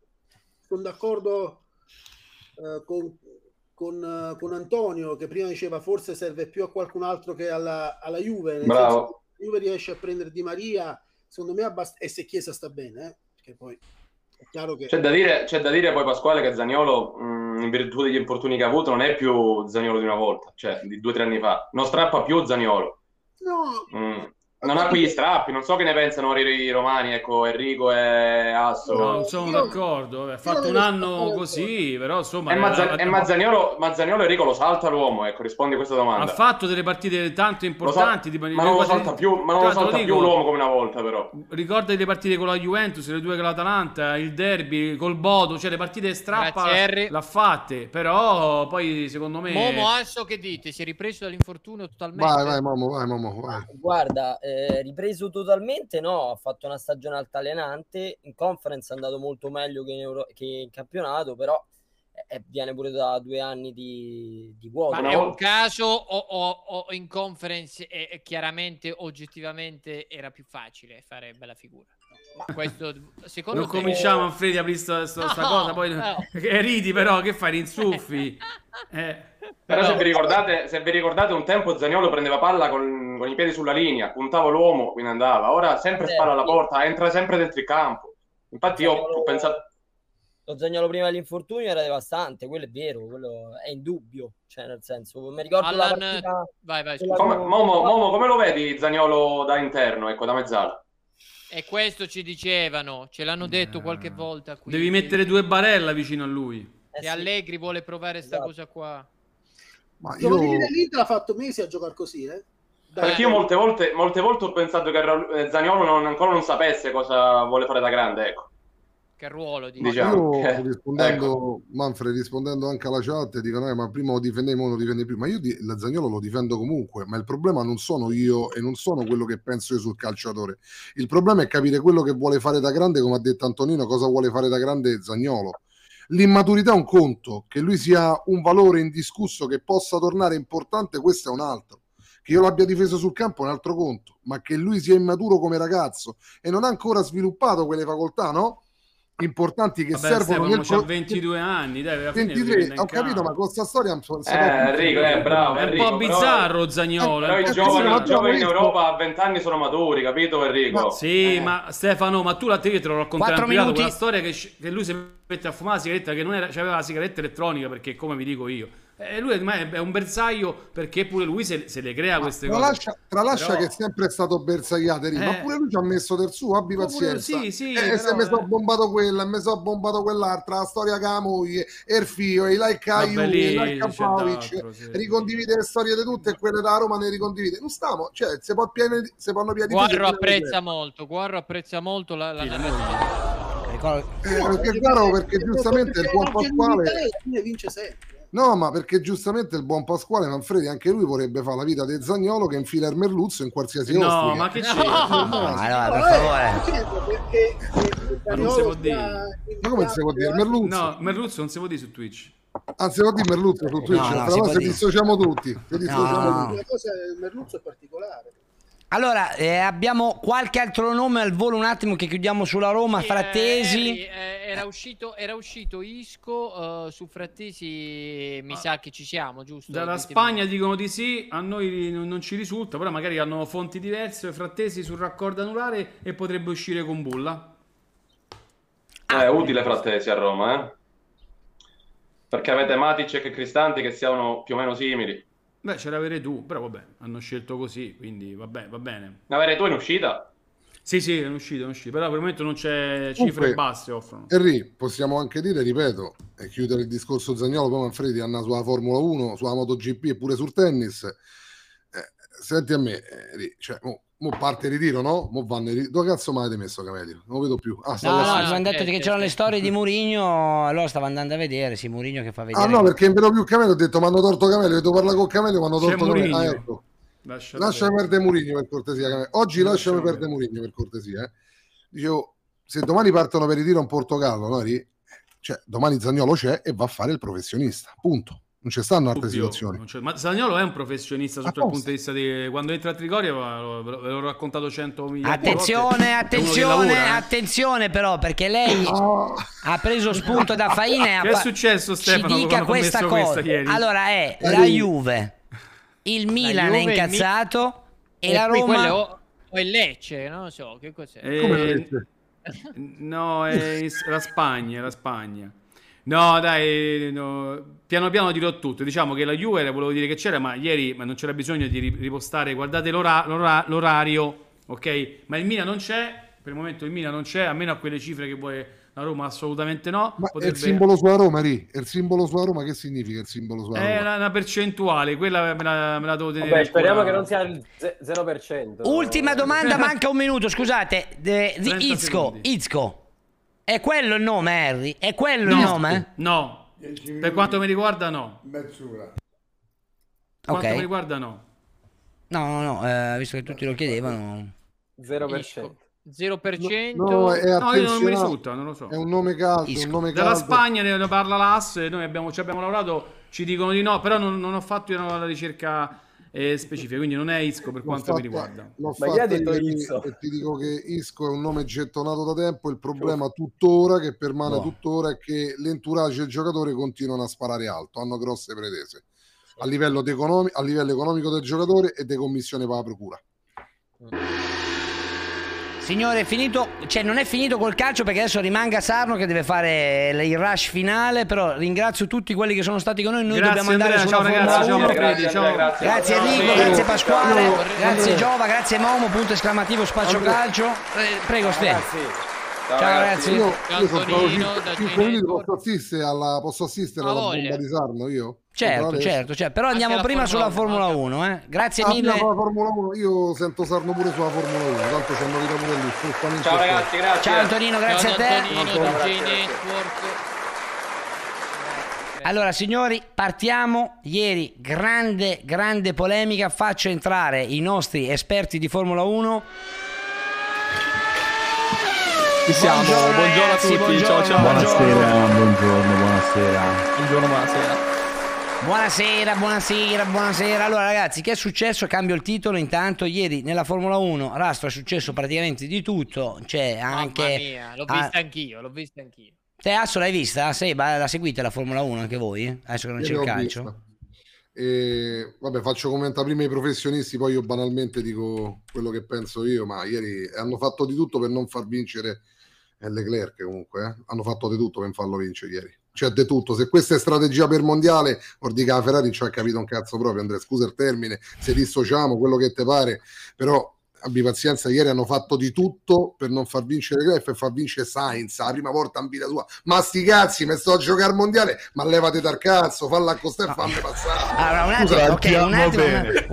Speaker 19: sono d'accordo eh, con, con, eh, con Antonio che prima diceva forse serve più a qualcun altro che alla, alla Juve.
Speaker 18: Bravo.
Speaker 19: senso Juve riesce a prendere Di Maria, secondo me abbast- e se Chiesa sta bene, eh, poi è chiaro che...
Speaker 18: C'è da dire, c'è da dire poi Pasquale che Zaniolo, mh, in virtù degli infortuni che ha avuto, non è più Zaniolo di una volta, cioè di due o tre anni fa. Non strappa più Zaniolo.
Speaker 19: No,
Speaker 18: Mm. Non ha quegli strappi, non so che ne pensano i, romani, ecco, Enrico e Asso.
Speaker 20: No, non sono d'accordo. Ha fatto un anno così, però insomma.
Speaker 18: E Mazza-
Speaker 20: ha-
Speaker 18: e Mazzaniolo, Mazzaniolo Enrico lo salta l'uomo, ecco, rispondi a questa domanda.
Speaker 20: Ha fatto delle partite tanto
Speaker 18: Lo sa-
Speaker 20: importanti. tipo-
Speaker 18: ma non lo salta più, ma non lo
Speaker 20: lo
Speaker 18: salta
Speaker 20: dico,
Speaker 18: più l'uomo come una volta, però.
Speaker 20: Ricorda le partite con la Juventus, le due con l'Atalanta, il derby col Bodo, cioè le partite strappa
Speaker 2: Grazie,
Speaker 20: l'ha fatte, però poi secondo me
Speaker 2: Momo Asso che dite? Si è ripreso dall'infortunio totalmente?
Speaker 17: Vai, vai, Momo, vai, Momo, vai.
Speaker 15: Guarda, eh, ripreso totalmente no, ha fatto una stagione altalenante, in conference è andato molto meglio che in, Euro- che in campionato, però eh, viene pure da due anni di, di vuoto.
Speaker 2: Ma è un caso o, o- o in conference e, e chiaramente oggettivamente era più facile fare bella figura? Ma questo secondo
Speaker 20: non
Speaker 2: te-
Speaker 20: cominciamo a aprire sta, sta- sta
Speaker 2: No,
Speaker 20: cosa, poi
Speaker 2: no.
Speaker 20: che ridi però, che fai, rinsuffi? Eh.
Speaker 18: Però se vi ricordate, se vi ricordate un tempo Zaniolo prendeva palla con, con i piedi sulla linea, puntava l'uomo, quindi andava. Ora sempre spalla alla porta, entra sempre dentro il campo. Infatti io ho pensato...
Speaker 15: Lo Zagnolo prima dell'infortunio era devastante, quello è vero, quello è indubbio, cioè nel senso, mi ricordo la
Speaker 2: Allan-
Speaker 15: partita...
Speaker 2: Vai, vai,
Speaker 18: Come, Momo, Momo, come lo vedi Zaniolo da interno, ecco, da mezzala?
Speaker 2: E questo ci dicevano, ce l'hanno detto qualche volta qui.
Speaker 20: Devi mettere due barella vicino a lui.
Speaker 2: Se Allegri vuole provare sta cosa qua.
Speaker 17: Ma
Speaker 19: che l'Inter ha fatto mesi a giocare così, eh? Dai.
Speaker 18: Perché io molte volte, molte volte ho pensato che eh, Zaniolo non, ancora non sapesse cosa vuole fare da grande, ecco.
Speaker 2: Che ruolo di
Speaker 18: Diciamo.
Speaker 17: Io
Speaker 18: Eh,
Speaker 17: rispondendo, Manfred, rispondendo anche alla chat, dicono: eh, ma prima lo difendevo, ora lo difende più. Ma io di, la Zagnolo lo difendo comunque. Ma il problema non sono io e non sono quello che penso io sul calciatore. Il problema è capire quello che vuole fare da grande, come ha detto Antonino, cosa vuole fare da grande Zagnolo. L'immaturità è un conto, che lui sia un valore indiscusso, che possa tornare importante, questo è un altro. Che io l'abbia difeso sul campo è un altro conto, ma che lui sia immaturo come ragazzo e non ha ancora sviluppato quelle facoltà, no? Importanti che
Speaker 20: Vabbè,
Speaker 17: servono
Speaker 20: Stefano,
Speaker 17: nel
Speaker 20: c'ha
Speaker 17: co-
Speaker 20: 22 anni, dai, alla fine
Speaker 17: 23,
Speaker 20: prende in
Speaker 17: ho capito, ma con sta storia
Speaker 18: Eh, Enrico, eh, bravo,
Speaker 20: È un
Speaker 18: Enrico,
Speaker 20: po'
Speaker 18: però-
Speaker 20: bizzarro Zagnolo.
Speaker 18: Però
Speaker 20: è
Speaker 18: i
Speaker 20: un po'
Speaker 18: giovani, i giovani in Europa a 20 anni sono maturi, capito Enrico?
Speaker 20: Sì, ma Stefano, ma tu la te te lo racconterai
Speaker 1: minuti.
Speaker 20: quella storia che, che lui si mette a fumare la sigaretta, che non era, c'aveva la sigaretta elettronica, perché come vi dico io. E lui ormai è un bersaglio perché pure lui se, se le crea queste cose.
Speaker 17: Tralascia, tralascia
Speaker 20: Però-
Speaker 17: che è sempre stato bersagliato, ma
Speaker 20: Eh.
Speaker 17: pure lui ci ha messo del suo, abbi
Speaker 20: Ma
Speaker 17: pazienza.
Speaker 20: sì, sì,
Speaker 17: e
Speaker 20: però,
Speaker 17: se mi
Speaker 20: eh.
Speaker 17: sono bombato quella, mi sono bombato quell'altra, la storia con la moglie, e il figlio, e i like a
Speaker 20: Vabbè,
Speaker 17: Juve,
Speaker 20: lì
Speaker 17: i like
Speaker 20: d'altro, sì.
Speaker 17: ricondivide le storie di tutte e quelle da Roma ne ricondivide. Non stiamo, cioè, se può piene, se vanno via di
Speaker 2: Guarro apprezza molto, Guarro apprezza molto la, la
Speaker 17: Eh, perché è chiaro, perché giustamente il buon Pasquale
Speaker 19: vince sempre.
Speaker 17: No, ma perché giustamente il buon Pasquale Manfredi anche lui vorrebbe fare la vita del Zagnolo che infila il Merluzzo in qualsiasi
Speaker 20: No,
Speaker 17: ostrica.
Speaker 20: ma che c'è?
Speaker 1: No, allora, per
Speaker 19: No,
Speaker 1: favore.
Speaker 19: eh, certo, perché eh,
Speaker 20: Ma non si può dire.
Speaker 17: Ma come si può dire? Merluzzo?
Speaker 20: No, Merluzzo non si può dire su Twitch.
Speaker 17: Anzi, lo di Merluzzo su Twitch,
Speaker 1: no,
Speaker 17: tra
Speaker 1: si può
Speaker 17: l'altro dissociamo tutti. Se dissociamo
Speaker 1: No.
Speaker 17: tutti.
Speaker 19: La cosa del Merluzzo è particolare.
Speaker 1: Allora, eh, abbiamo qualche altro nome al volo un attimo che chiudiamo sulla Roma, Frattesi.
Speaker 2: Henry, eh, era, uscito, era uscito Isco, eh, su Frattesi mi sa che ci siamo, giusto?
Speaker 20: Dalla. Spagna dicono di sì, a noi non, non ci risulta, però magari hanno fonti diverse, frattesi sul raccordo anulare e potrebbe uscire con Bulla.
Speaker 18: È utile frattesi a Roma, eh? Perché avete Matic e Cristanti che siano più o meno simili.
Speaker 20: Beh, ce l'avere tu, però vabbè, hanno scelto così, quindi vabbè, va bene.
Speaker 18: Avere tu in uscita?
Speaker 20: Sì, sì, è uscito, è uscito, però per il momento non c'è cifre
Speaker 17: Comunque,
Speaker 20: basse offrono.
Speaker 17: Henry, possiamo anche dire, ripeto, e chiudere il discorso Zagnolo, poi Manfredi andrà sulla Formula 1, sulla MotoGP e pure sul tennis. Eh, senti a me, Henry, cioè, mo, mo parte il ritiro, no? Mo vanno i ri- Dove cazzo mai hai messo Camelio? Non lo vedo più. Ah,
Speaker 1: No, no, ci hanno detto che c'erano le storie di Mourinho, allora stavo andando a vedere, sì, Mourinho che fa vedere.
Speaker 17: Ah no, perché in vedo più Camelio, ho detto mi hanno torto Camelio, ho detto parla con Camelio, mi hanno torto Camelio. Ah,
Speaker 20: Mourinho.
Speaker 17: ecco.
Speaker 20: Lascia
Speaker 17: Lasciami perdere Mourinho per cortesia. Camelio. Oggi lasciami
Speaker 20: Lasciamo
Speaker 17: perdere Mourinho per cortesia. Eh. Dicevo, se domani partono per ritiro in Portogallo, no, cioè, domani Zagnolo c'è e va a fare il professionista. Punto. Non ci stanno altre
Speaker 20: Dubbio,
Speaker 17: situazioni.
Speaker 20: non c'è- Ma Zagnolo è un professionista sotto il punto di vista di quando entra a Trigoria, ve l'ho, raccontato 100 miliardi di volte.
Speaker 1: Attenzione,
Speaker 20: È
Speaker 1: attenzione,
Speaker 20: lavora, eh.
Speaker 1: attenzione però, perché lei ha preso spunto da Faina e ha
Speaker 20: Che è successo, Stefano,
Speaker 1: Ci dica questa cosa.
Speaker 20: questa ieri?
Speaker 1: Allora è
Speaker 17: Eh,
Speaker 1: la. Juve, il Milan
Speaker 2: Juve,
Speaker 1: è incazzato e,
Speaker 2: E
Speaker 1: la
Speaker 2: è
Speaker 1: Roma
Speaker 2: o, o il Lecce, non lo so, che cos'è?
Speaker 20: Eh,
Speaker 17: Come vedete?
Speaker 20: No, è la Spagna, la Spagna. No, dai, no, piano piano dirò tutto. Diciamo che la Juve, era- volevo dire che c'era, ma ieri ma non c'era bisogno di ri- ripostare. Guardate l'ora- l'ora- l'orario, ok? Ma il Milan non c'è. Per il momento il Milan non c'è, almeno a quelle cifre che vuole la Roma, assolutamente no.
Speaker 17: Ma è
Speaker 20: Potrebbe-
Speaker 17: il simbolo sulla Roma, Ri? È il simbolo sulla Roma, che significa il simbolo sulla
Speaker 20: È
Speaker 17: Roma?
Speaker 20: una, una percentuale, quella me la, me la devo tenere.
Speaker 11: Vabbè, speriamo che non sia il ze- 0%.
Speaker 1: Ultima domanda, manca un minuto, scusate.
Speaker 20: 30
Speaker 1: Izco,
Speaker 20: secondi.
Speaker 1: Izco. È quello il nome, Harry? È quello
Speaker 20: No,
Speaker 1: il nome?
Speaker 20: No, per quanto mi riguarda no.
Speaker 17: Mezz'ora.
Speaker 20: Per quanto mi riguarda no.
Speaker 1: No, no, no, eh, visto che tutti lo chiedevano.
Speaker 11: 0%.
Speaker 2: 0%.
Speaker 17: No, è
Speaker 20: No, io non mi risulta, non lo so.
Speaker 17: È un nome caldo, un nome
Speaker 20: Dalla
Speaker 17: caldo.
Speaker 20: Spagna ne ne parla l'AS, noi abbiamo, ci abbiamo lavorato, ci dicono di no, però non, non ho fatto io la ricerca eh, specifica, quindi non è Isco per quanto mi
Speaker 17: fatta-
Speaker 20: riguarda.
Speaker 17: l'ho
Speaker 11: Ma chi ha detto Izzo?
Speaker 17: E ti dico che Isco è un nome gettonato da tempo. Il problema tuttora, che permane
Speaker 1: No.
Speaker 17: tuttora, è che l'entourage e il giocatore continuano a sparare alto, hanno grosse pretese a livello, di economi- a livello economico del giocatore e di commissione per la procura.
Speaker 1: Signore, è finito, cioè non è finito col calcio perché adesso rimanga Sarno che deve fare il rush finale, però ringrazio tutti quelli che sono stati con noi, noi
Speaker 20: Grazie,
Speaker 1: dobbiamo andare
Speaker 20: Andrea,
Speaker 1: sulla
Speaker 20: ragazzi, ciao,
Speaker 1: 1.
Speaker 20: Manfredi,
Speaker 1: grazie,
Speaker 20: ciao.
Speaker 1: grazie,
Speaker 20: Grazie,
Speaker 1: Enrico, grazie Pasquale,
Speaker 20: Ciao,
Speaker 1: grazie. Giova, grazie Momo, punto esclamativo spazio
Speaker 17: Andrea.
Speaker 1: calcio. Eh, prego Ste.
Speaker 17: Ciao,
Speaker 1: Ciao, ragazzi.
Speaker 17: Io, io sono stato
Speaker 2: da
Speaker 17: 5 minuti, posso assistere alla, posso assistere alla bomba di Sarno io?
Speaker 1: Certo, certo, certo, però andiamo
Speaker 2: la
Speaker 1: prima sulla Formula 1, eh. Grazie
Speaker 17: Ah,
Speaker 1: mille.
Speaker 17: sulla Formula 1, io sento Sarno pure sulla Formula 1, tanto c'è novità pure lì.
Speaker 18: Ciao ragazzi, grazie.
Speaker 1: Ciao Antonino, grazie
Speaker 2: Ciao
Speaker 1: a te.
Speaker 2: Antonino,
Speaker 17: Ciao,
Speaker 2: da
Speaker 17: grazie, grazie.
Speaker 1: Allora, signori, partiamo. Ieri, grande, grande polemica. Faccio entrare i nostri esperti di Formula 1.
Speaker 22: Ci siamo,
Speaker 1: Buongiorno,
Speaker 22: buongiorno, a tutti, ciao ciao.
Speaker 1: buongiorno,
Speaker 22: buongiorno, buonasera. Buongiorno, buonasera.
Speaker 1: Buonasera, buonasera, buonasera. Allora, ragazzi, che è successo? Cambio il titolo. Intanto, ieri nella Formula 1, Rastro, è successo praticamente di tutto. C'è anche.
Speaker 2: Mamma mia, l'ho
Speaker 1: Ah,
Speaker 2: vista anch'io, l'ho vista anch'io.
Speaker 1: Te, Asso, l'hai vista? Sei, la seguite la Formula 1 anche voi? Adesso che non c'è
Speaker 17: Ieri
Speaker 1: il calcio.
Speaker 17: E, vabbè, faccio commenta prima i professionisti, poi io banalmente dico quello che penso io, ma ieri hanno fatto di tutto per non far vincere eh, Leclerc comunque, eh. hanno fatto di tutto per non farlo vincere ieri. Cioè, di tutto. Se questa è strategia per mondiale, vuol dire che Ferrari ci ha capito un cazzo proprio, Andrea, scusa il termine, se dissociamo, quello che te pare, però abbi pazienza, ieri hanno fatto di tutto per non far vincere Leclerc e far vincere Sainz, la prima volta in vita sua. Ma sti cazzi, mi sto a giocare al mondiale, ma levate dal cazzo, falla accostare e fammi passare.
Speaker 1: Allora, un attimo,
Speaker 17: Scusa,
Speaker 1: ok, un attimo,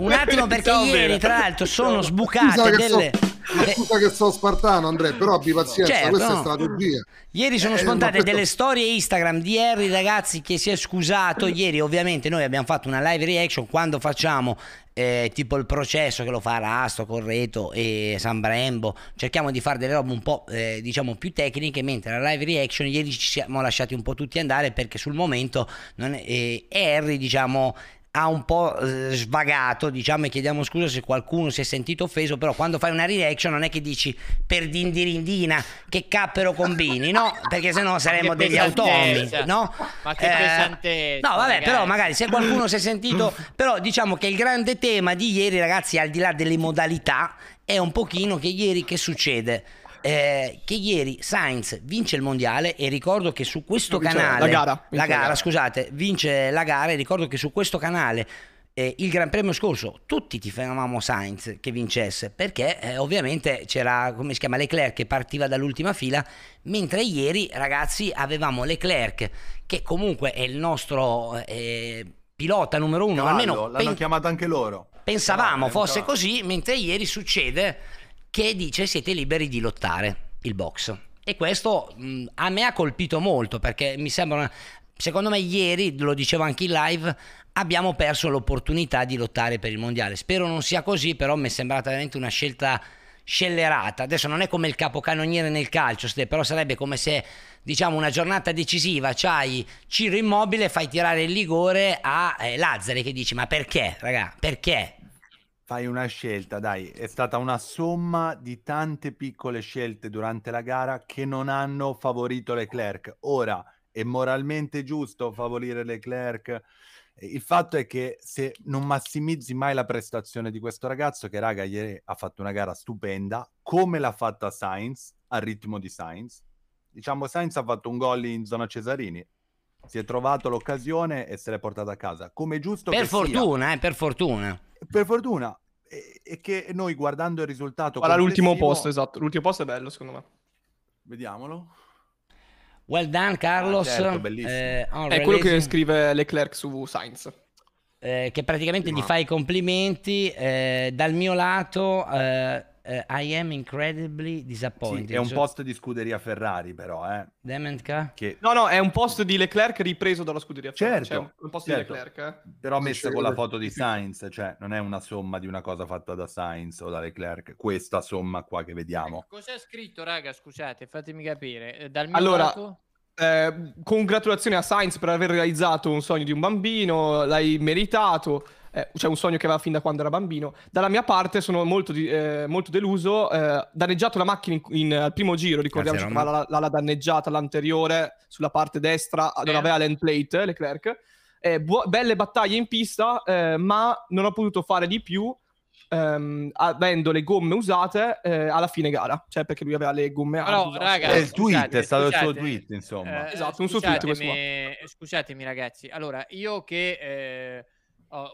Speaker 1: un attimo perché
Speaker 17: Stiamo
Speaker 1: ieri,
Speaker 17: bene.
Speaker 1: tra l'altro, sono sbucate delle.
Speaker 17: so- ma scusa che sono spartano, Andrea, però abbi pazienza,
Speaker 1: Certo,
Speaker 17: questa
Speaker 1: no.
Speaker 17: è strategia.
Speaker 1: Ieri sono
Speaker 17: Eh,
Speaker 1: spuntate
Speaker 17: ma questo-
Speaker 1: delle storie Instagram di Harry, ragazzi, che si è scusato. Ieri, ovviamente, noi abbiamo fatto una live reaction quando facciamo eh, tipo il processo che lo fa Rasto, Correto e San Brembo. Cerchiamo di fare delle robe un po' eh, diciamo più tecniche, mentre la live reaction ieri ci siamo lasciati un po' tutti andare perché sul momento non è- eh, Harry, diciamo ha un po' eh, svagato, diciamo, e chiediamo scusa se qualcuno si è sentito offeso, però quando fai una reaction non è che dici per dindirindina che cappero combini, no? Perché sennò saremmo degli automi, no?
Speaker 2: Ma che
Speaker 1: Eh,
Speaker 2: pesantezza,
Speaker 1: No, vabbè,
Speaker 2: ragazzi.
Speaker 1: però magari se qualcuno si è sentito, però diciamo che il grande tema di ieri, ragazzi, al di là delle modalità, è un pochino che ieri che succede? Eh, che ieri Sainz vince il mondiale e ricordo che su questo
Speaker 22: Vince
Speaker 1: canale
Speaker 22: la gara,
Speaker 1: la
Speaker 22: vince la
Speaker 1: gara,
Speaker 22: gara.
Speaker 1: scusate vince la gara e ricordo che su questo canale eh, il Gran Premio scorso tutti tifavamo Sainz che vincesse perché eh, ovviamente c'era come si chiama Leclerc che partiva dall'ultima fila mentre ieri ragazzi avevamo Leclerc che comunque è il nostro eh, pilota numero uno
Speaker 23: Cavallo,
Speaker 1: almeno
Speaker 23: l'hanno
Speaker 1: pen-
Speaker 23: chiamato anche loro.
Speaker 1: pensavamo
Speaker 23: Eh,
Speaker 1: fosse
Speaker 23: cavallo.
Speaker 1: così mentre ieri succede che dice siete liberi di lottare il box. E questo mh, a me ha colpito molto perché mi sembra una- secondo me ieri lo dicevo anche in live abbiamo perso l'opportunità di lottare per il mondiale. Spero non sia così però mi è sembrata veramente una scelta scellerata. Adesso non è come il capocannoniere nel calcio però sarebbe come se diciamo una giornata decisiva c'hai Ciro Immobile fai tirare il rigore a eh, Lazzari che dici ma perché raga? Perché
Speaker 23: Fai una scelta, dai, è stata una somma di tante piccole scelte durante la gara che non hanno favorito Leclerc. Ora è moralmente giusto favorire Leclerc. Eh, Il fatto è che se non massimizzi mai la prestazione di questo ragazzo, che raga, ieri ha fatto una gara stupenda, come l'ha fatta Sainz, al ritmo di Sainz. Diciamo, Sainz ha fatto un gol in zona Cesarini, si è trovato l'occasione e se l'è portata a casa. Come giusto
Speaker 1: per
Speaker 23: che sia.
Speaker 1: fortuna eh, per fortuna
Speaker 23: Per fortuna. E, e che noi guardando il risultato
Speaker 22: Guarda l'ultimo posto, esatto. L'ultimo posto è bello, secondo me.
Speaker 23: Vediamolo.
Speaker 1: Well done, Carlos.
Speaker 23: Ah, certo, bellissimo.
Speaker 1: Eh,
Speaker 22: È quello che scrive Leclerc su Sainz.
Speaker 1: eh, che praticamente
Speaker 22: Sì,
Speaker 1: gli
Speaker 22: ma-
Speaker 1: fa i complimenti. eh, dal mio lato, eh, I am incredibly disappointed.
Speaker 23: Sì, è un post di scuderia Ferrari, però, eh.
Speaker 1: Dementka?
Speaker 23: Che...
Speaker 22: No, no, è un post di Leclerc ripreso dalla scuderia Ferrari.
Speaker 23: Certo,
Speaker 22: Cioè, un post
Speaker 23: certo.
Speaker 22: di Leclerc, eh.
Speaker 23: Però
Speaker 22: sì,
Speaker 23: con la foto di Sainz, cioè non è una somma di una cosa fatta da Sainz o da Leclerc, questa somma qua che vediamo.
Speaker 2: Cos'è scritto, raga? Scusate, fatemi capire. Eh, Dal mio
Speaker 22: Allora,
Speaker 2: lato...
Speaker 22: eh, congratulazioni a Sainz per aver realizzato un sogno di un bambino, l'hai meritato. Eh, cioè un sogno che aveva fin da quando era bambino. Dalla mia parte sono molto, di- eh, molto deluso. eh, danneggiato la macchina in, in- al primo giro, ricordiamoci che aveva la, l'ala danneggiata l'anteriore sulla parte destra, non aveva l'end plate Leclerc. Eh, buo- belle battaglie in pista, eh, ma non ho potuto fare di più ehm, avendo le gomme usate eh, alla fine gara, cioè perché lui aveva le gomme
Speaker 2: Però,
Speaker 22: usate.
Speaker 2: raga,
Speaker 23: È il tweet,
Speaker 2: scusate,
Speaker 23: è stato il suo
Speaker 2: scusate,
Speaker 23: tweet, insomma.
Speaker 2: eh,
Speaker 22: Esatto, un suo tweet questo qua.
Speaker 2: scusatemi, scusatemi ragazzi, allora io che eh,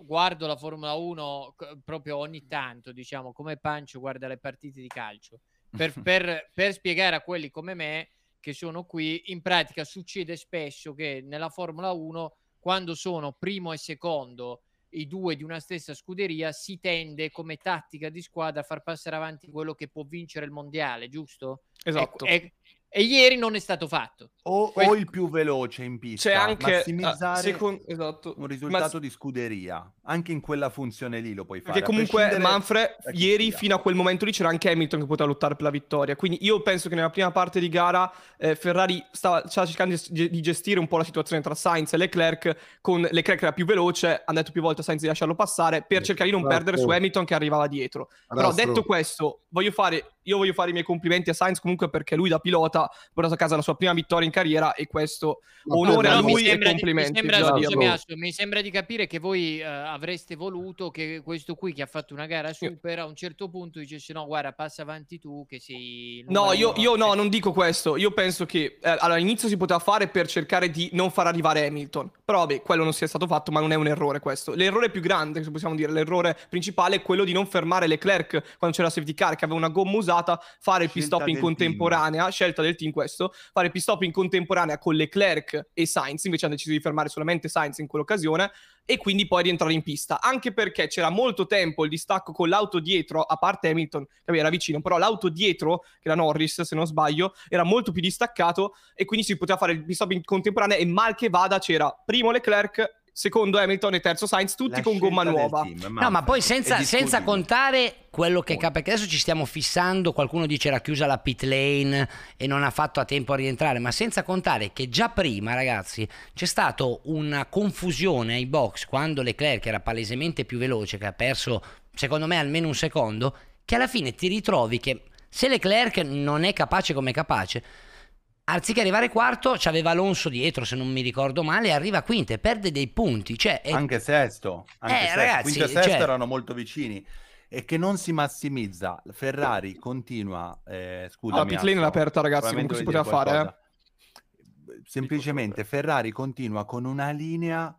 Speaker 2: guardo la Formula 1 c- proprio ogni tanto, diciamo, come Pancio guarda le partite di calcio, per, per- per spiegare a quelli come me che sono qui, in pratica succede spesso che nella Formula 1, quando sono primo e secondo i due di una stessa scuderia, si tende come tattica di squadra a far passare avanti quello che può vincere il mondiale, giusto?
Speaker 22: Esatto.
Speaker 2: E, e- e ieri non è stato fatto.
Speaker 23: O,
Speaker 2: Questo-
Speaker 23: o il più veloce in pista,
Speaker 22: C'è anche,
Speaker 23: massimizzare
Speaker 22: ah, secon- esatto.
Speaker 23: un risultato
Speaker 22: Ma-
Speaker 23: di scuderia. Anche in quella funzione lì lo puoi fare.
Speaker 22: Perché comunque
Speaker 23: prescindere
Speaker 22: Manfred ieri
Speaker 23: sia.
Speaker 22: fino a quel momento lì c'era anche Hamilton che poteva lottare per la vittoria. Quindi io penso che nella prima parte di gara eh, Ferrari stava, stava cercando di, di gestire un po' la situazione tra Sainz e Leclerc. Con Leclerc era più veloce, ha detto più volte a Sainz di lasciarlo passare per cercare di non
Speaker 17: Rastro.
Speaker 22: perdere su Hamilton che arrivava dietro. Però
Speaker 17: Rastro.
Speaker 22: detto questo, voglio fare, io voglio fare i miei complimenti a Sainz comunque perché lui da pilota ha portato a casa la sua prima vittoria in carriera e questo onore a lui e
Speaker 2: sembra, di, mi
Speaker 22: complimenti.
Speaker 2: sembra- scusami. Asso, mi sembra di capire che voi eh, avreste voluto che questo qui che ha fatto una gara super a un certo punto dicesse no guarda passa avanti tu che sei
Speaker 22: No, io,
Speaker 2: uno".
Speaker 22: io no, non dico questo. Io penso che eh, all'inizio si poteva fare per cercare di non far arrivare Hamilton. Però vabbè, quello non sia stato fatto, ma non è un errore questo. L'errore più grande, se possiamo dire, l'errore principale è quello di non fermare Leclerc quando c'era la safety car, che aveva una gomma usata, fare il pit stop in contemporanea, scelta del team questo, fare il pit stop in contemporanea con Leclerc e Sainz, invece hanno deciso di fermare solamente Sainz in quell'occasione e quindi poi rientrare in pista. Anche perché c'era molto tempo il distacco con l'auto dietro, a parte Hamilton che era vicino, però l'auto dietro, che era Norris se non sbaglio, era molto più distaccato e quindi si poteva fare il pit stop in contemporanea e mal che vada c'era primo Leclerc, secondo Hamilton e terzo Sainz, tutti
Speaker 23: La
Speaker 22: con gomma nuova.
Speaker 23: team,
Speaker 1: No, ma poi senza, senza contare quello che capita, perché adesso ci stiamo fissando, qualcuno dice era chiusa la pit lane e non ha fatto a tempo a rientrare, ma senza contare che già prima, ragazzi, c'è stata una confusione ai box quando Leclerc era palesemente più veloce, che ha perso, secondo me, almeno un secondo, che alla fine ti ritrovi che se Leclerc non è capace come è capace, anziché arrivare quarto, c'aveva Alonso dietro, se non mi ricordo male, arriva quinto e perde dei punti. Cioè, è-
Speaker 23: Anche sesto, anche
Speaker 1: Eh,
Speaker 23: sesto.
Speaker 1: ragazzi,
Speaker 23: quinto e sesto
Speaker 1: cioè-
Speaker 23: erano molto vicini. E che non si massimizza. Ferrari continua. Eh, scusami,
Speaker 22: La pit lane era aperta, ragazzi, comunque si poteva fare, eh.
Speaker 23: Semplicemente Ferrari continua con una linea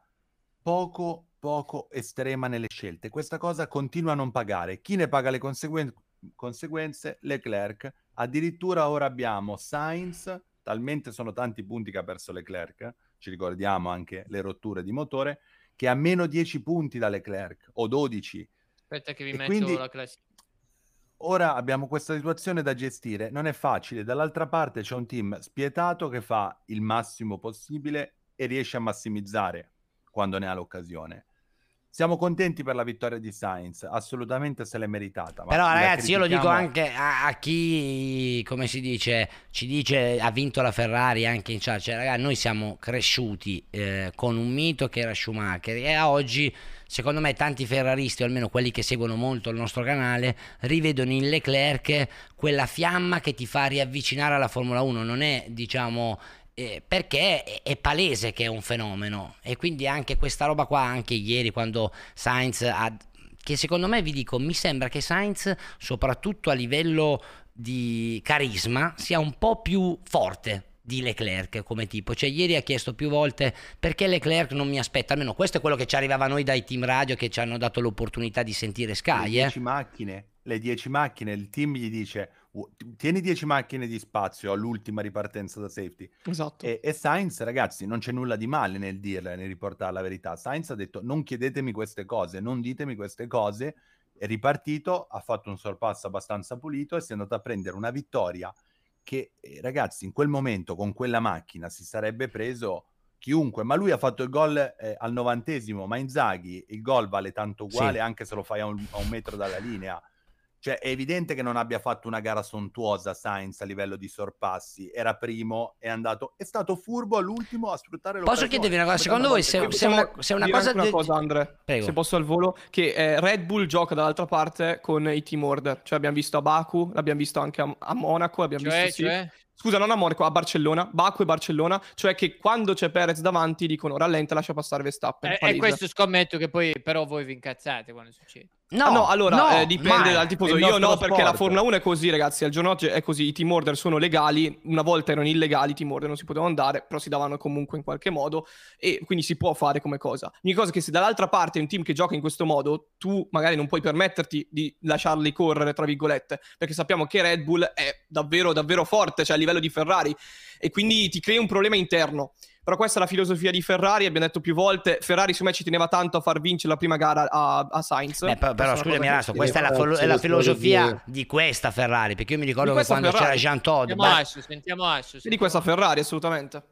Speaker 23: poco, poco estrema nelle scelte. Questa cosa continua a non pagare. Chi ne paga le conseguen- conseguenze? Leclerc. Addirittura ora abbiamo Sainz, talmente sono tanti punti che ha perso Leclerc, ci ricordiamo anche le rotture di motore, che ha meno 10 punti da Leclerc o 12.
Speaker 2: Aspetta che vi
Speaker 23: E
Speaker 2: metto
Speaker 23: quindi-
Speaker 2: la classifica.
Speaker 23: Ora abbiamo questa situazione da gestire, non è facile. Dall'altra parte c'è un team spietato che fa il massimo possibile e riesce a massimizzare quando ne ha l'occasione. Siamo contenti per la vittoria di Sainz, assolutamente se l'è meritata.
Speaker 1: Però ragazzi io lo dico
Speaker 23: critichiamo-
Speaker 1: anche a, a chi, come si dice, ci dice ha vinto la Ferrari anche in chat, cioè ragazzi noi siamo cresciuti eh, con un mito che era Schumacher e a oggi secondo me tanti ferraristi o almeno quelli che seguono molto il nostro canale rivedono in Leclerc quella fiamma che ti fa riavvicinare alla Formula 1, non è diciamo eh, perché è, è palese che è un fenomeno e quindi anche questa roba qua, anche ieri quando Sainz ha che secondo me vi dico, mi sembra che Sainz, soprattutto a livello di carisma, sia un po' più forte di Leclerc come tipo. Cioè, ieri ha chiesto più volte perché Leclerc non mi aspetta. Almeno questo è quello che ci arrivava a noi dai team radio che ci hanno dato l'opportunità di sentire
Speaker 23: le
Speaker 1: Sky. Eh.
Speaker 23: 10 macchine, le 10 macchine, il team gli dice "U- tieni 10 macchine di spazio all'ultima ripartenza da safety.
Speaker 22: Esatto.
Speaker 23: E, e Sainz, ragazzi, non c'è nulla di male nel dirle, nel riportare la verità. Sainz ha detto non chiedetemi queste cose, non ditemi queste cose. È ripartito, ha fatto un sorpasso abbastanza pulito e si è andato a prendere una vittoria che, eh, ragazzi, in quel momento con quella macchina si sarebbe preso chiunque, ma lui ha fatto il gol eh, al novantesimo, ma Inzaghi il gol vale tanto uguale
Speaker 1: Sì.
Speaker 23: anche se lo fai a un, a un metro dalla linea. Cioè, è evidente che non abbia fatto una gara sontuosa Sainz a livello di sorpassi. Era primo, è andato. È stato furbo all'ultimo a sfruttare
Speaker 1: Posso
Speaker 23: l'occasione.
Speaker 1: chiedervi una cosa? Secondo voi se, se una, se una cosa...
Speaker 22: una cosa, Andre,
Speaker 1: Prego.
Speaker 22: se posso al volo, che eh, Red Bull gioca dall'altra parte con i team order. Cioè abbiamo visto a Baku, l'abbiamo visto anche a, a Monaco, abbiamo
Speaker 2: Cioè,
Speaker 22: visto sì.
Speaker 2: cioè?
Speaker 22: Scusa, non a Monaco, a Barcellona, Baku e Barcellona, cioè che quando c'è Perez davanti dicono rallenta, lascia passare Verstappen.
Speaker 2: E, e questo scommetto che poi però voi vi incazzate quando succede.
Speaker 1: No,
Speaker 22: Ah, no, allora
Speaker 1: no,
Speaker 22: eh, dipende
Speaker 1: mai.
Speaker 22: dal tifoso. Io no, perché la. Formula 1 è così, ragazzi. Al giorno d'oggi è così. I team order sono legali. Una volta erano illegali, i team order non si potevano andare, però si davano comunque in qualche modo. E quindi si può fare come cosa. L'unica cosa è che se dall'altra parte è un team che gioca in questo modo, tu magari non puoi permetterti di lasciarli correre, tra virgolette. Perché sappiamo che Red Bull è davvero, davvero forte, cioè a livello di Ferrari. E quindi ti crea un problema interno. Però questa è la filosofia di Ferrari, abbiamo detto più volte, Ferrari secondo me ci teneva tanto a far vincere la prima gara a, a Sainz.
Speaker 1: Beh, però, però scusami, Rasto, questa è la, filo- è la filosofia di questa Ferrari, perché io mi ricordo
Speaker 22: Di
Speaker 1: che quando c'era
Speaker 22: Ferrari.
Speaker 1: Jean Todt,
Speaker 2: Sentiamo
Speaker 1: beh,
Speaker 2: Asso, sentiamo Asso.
Speaker 22: E di questa Ferrari, assolutamente.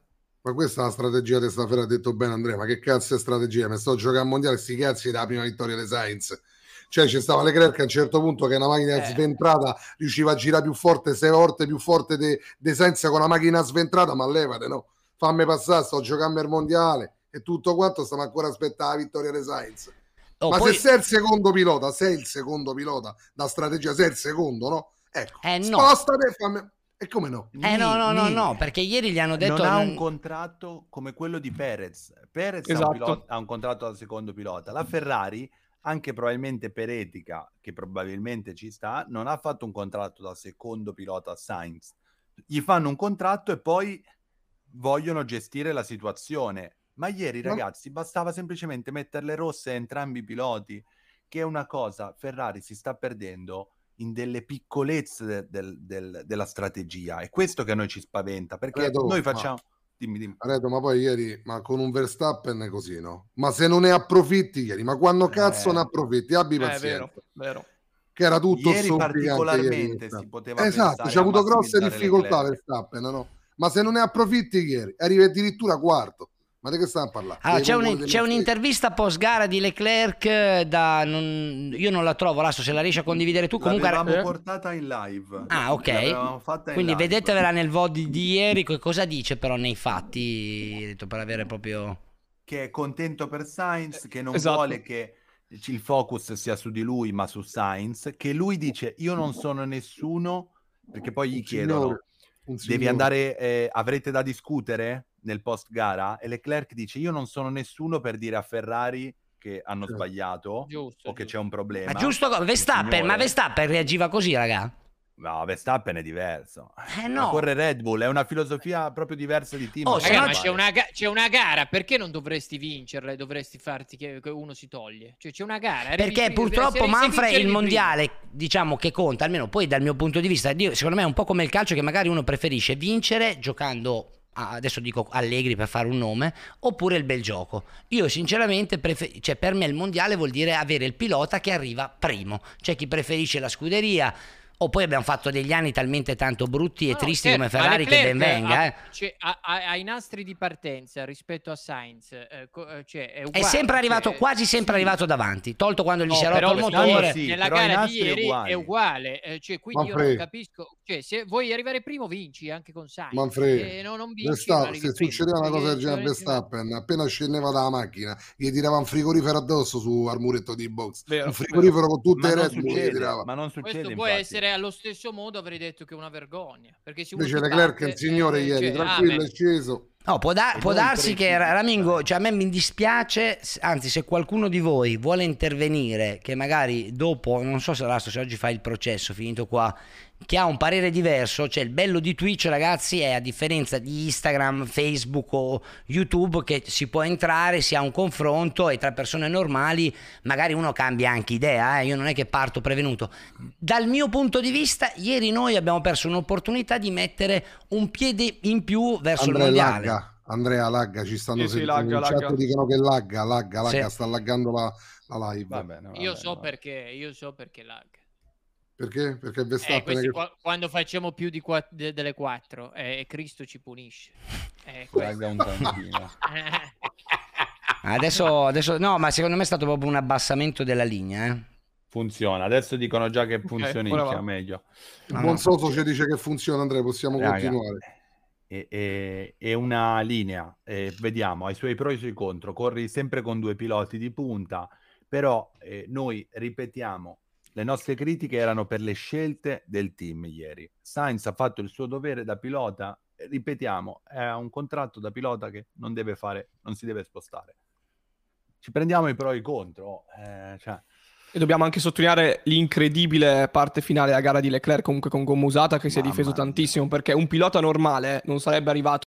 Speaker 17: Ma questa è la strategia di Ferrari, ha detto bene Andrea, ma che cazzo è strategia? Mi sto giocando a mondiale, sti cazzi della prima vittoria dei Sainz. Cioè ci stava Leclerc a un certo punto che una macchina
Speaker 22: Eh.
Speaker 17: sventrata riusciva a girare più forte, sei volte più forte de Sainz con una macchina sventrata, ma levate no, fammi passare, sto giocando al mondiale e tutto quanto stiamo ancora aspettando la vittoria dei Sainz.
Speaker 1: Oh,
Speaker 17: ma
Speaker 1: poi-
Speaker 17: se sei il secondo pilota, sei il secondo pilota da strategia, sei il secondo, no? Ecco,
Speaker 1: Eh, no.
Speaker 17: spostate e fammi... E come no?
Speaker 1: Eh no, no, no, no, perché ieri gli hanno detto...
Speaker 23: non ha un contratto come quello di Perez. Perez ha, un
Speaker 22: Esatto.
Speaker 23: pilota- ha un contratto da secondo pilota. La Ferrari, anche probabilmente per etica, che probabilmente ci sta, non ha fatto un contratto da secondo pilota a Sainz. Gli fanno un contratto e poi vogliono gestire la situazione. Ma ieri,
Speaker 17: Ma-
Speaker 23: ragazzi, bastava semplicemente metterle rosse a entrambi i piloti, che è una cosa, Ferrari si sta perdendo in delle piccolezze de- del- del- della strategia. È questo che a noi ci spaventa, perché
Speaker 17: Redo,
Speaker 23: noi
Speaker 17: ma-
Speaker 23: facciamo... Dimmi, dimmi.
Speaker 17: Reto, ma poi ieri, ma con un Verstappen è così, no? Ma se non ne approfitti ieri, ma quando cazzo
Speaker 23: Eh.
Speaker 17: ne approfitti? Abbi
Speaker 22: Eh,
Speaker 17: pazienza.
Speaker 22: vero, vero.
Speaker 17: Che era tutto
Speaker 23: Ieri particolarmente
Speaker 17: ieri.
Speaker 23: si poteva
Speaker 17: Esatto,
Speaker 23: pensare
Speaker 17: c'ha
Speaker 23: a
Speaker 17: avuto grosse difficoltà. Verstappen, no? Ma se non ne approfitti ieri, arrivi addirittura quarto. Ma di che stiamo a parlare?
Speaker 1: Allora,
Speaker 17: Dei
Speaker 1: c'è, un- c'è un'intervista post gara di Leclerc eh, da... non- io non la trovo, Rasto, se la riesci a condividere tu. Comunque...
Speaker 23: L'avevamo portata in live.
Speaker 1: Ah, ok.
Speaker 23: L'avevamo fatta in
Speaker 1: Quindi
Speaker 23: live.
Speaker 1: vedetevela nel VOD di, ieri, che cosa dice però nei fatti, detto, per avere proprio...
Speaker 23: Che è contento per Sainz, che non
Speaker 22: Esatto.
Speaker 23: vuole che il focus sia su di lui, ma su Sainz, che lui dice io non sono nessuno, perché poi gli chiedono devi andare, eh, avrete da discutere nel post gara? E Leclerc dice io non sono nessuno per dire a Ferrari che hanno sbagliato
Speaker 2: Giusto,
Speaker 23: o che c'è un problema.
Speaker 1: Ma giusto, Verstappen, ma Verstappen reagiva così, raga?
Speaker 23: No, Verstappen è diverso.
Speaker 1: Eh no.
Speaker 23: corre Red Bull, è una filosofia proprio diversa di team.
Speaker 1: Oh, se
Speaker 2: Raga,
Speaker 1: no
Speaker 2: c'è una, ga- c'è una gara, perché non dovresti vincerla e dovresti farti che, che uno si toglie? Cioè c'è una gara.
Speaker 1: Perché
Speaker 2: prima-
Speaker 1: purtroppo Manfred il
Speaker 2: prima.
Speaker 1: mondiale, diciamo che conta, almeno poi dal mio punto di vista, io- secondo me è un po' come il calcio che magari uno preferisce vincere giocando adesso dico Allegri per fare un nome, oppure il bel gioco. Io sinceramente, prefer- cioè per me il mondiale vuol dire avere il pilota che arriva primo. C'è chi preferisce la scuderia, o poi abbiamo fatto degli anni talmente tanto brutti e
Speaker 2: No,
Speaker 1: tristi
Speaker 2: certo,
Speaker 1: come Ferrari che ben venga. eh.
Speaker 2: cioè, ai nastri di partenza rispetto a Sainz, eh, co- eh, cioè, è,
Speaker 1: È
Speaker 2: uguale,
Speaker 1: sempre arrivato,
Speaker 2: cioè,
Speaker 1: quasi sempre arrivato davanti, tolto quando gli
Speaker 2: No,
Speaker 1: si è rotto
Speaker 2: però
Speaker 1: il motore.
Speaker 23: sì,
Speaker 2: nella gara di ieri
Speaker 23: uguali.
Speaker 2: è uguale, eh, cioè, quindi io non
Speaker 17: Manfred.
Speaker 2: capisco, cioè, se vuoi arrivare primo vinci anche con Sainz,
Speaker 17: Manfred,
Speaker 2: e no, non vinci,
Speaker 17: Verstappen, se succedeva una cosa del genere a. Verstappen, appena scendeva dalla macchina, gli tirava un frigorifero addosso su al muretto di box.
Speaker 22: Vero,
Speaker 17: un frigorifero con tutte le Red Bull
Speaker 23: ma non succede
Speaker 2: Questo può
Speaker 23: infatti.
Speaker 2: Essere allo stesso modo avrei detto che è una vergogna, perché uno
Speaker 17: Invece Leclerc è
Speaker 2: batte,
Speaker 17: il signore
Speaker 2: eh,
Speaker 17: ieri,
Speaker 2: cioè,
Speaker 17: tranquillo,
Speaker 2: ah,
Speaker 17: è sceso.
Speaker 1: No, può, da- può darsi che. Ramingo, cioè a me mi dispiace, anzi se qualcuno di voi vuole intervenire, che magari dopo, non so se, Rasto, se oggi fa il processo, finito qua, che ha un parere diverso, cioè il bello di Twitch ragazzi è a differenza di Instagram, Facebook o YouTube che si può entrare, si ha un confronto e tra persone normali magari uno cambia anche idea, eh, io non è che parto prevenuto. Dal mio punto di vista, ieri noi abbiamo perso un'opportunità di mettere un piede in più verso
Speaker 17: Andrea
Speaker 1: il mondiale.
Speaker 17: lagga, Andrea lagga, ci stanno
Speaker 22: Sì, sì,
Speaker 17: sentendo
Speaker 22: lagga,
Speaker 17: chat
Speaker 22: lagga.
Speaker 17: dicono che lagga, lagga, lagga,
Speaker 1: Sì.
Speaker 17: sta laggando la, la live.
Speaker 23: Vabbè, no,
Speaker 2: Io
Speaker 23: vabbè,
Speaker 2: so
Speaker 23: no.
Speaker 2: perché, io so perché lag.
Speaker 17: Perché? Perché
Speaker 2: Eh,
Speaker 17: Verstappen
Speaker 2: questi
Speaker 17: che...
Speaker 2: qua- quando facciamo più di qua- de- delle quattro, eh, Cristo ci punisce. Eh,
Speaker 23: Lagga un tantino.
Speaker 1: Adesso, adesso, no, ma secondo me è stato proprio un abbassamento della linea. Eh.
Speaker 23: Funziona. Adesso dicono già che funzionicchia
Speaker 22: ora va.
Speaker 23: meglio.
Speaker 17: Il
Speaker 1: Ah,
Speaker 17: buon
Speaker 1: no.
Speaker 17: Soso ci dice che funziona Andrea, possiamo
Speaker 23: Raga,
Speaker 17: continuare.
Speaker 23: È, è- è una linea, eh, vediamo, ha i suoi pro e i suoi contro, corri sempre con due piloti di punta, però eh, noi ripetiamo, le nostre critiche erano per le scelte del team ieri. Sainz ha fatto il suo dovere da pilota, ripetiamo, ha un contratto da pilota che non deve fare, non si deve spostare. Ci prendiamo i pro e i contro, eh, cioè,
Speaker 22: E dobbiamo anche sottolineare l'incredibile parte finale della gara di Leclerc comunque con gomma usata che si è
Speaker 23: Mamma
Speaker 22: difeso tantissimo perché un pilota normale non sarebbe arrivato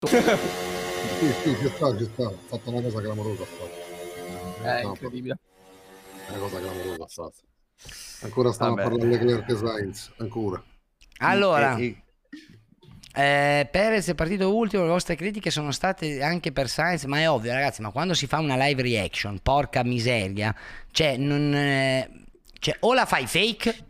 Speaker 17: Sì, sì, ci sta, ci sta. Ha fatto una cosa clamorosa.
Speaker 22: È
Speaker 17: No,
Speaker 22: incredibile.
Speaker 17: Una cosa clamorosa. fatto. Ancora stanno
Speaker 5: Vabbè.
Speaker 17: a parlare di Leclerc e Sainz. Ancora.
Speaker 1: Allora,
Speaker 17: E-
Speaker 1: eh, Perez è partito ultimo, le vostre critiche sono state anche per Sainz, ma è ovvio ragazzi, ma quando si fa una live reaction, porca miseria, cioè, non, eh, cioè o la fai fake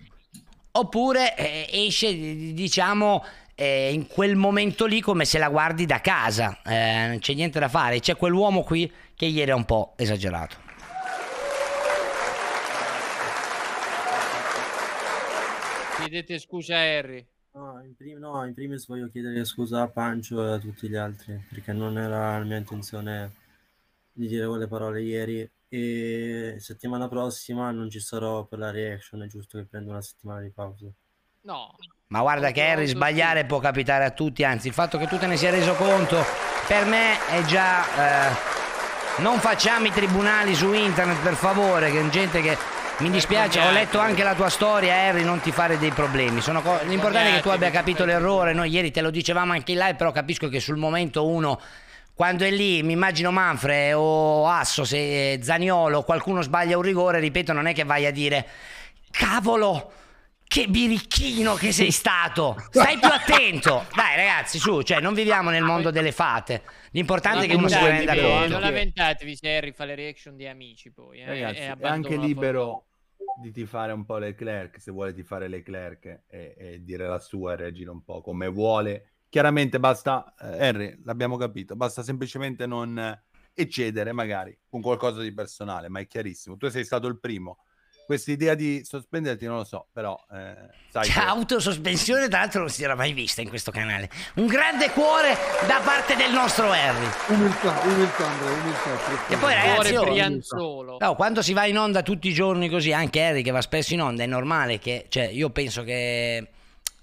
Speaker 1: oppure eh, esce diciamo eh, in quel momento lì come se la guardi da casa, Eh, non c'è niente da fare, c'è quell'uomo qui che ieri è un po' esagerato.
Speaker 2: Chiedete scusa a Harry.
Speaker 24: No in, prim- no, in primis voglio chiedere scusa a Pancio e a tutti gli altri perché non era la mia intenzione di dire quelle parole ieri e settimana prossima non ci sarò per la reaction, è giusto che prendo una settimana di pausa.
Speaker 2: No.
Speaker 1: Ma guarda che Harry sbagliare può capitare a tutti, anzi il fatto che tu te ne sia reso conto per me è già... eh, non facciamo i tribunali su internet per favore, che gente che... Mi dispiace, ho letto anche la tua storia Harry, non ti fare dei problemi. Sono co- L'importante è che tu abbia capito l'errore, noi ieri te lo dicevamo anche in live, però capisco che sul momento uno... Quando è lì, mi immagino Manfre o Asso, se Zaniolo, qualcuno sbaglia un rigore, ripeto, non è che vai a dire cavolo, che birichino che sei stato! Stai più attento! Dai, ragazzi, su, cioè, non viviamo nel mondo delle fate. L'importante è che uno si renda conto.
Speaker 2: Non lamentatevi se Harry fa le reaction di amici poi. eh,
Speaker 23: Ragazzi, è anche libero di tifare un po' Leclerc, se vuole tifare Leclerc e, e dire la sua e reagire un po' come vuole. Chiaramente basta, eh, Henry, l'abbiamo capito, basta semplicemente non eh, eccedere magari con qualcosa di personale, ma è chiarissimo. Tu sei stato il primo. Questa idea di sospenderti non lo so, però eh, sai
Speaker 1: Cioè,
Speaker 23: che-
Speaker 1: autosospensione, tra l'altro, non si era mai vista in questo canale. Un grande cuore da parte del nostro Harry.
Speaker 17: Umiltà, umiltà, Andrea, umiltà.
Speaker 1: E poi, ragazzi,
Speaker 2: Cuore
Speaker 1: oh,
Speaker 2: brianzolo.
Speaker 1: No, quando si va in onda tutti i giorni così, anche Harry che va spesso in onda, è normale che, cioè, io penso che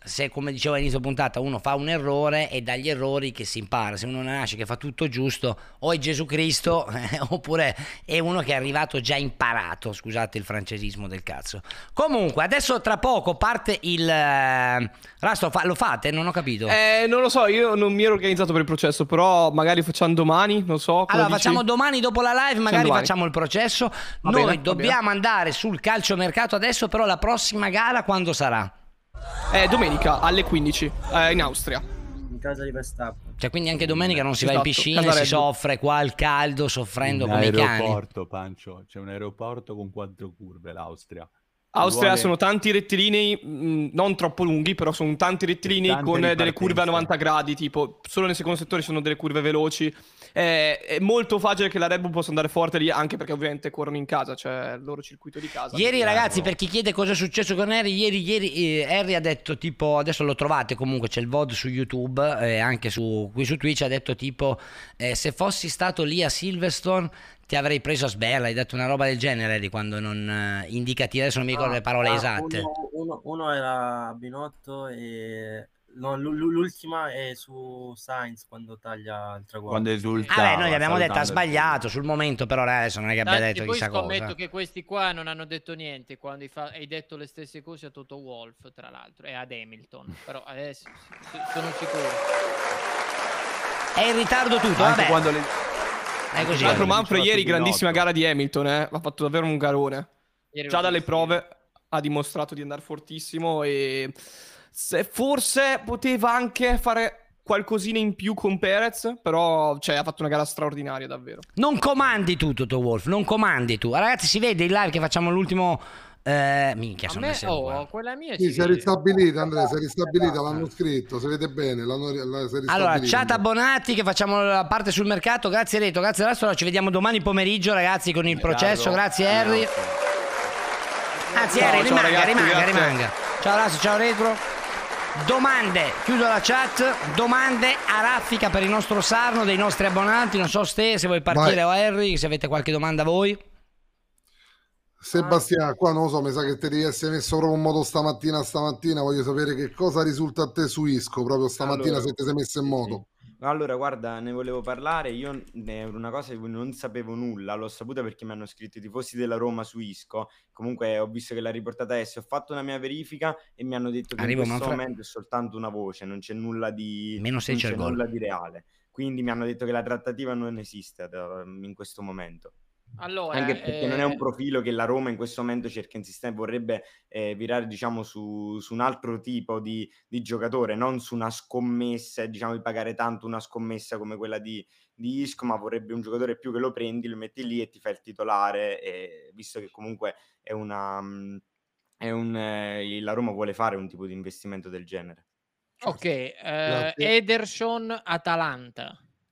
Speaker 1: se, come dicevo all'inizio puntata, uno fa un errore è dagli errori che si impara. Se uno nasce che fa tutto giusto, o è Gesù Cristo, eh, oppure è uno che è arrivato già imparato. Scusate il francesismo del cazzo. Comunque, adesso tra poco parte il. eh, Rasto, fa- lo fate? Non ho capito.
Speaker 22: Eh, non lo so, io non mi ero organizzato per il processo, però magari facciamo domani, non so.
Speaker 1: Allora,
Speaker 22: dici?
Speaker 1: facciamo domani dopo la live, magari
Speaker 22: domani.
Speaker 1: facciamo il processo.
Speaker 22: Va
Speaker 1: Noi
Speaker 22: bene,
Speaker 1: dobbiamo andare sul calciomercato adesso, però la prossima gara quando sarà?
Speaker 22: Eh, domenica alle 15 eh, in Austria.
Speaker 24: In casa di Verstappen.
Speaker 1: Cioè, quindi anche domenica non si va in
Speaker 22: Esatto,
Speaker 1: piscina, si
Speaker 22: Casarello.
Speaker 1: soffre qua al caldo, soffrendo
Speaker 23: in
Speaker 1: come i cani.
Speaker 23: aeroporto, Pancio, c'è un aeroporto con quattro curve, l'Austria.
Speaker 22: Austria
Speaker 23: Vuole-
Speaker 22: sono tanti rettilinei, mh, non troppo lunghi, però sono tanti rettilinei con eh, delle curve a
Speaker 23: ripartenze.
Speaker 22: 90 gradi, tipo solo nel secondo settore sono delle curve veloci. Eh, è molto facile che la Red Bull possa andare forte lì, anche perché ovviamente corrono in casa, cioè il loro circuito di casa.
Speaker 1: Ieri ragazzi,
Speaker 22: eh,
Speaker 1: per chi chiede cosa è successo con Harry, ieri, ieri eh, Harry ha detto tipo, adesso lo trovate comunque, c'è il VOD su YouTube e anche su, qui su Twitch, ha detto tipo, eh, se fossi stato lì a Silverstone ti avrei preso a sberla, hai detto una roba del genere Harry, quando non eh, indicati, adesso non mi ricordo le parole
Speaker 24: Ah,
Speaker 1: esatte.
Speaker 24: Uno, uno- uno era Binotto e no, l'ultima è su Sainz quando taglia il traguardo.
Speaker 23: Quando esulta.
Speaker 1: Vabbè, noi gli abbiamo detto ha sbagliato sul momento, però adesso non è che abbia
Speaker 2: Tanti,
Speaker 1: detto
Speaker 2: poi
Speaker 1: chissà
Speaker 2: scommetto
Speaker 1: cosa.
Speaker 2: che questi qua non hanno detto niente quando hai, fa- hai detto le stesse cose a Toto Wolff, tra l'altro, e ad Hamilton. Però adesso sono sicuro.
Speaker 1: È in ritardo tutto,
Speaker 23: Anche
Speaker 1: vabbè.
Speaker 23: quando le-
Speaker 1: È così.
Speaker 22: Tra l'altro Manfred ieri
Speaker 23: Binotto.
Speaker 22: grandissima gara di Hamilton, eh, ha fatto davvero un garone.
Speaker 2: Ieri
Speaker 22: Già dalle prove ha dimostrato di andare fortissimo e se forse poteva anche fare qualcosina in più con Perez, però cioè, ha fatto una gara straordinaria davvero.
Speaker 1: Non comandi tu, Toto Wolf, non comandi tu. Ragazzi, si vede in live che facciamo l'ultimo. Eh, minchia, sono
Speaker 2: me, oh, quella mia
Speaker 17: Sì,
Speaker 2: si
Speaker 17: è ristabilita, Andrea, si è ristabilita, l'hanno scritto, si vede bene, l'hanno, la, si è
Speaker 1: Allora, chat abbonati che facciamo la parte sul mercato. Grazie Reto, grazie Rastro. Ci vediamo domani pomeriggio, ragazzi, con il processo. Grazie Harry. Anzi,
Speaker 22: Ciao,
Speaker 1: Harry,
Speaker 22: ciao,
Speaker 1: rimanga,
Speaker 22: ragazzi,
Speaker 1: rimanga,
Speaker 22: grazie.
Speaker 1: rimanga. Ciao Rastro, ciao Retro. Domande, chiudo la chat. Domande a raffica per il nostro Sarno, dei nostri abbonati. Non so Ste, se vuoi partire o Harry, se avete qualche domanda voi.
Speaker 17: Sebastiano, qua non lo so, mi sa che te devi essere messo proprio in modo stamattina stamattina, voglio sapere che cosa risulta a te su Isco, proprio stamattina
Speaker 5: Allora,
Speaker 17: se ti sei messo in
Speaker 5: sì,
Speaker 17: modo.
Speaker 5: Allora, guarda, ne volevo parlare. Io ne- una cosa di cui non sapevo nulla, l'ho saputa perché mi hanno scritto i tifosi della Roma su Isco. Comunque ho visto che l'ha riportata adesso, ho fatto una mia verifica e mi hanno detto che in questo
Speaker 1: Manfred.
Speaker 5: momento è soltanto una voce, non c'è nulla di,
Speaker 1: Meno sei
Speaker 5: non
Speaker 1: c'è
Speaker 5: c'è
Speaker 1: il gol.
Speaker 5: nulla di reale. Quindi mi hanno detto che la trattativa non esiste da- in questo momento.
Speaker 2: Allora,
Speaker 5: Anche perché non è un
Speaker 2: eh,
Speaker 5: profilo che la Roma in questo momento cerca insistente, vorrebbe eh, virare diciamo su, su un altro tipo di, di giocatore, non su una scommessa, diciamo di pagare tanto una scommessa come quella di, di Isco, ma vorrebbe un giocatore più che lo prendi, lo metti lì e ti fa il titolare, e, visto che comunque è una... mh, È un, eh, la Roma vuole fare un tipo di investimento del genere.
Speaker 2: ok, eh,
Speaker 17: Grazie.
Speaker 2: Ederson Atalanta.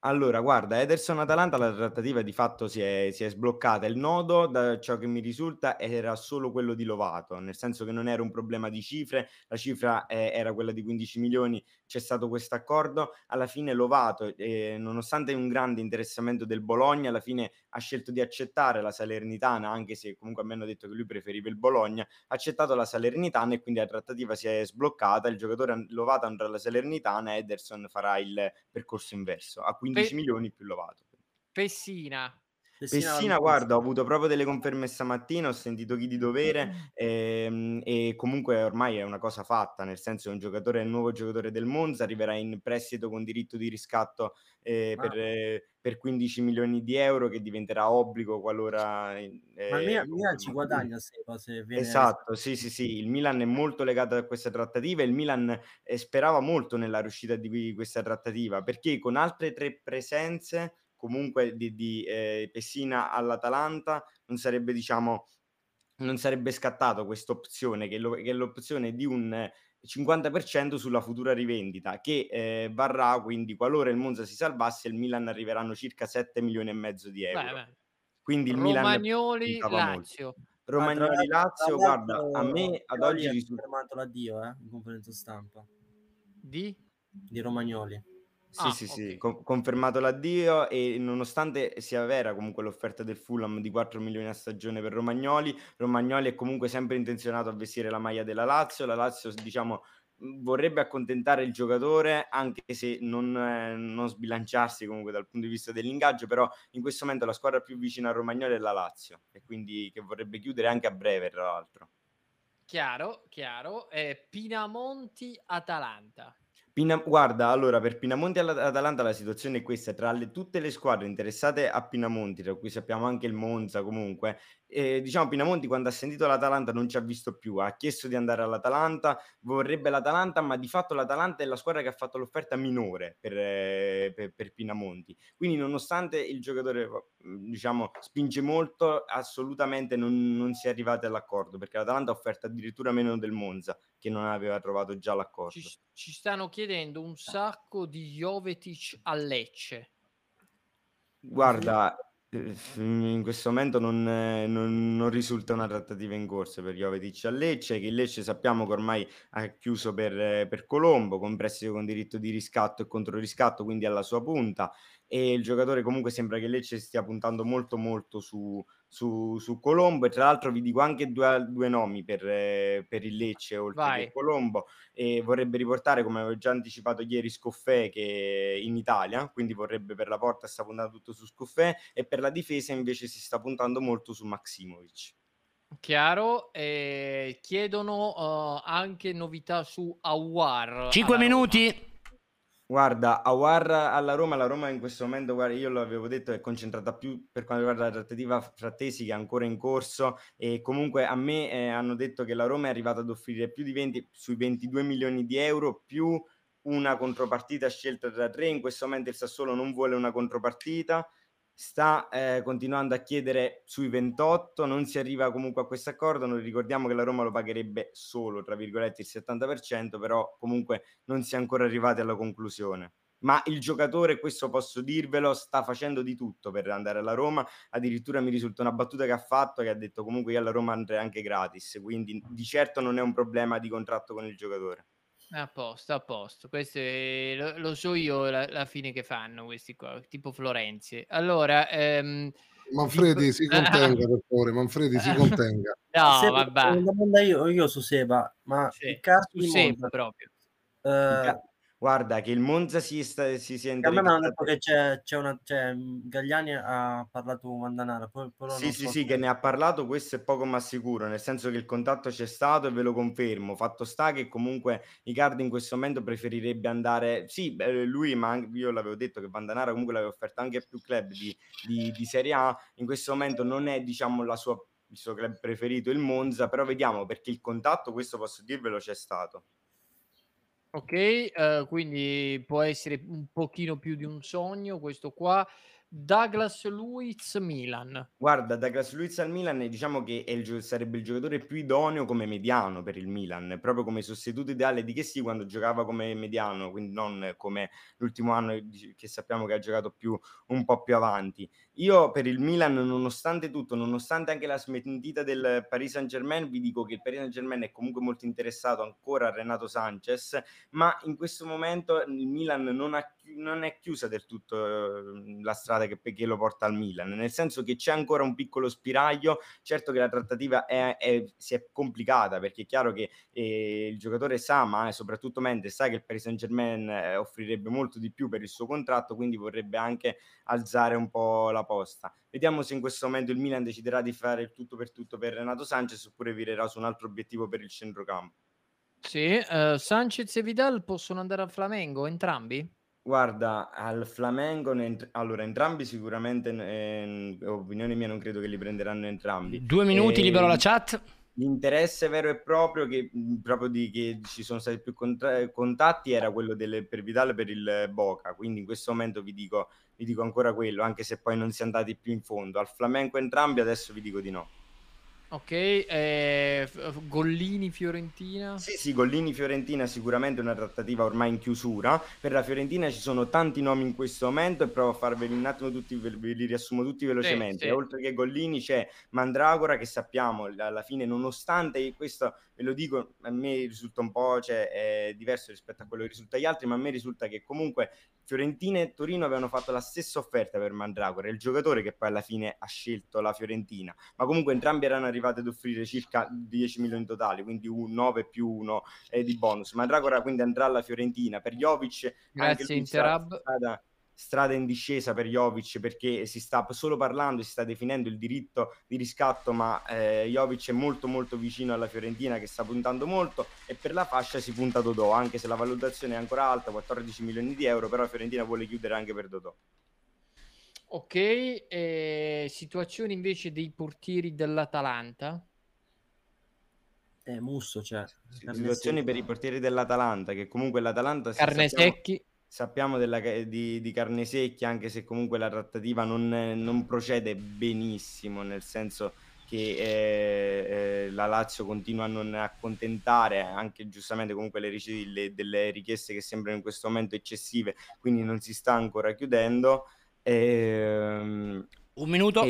Speaker 5: Allora, guarda, Ederson-Atalanta la trattativa di fatto si è, si è sbloccata. Il nodo, da ciò che mi risulta, era solo quello di Lovato, nel senso che non era un problema di cifre, la cifra eh, era quella di 15 milioni, c'è stato questo accordo. Alla fine Lovato, eh, nonostante un grande interessamento del Bologna, alla fine ha scelto di accettare la Salernitana, anche se comunque me hanno detto che lui preferiva il Bologna, ha accettato la Salernitana e quindi la trattativa si è sbloccata, il giocatore Lovato andrà alla Salernitana, Ederson farà il percorso inverso, a 15
Speaker 2: Pe-
Speaker 5: milioni più Lovato.
Speaker 2: Pessina.
Speaker 5: Pessina, guarda, ho avuto proprio delle conferme stamattina, ho sentito chi di dovere ehm, e comunque ormai è una cosa fatta, nel senso è un giocatore, è il nuovo giocatore del Monza, arriverà in prestito con diritto di riscatto eh, per, eh, per 15 milioni di euro che diventerà obbligo qualora... eh,
Speaker 24: Ma il Milan, ci guadagna se, se viene
Speaker 5: Esatto, sì, sì, sì, il Milan è molto legato a questa trattativa e il Milan eh, sperava molto nella riuscita di questa trattativa perché con altre tre presenze comunque di, di, eh, Pessina all'Atalanta non sarebbe, diciamo, non sarebbe scattato questa opzione che, che è l'opzione di un eh, 50% sulla futura rivendita che eh, varrà quindi qualora il Monza si salvasse il Milan arriveranno circa 7 milioni e mezzo di euro.
Speaker 2: Beh, beh.
Speaker 5: Quindi il Milan
Speaker 2: Romagnoli
Speaker 5: molto.
Speaker 2: Lazio.
Speaker 5: Romagnoli Lazio, guarda, a me ad oggi
Speaker 24: ha
Speaker 5: risulta
Speaker 24: confermato l'addio eh, in conferenza stampa
Speaker 2: Di?
Speaker 24: di Romagnoli.
Speaker 5: Sì,
Speaker 2: Ah,
Speaker 5: sì, sì, con- confermato l'addio e nonostante sia vera comunque l'offerta del Fulham di 4 milioni a stagione per Romagnoli, Romagnoli è comunque sempre intenzionato a vestire la maglia della Lazio, la Lazio diciamo mh, vorrebbe accontentare il giocatore anche se non, eh, non sbilanciarsi comunque dal punto di vista dell'ingaggio, però in questo momento la squadra più vicina a Romagnoli è la Lazio e quindi che vorrebbe chiudere anche a breve tra l'altro.
Speaker 2: Chiaro, chiaro. Eh, Pinamonti Atalanta.
Speaker 5: Pina- guarda, allora per Pinamonti e Atalanta la situazione è questa, tra le- tutte le squadre interessate a Pinamonti, tra cui sappiamo anche il Monza comunque, eh, diciamo Pinamonti quando ha sentito l'Atalanta non ci ha visto più, ha chiesto di andare all'Atalanta, vorrebbe l'Atalanta, ma di fatto l'Atalanta è la squadra che ha fatto l'offerta minore per, eh, per- per Pinamonti, quindi nonostante il giocatore mh, diciamo, spinge molto, assolutamente non, non si è arrivati all'accordo, perché l'Atalanta ha offerto addirittura meno del Monza, che non aveva trovato già l'accordo.
Speaker 2: Ci, ci stanno chiedendo un sacco di Jovetic a Lecce.
Speaker 5: Guarda, in questo momento non, non- non risulta una trattativa in corso per Jovetic a Lecce, che Lecce sappiamo che ormai ha chiuso per, per Colombo, con prestito con diritto di riscatto e controriscatto, quindi alla sua punta, e il giocatore comunque sembra che Lecce stia puntando molto molto su, su, su Colombo, e tra l'altro vi dico anche due, due nomi per, eh, per il Lecce, oltre
Speaker 2: Vai.
Speaker 5: che Colombo, e vorrebbe riportare, come avevo già anticipato ieri, Scoffè che è in Italia, quindi vorrebbe per la porta sta puntando tutto su Scoffè e per la difesa invece si sta puntando molto su Maximovic.
Speaker 2: Chiaro, eh, chiedono eh, anche novità su Awar.
Speaker 1: 5
Speaker 2: alla Roma.
Speaker 1: minuti.
Speaker 5: Guarda, Awar alla Roma, la Roma in questo momento, guarda, io l'avevo detto, è concentrata più per quanto riguarda la trattativa Frattesi che è ancora in corso e comunque a me eh, hanno detto che la Roma è arrivata ad offrire più di 20, sui 22 milioni di euro più una contropartita scelta tra tre, in questo momento il Sassuolo non vuole una contropartita, sta eh, continuando a chiedere sui 28, non si arriva comunque a questo accordo, noi ricordiamo che la Roma lo pagherebbe solo, tra virgolette, il 70%, però comunque non si è ancora arrivati alla conclusione. Ma il giocatore, questo posso dirvelo, sta facendo di tutto per andare alla Roma. Addirittura mi risulta una battuta che ha fatto che ha detto comunque io alla Roma andrei anche gratis, quindi di certo non è un problema di contratto con il giocatore.
Speaker 2: A posto, a posto. Questo è- lo, lo so io la, la fine che fanno questi qua, tipo Florenzi. Allora, ehm,
Speaker 17: Manfredi si contenga per favore, Manfredi si contenga.
Speaker 2: No,
Speaker 24: Seba,
Speaker 2: vabbè.
Speaker 24: Una domanda io, io su Seba, ma
Speaker 2: Sì,
Speaker 24: il caso
Speaker 2: su
Speaker 24: di
Speaker 2: Seba
Speaker 24: Monza,
Speaker 2: proprio.
Speaker 24: eh,
Speaker 5: Guarda che il Monza si, sta, si sia
Speaker 24: a me mi hanno detto che c'è, c'è una, c'è, mh, Gagliani ha parlato con Mandanara, poi,
Speaker 5: Sì, sì,
Speaker 24: so
Speaker 5: sì, che ne ha parlato, questo è poco ma sicuro, nel senso che il contatto c'è stato e ve lo confermo. Fatto sta che comunque Icardi in questo momento preferirebbe andare, sì, lui, ma anche io l'avevo detto che Vandanara comunque l'aveva offerto anche a più club di, di- di Serie A, in questo momento non è, diciamo, la sua, il suo club preferito, il Monza, però vediamo perché il contatto, questo posso dirvelo, c'è stato.
Speaker 2: Ok, eh, quindi può essere un pochino più di un sogno questo qua. Douglas Luiz Milan.
Speaker 5: Guarda, Douglas Luiz al Milan diciamo che è il sarebbe il giocatore più idoneo come mediano per il Milan, proprio come sostituto ideale di che sì quando giocava come mediano, quindi non come l'ultimo anno che sappiamo che ha giocato più un po' più avanti. Io per il Milan, nonostante tutto, nonostante anche la smentita del Paris Saint-Germain, vi dico che il Paris Saint-Germain è comunque molto interessato ancora a Renato Sanchez, ma in questo momento il Milan non, ha non è chiusa del tutto eh, la strada che, che lo porta al Milan, nel senso che c'è ancora un piccolo spiraglio, certo che la trattativa è- è- si è complicata perché è chiaro che eh, il giocatore sa, ma soprattutto Mendes sa che il Paris Saint-Germain eh, offrirebbe molto di più per il suo contratto, quindi vorrebbe anche alzare un po' la posta. Vediamo se in questo momento il Milan deciderà di fare il tutto per tutto per Renato Sanchez oppure virerà su un altro obiettivo per il centrocampo.
Speaker 2: Sì, eh, Sanchez e Vidal possono andare al Flamengo, entrambi?
Speaker 5: Guarda, al Flamengo, ne allora entrambi sicuramente, ehm, opinione mia, non credo che li prenderanno entrambi.
Speaker 1: Due minuti, libero la
Speaker 5: Ehm,
Speaker 1: chat.
Speaker 5: L'interesse vero e proprio che, proprio di, che ci sono stati più contra- contatti era quello delle, per Vidal per il Boca, quindi in questo momento vi dico, vi dico ancora quello, anche se poi non si è andati più in fondo. Al Flamengo entrambi adesso vi dico di no.
Speaker 2: Ok, eh, Gollini Fiorentina.
Speaker 5: Sì, sì, Gollini Fiorentina sicuramente è una trattativa ormai in chiusura. Per la Fiorentina ci sono tanti nomi in questo momento e provo a farveli un attimo tutti, ve li riassumo tutti velocemente.
Speaker 2: sì.
Speaker 5: Oltre che Gollini c'è Mandragora che sappiamo alla fine, nonostante questo, ve lo dico, a me risulta un po' cioè, è diverso rispetto a quello che risulta agli altri, ma a me risulta che comunque Fiorentina e Torino avevano fatto la stessa offerta per Mandragora, il giocatore che poi alla fine ha scelto la Fiorentina, ma comunque entrambi erano arrivati ad offrire circa 10 milioni totali, quindi un 9 più 1 di bonus. Mandragora quindi andrà alla Fiorentina, per Jovic
Speaker 2: Grazie,
Speaker 5: strada,
Speaker 2: Interhub.
Speaker 5: Strada, in discesa per Jovic perché si sta solo parlando, si sta definendo il diritto di riscatto, ma eh, Jovic è molto molto vicino alla Fiorentina che sta puntando molto e per la fascia si punta Dodò, anche se la valutazione è ancora alta, 14 milioni di euro, però la Fiorentina vuole chiudere anche per Dodò.
Speaker 2: Ok, eh, situazione invece dei portieri dell'Atalanta.
Speaker 24: Eh, Musso, cioè.
Speaker 5: Situazioni per i portieri dell'Atalanta, che comunque l'Atalanta se
Speaker 2: Carne
Speaker 5: sappiamo-
Speaker 2: secchi.
Speaker 5: Sappiamo della di, di carne secchia, anche se comunque la trattativa non, non procede benissimo, nel senso che eh, eh, la Lazio continua a non accontentare, anche giustamente comunque le, le- delle richieste che sembrano in questo momento eccessive, quindi non si sta ancora chiudendo. Ehm,
Speaker 1: Un minuto.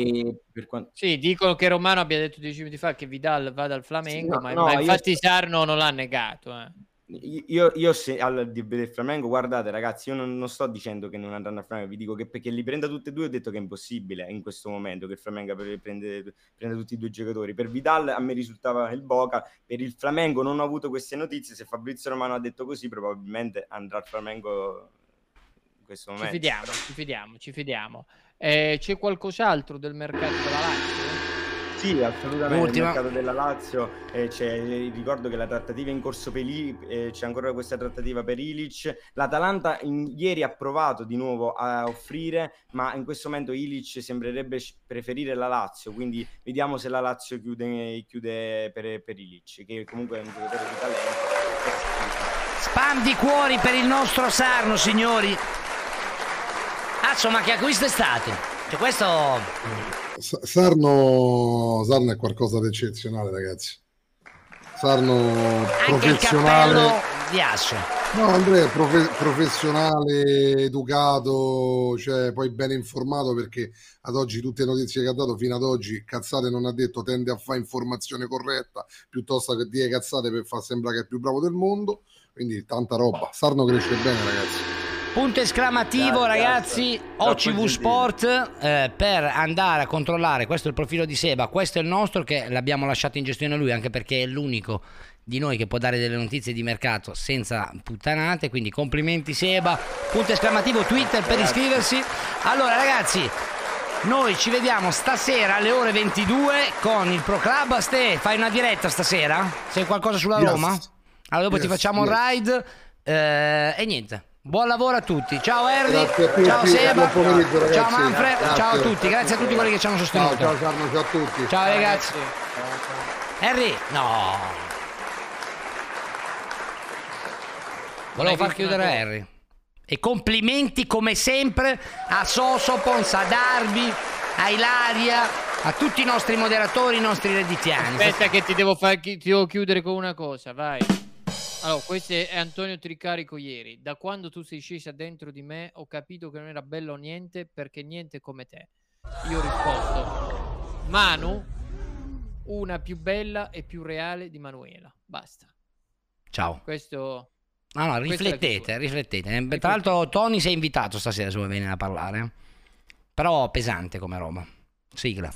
Speaker 5: quanto-
Speaker 2: Sì, dicono che Romano abbia detto dieci minuti fa che Vidal vada al Flamengo,
Speaker 5: Sì, no,
Speaker 2: ma,
Speaker 5: no,
Speaker 2: ma
Speaker 5: io
Speaker 2: infatti
Speaker 5: sto-
Speaker 2: Sarno non l'ha negato. eh.
Speaker 5: Io, io se al del Flamengo, guardate ragazzi, io non, non sto dicendo che non andranno al Flamengo, vi dico che perché li prenda tutti e due ho detto che è impossibile in questo momento che il Flamengo prende, prenda tutti e due i giocatori. Per Vidal a me risultava il Boca, per il Flamengo non ho avuto queste notizie, se Fabrizio Romano ha detto così probabilmente andrà al Flamengo in questo
Speaker 2: Ci
Speaker 5: momento.
Speaker 2: fidiamo, ci fidiamo, ci fidiamo. Eh, c'è qualcos'altro del mercato della Lazio?
Speaker 5: Sì, assolutamente.
Speaker 1: Ultima.
Speaker 5: Nel mercato della Lazio eh, c'è, ricordo che la trattativa è in corso per I- eh, c'è ancora questa trattativa per Ilic. L'Atalanta in- ieri ha provato di nuovo a offrire, ma in questo momento Ilic sembrerebbe preferire la Lazio, quindi vediamo se la Lazio chiude, chiude per, per Ilic, che comunque è un giocatore di talento.
Speaker 1: Spam di cuori per il nostro Sarno, signori. Azzo, ma che acquisto è stato? Cioè, questo...
Speaker 17: Sa- Sarno, Sarno è qualcosa di eccezionale, ragazzi. Sarno professionale.
Speaker 1: Asso.
Speaker 17: No, Andrea è profe- professionale, educato, cioè poi ben informato perché ad oggi tutte le notizie che ha dato fino ad oggi, cazzate non ha detto, tende a fare informazione corretta piuttosto che dire cazzate per far sembrare che è più bravo del mondo. Quindi tanta roba. Sarno cresce bene, ragazzi.
Speaker 1: Punto esclamativo,
Speaker 17: Grazie,
Speaker 1: ragazzi. OCV Sport eh, per andare a controllare. Questo è il profilo di Seba. Questo è il nostro che l'abbiamo lasciato in gestione lui, anche perché è l'unico di noi che può dare delle notizie di mercato senza puttanate. Quindi complimenti, Seba. Punto esclamativo Twitter per iscriversi. Allora, ragazzi. Noi ci vediamo stasera alle ore 22 con il Pro Club. Ste, fai una diretta stasera? Sei qualcosa sulla
Speaker 17: Yes.
Speaker 1: Roma? Allora dopo ti
Speaker 17: Yes,
Speaker 1: facciamo un
Speaker 17: yes.
Speaker 1: ride eh, e niente. Buon lavoro a tutti. Ciao
Speaker 17: a tutti,
Speaker 1: ciao Seba, ciao Manfred,
Speaker 17: Grazie.
Speaker 1: ciao a tutti. Grazie a tutti quelli che ci hanno sostenuto.
Speaker 17: Ciao, ciao Sarno, ciao a tutti.
Speaker 1: Ciao ragazzi. Henry, no. Volevo far chiudere
Speaker 2: cosa?
Speaker 1: Henry. E complimenti come sempre a Soso, Ponza, Darby, a Ilaria, a tutti i nostri moderatori, i nostri redditiani.
Speaker 2: Aspetta che ti devo, far, chi- ti devo chiudere con una cosa, vai. Allora, questo è Antonio Tricarico ieri. Da quando tu sei scesa dentro di me ho capito che non era bello niente perché niente come te. Io ho risposto, Manu, una più bella e più reale di Manuela. Basta.
Speaker 1: Ciao.
Speaker 2: Questo...
Speaker 1: No, no,
Speaker 2: è
Speaker 1: riflettete, riflettete. Eh, Tra l'altro Tony sei invitato stasera se vuoi venire a parlare. Però pesante come roba. Sigla.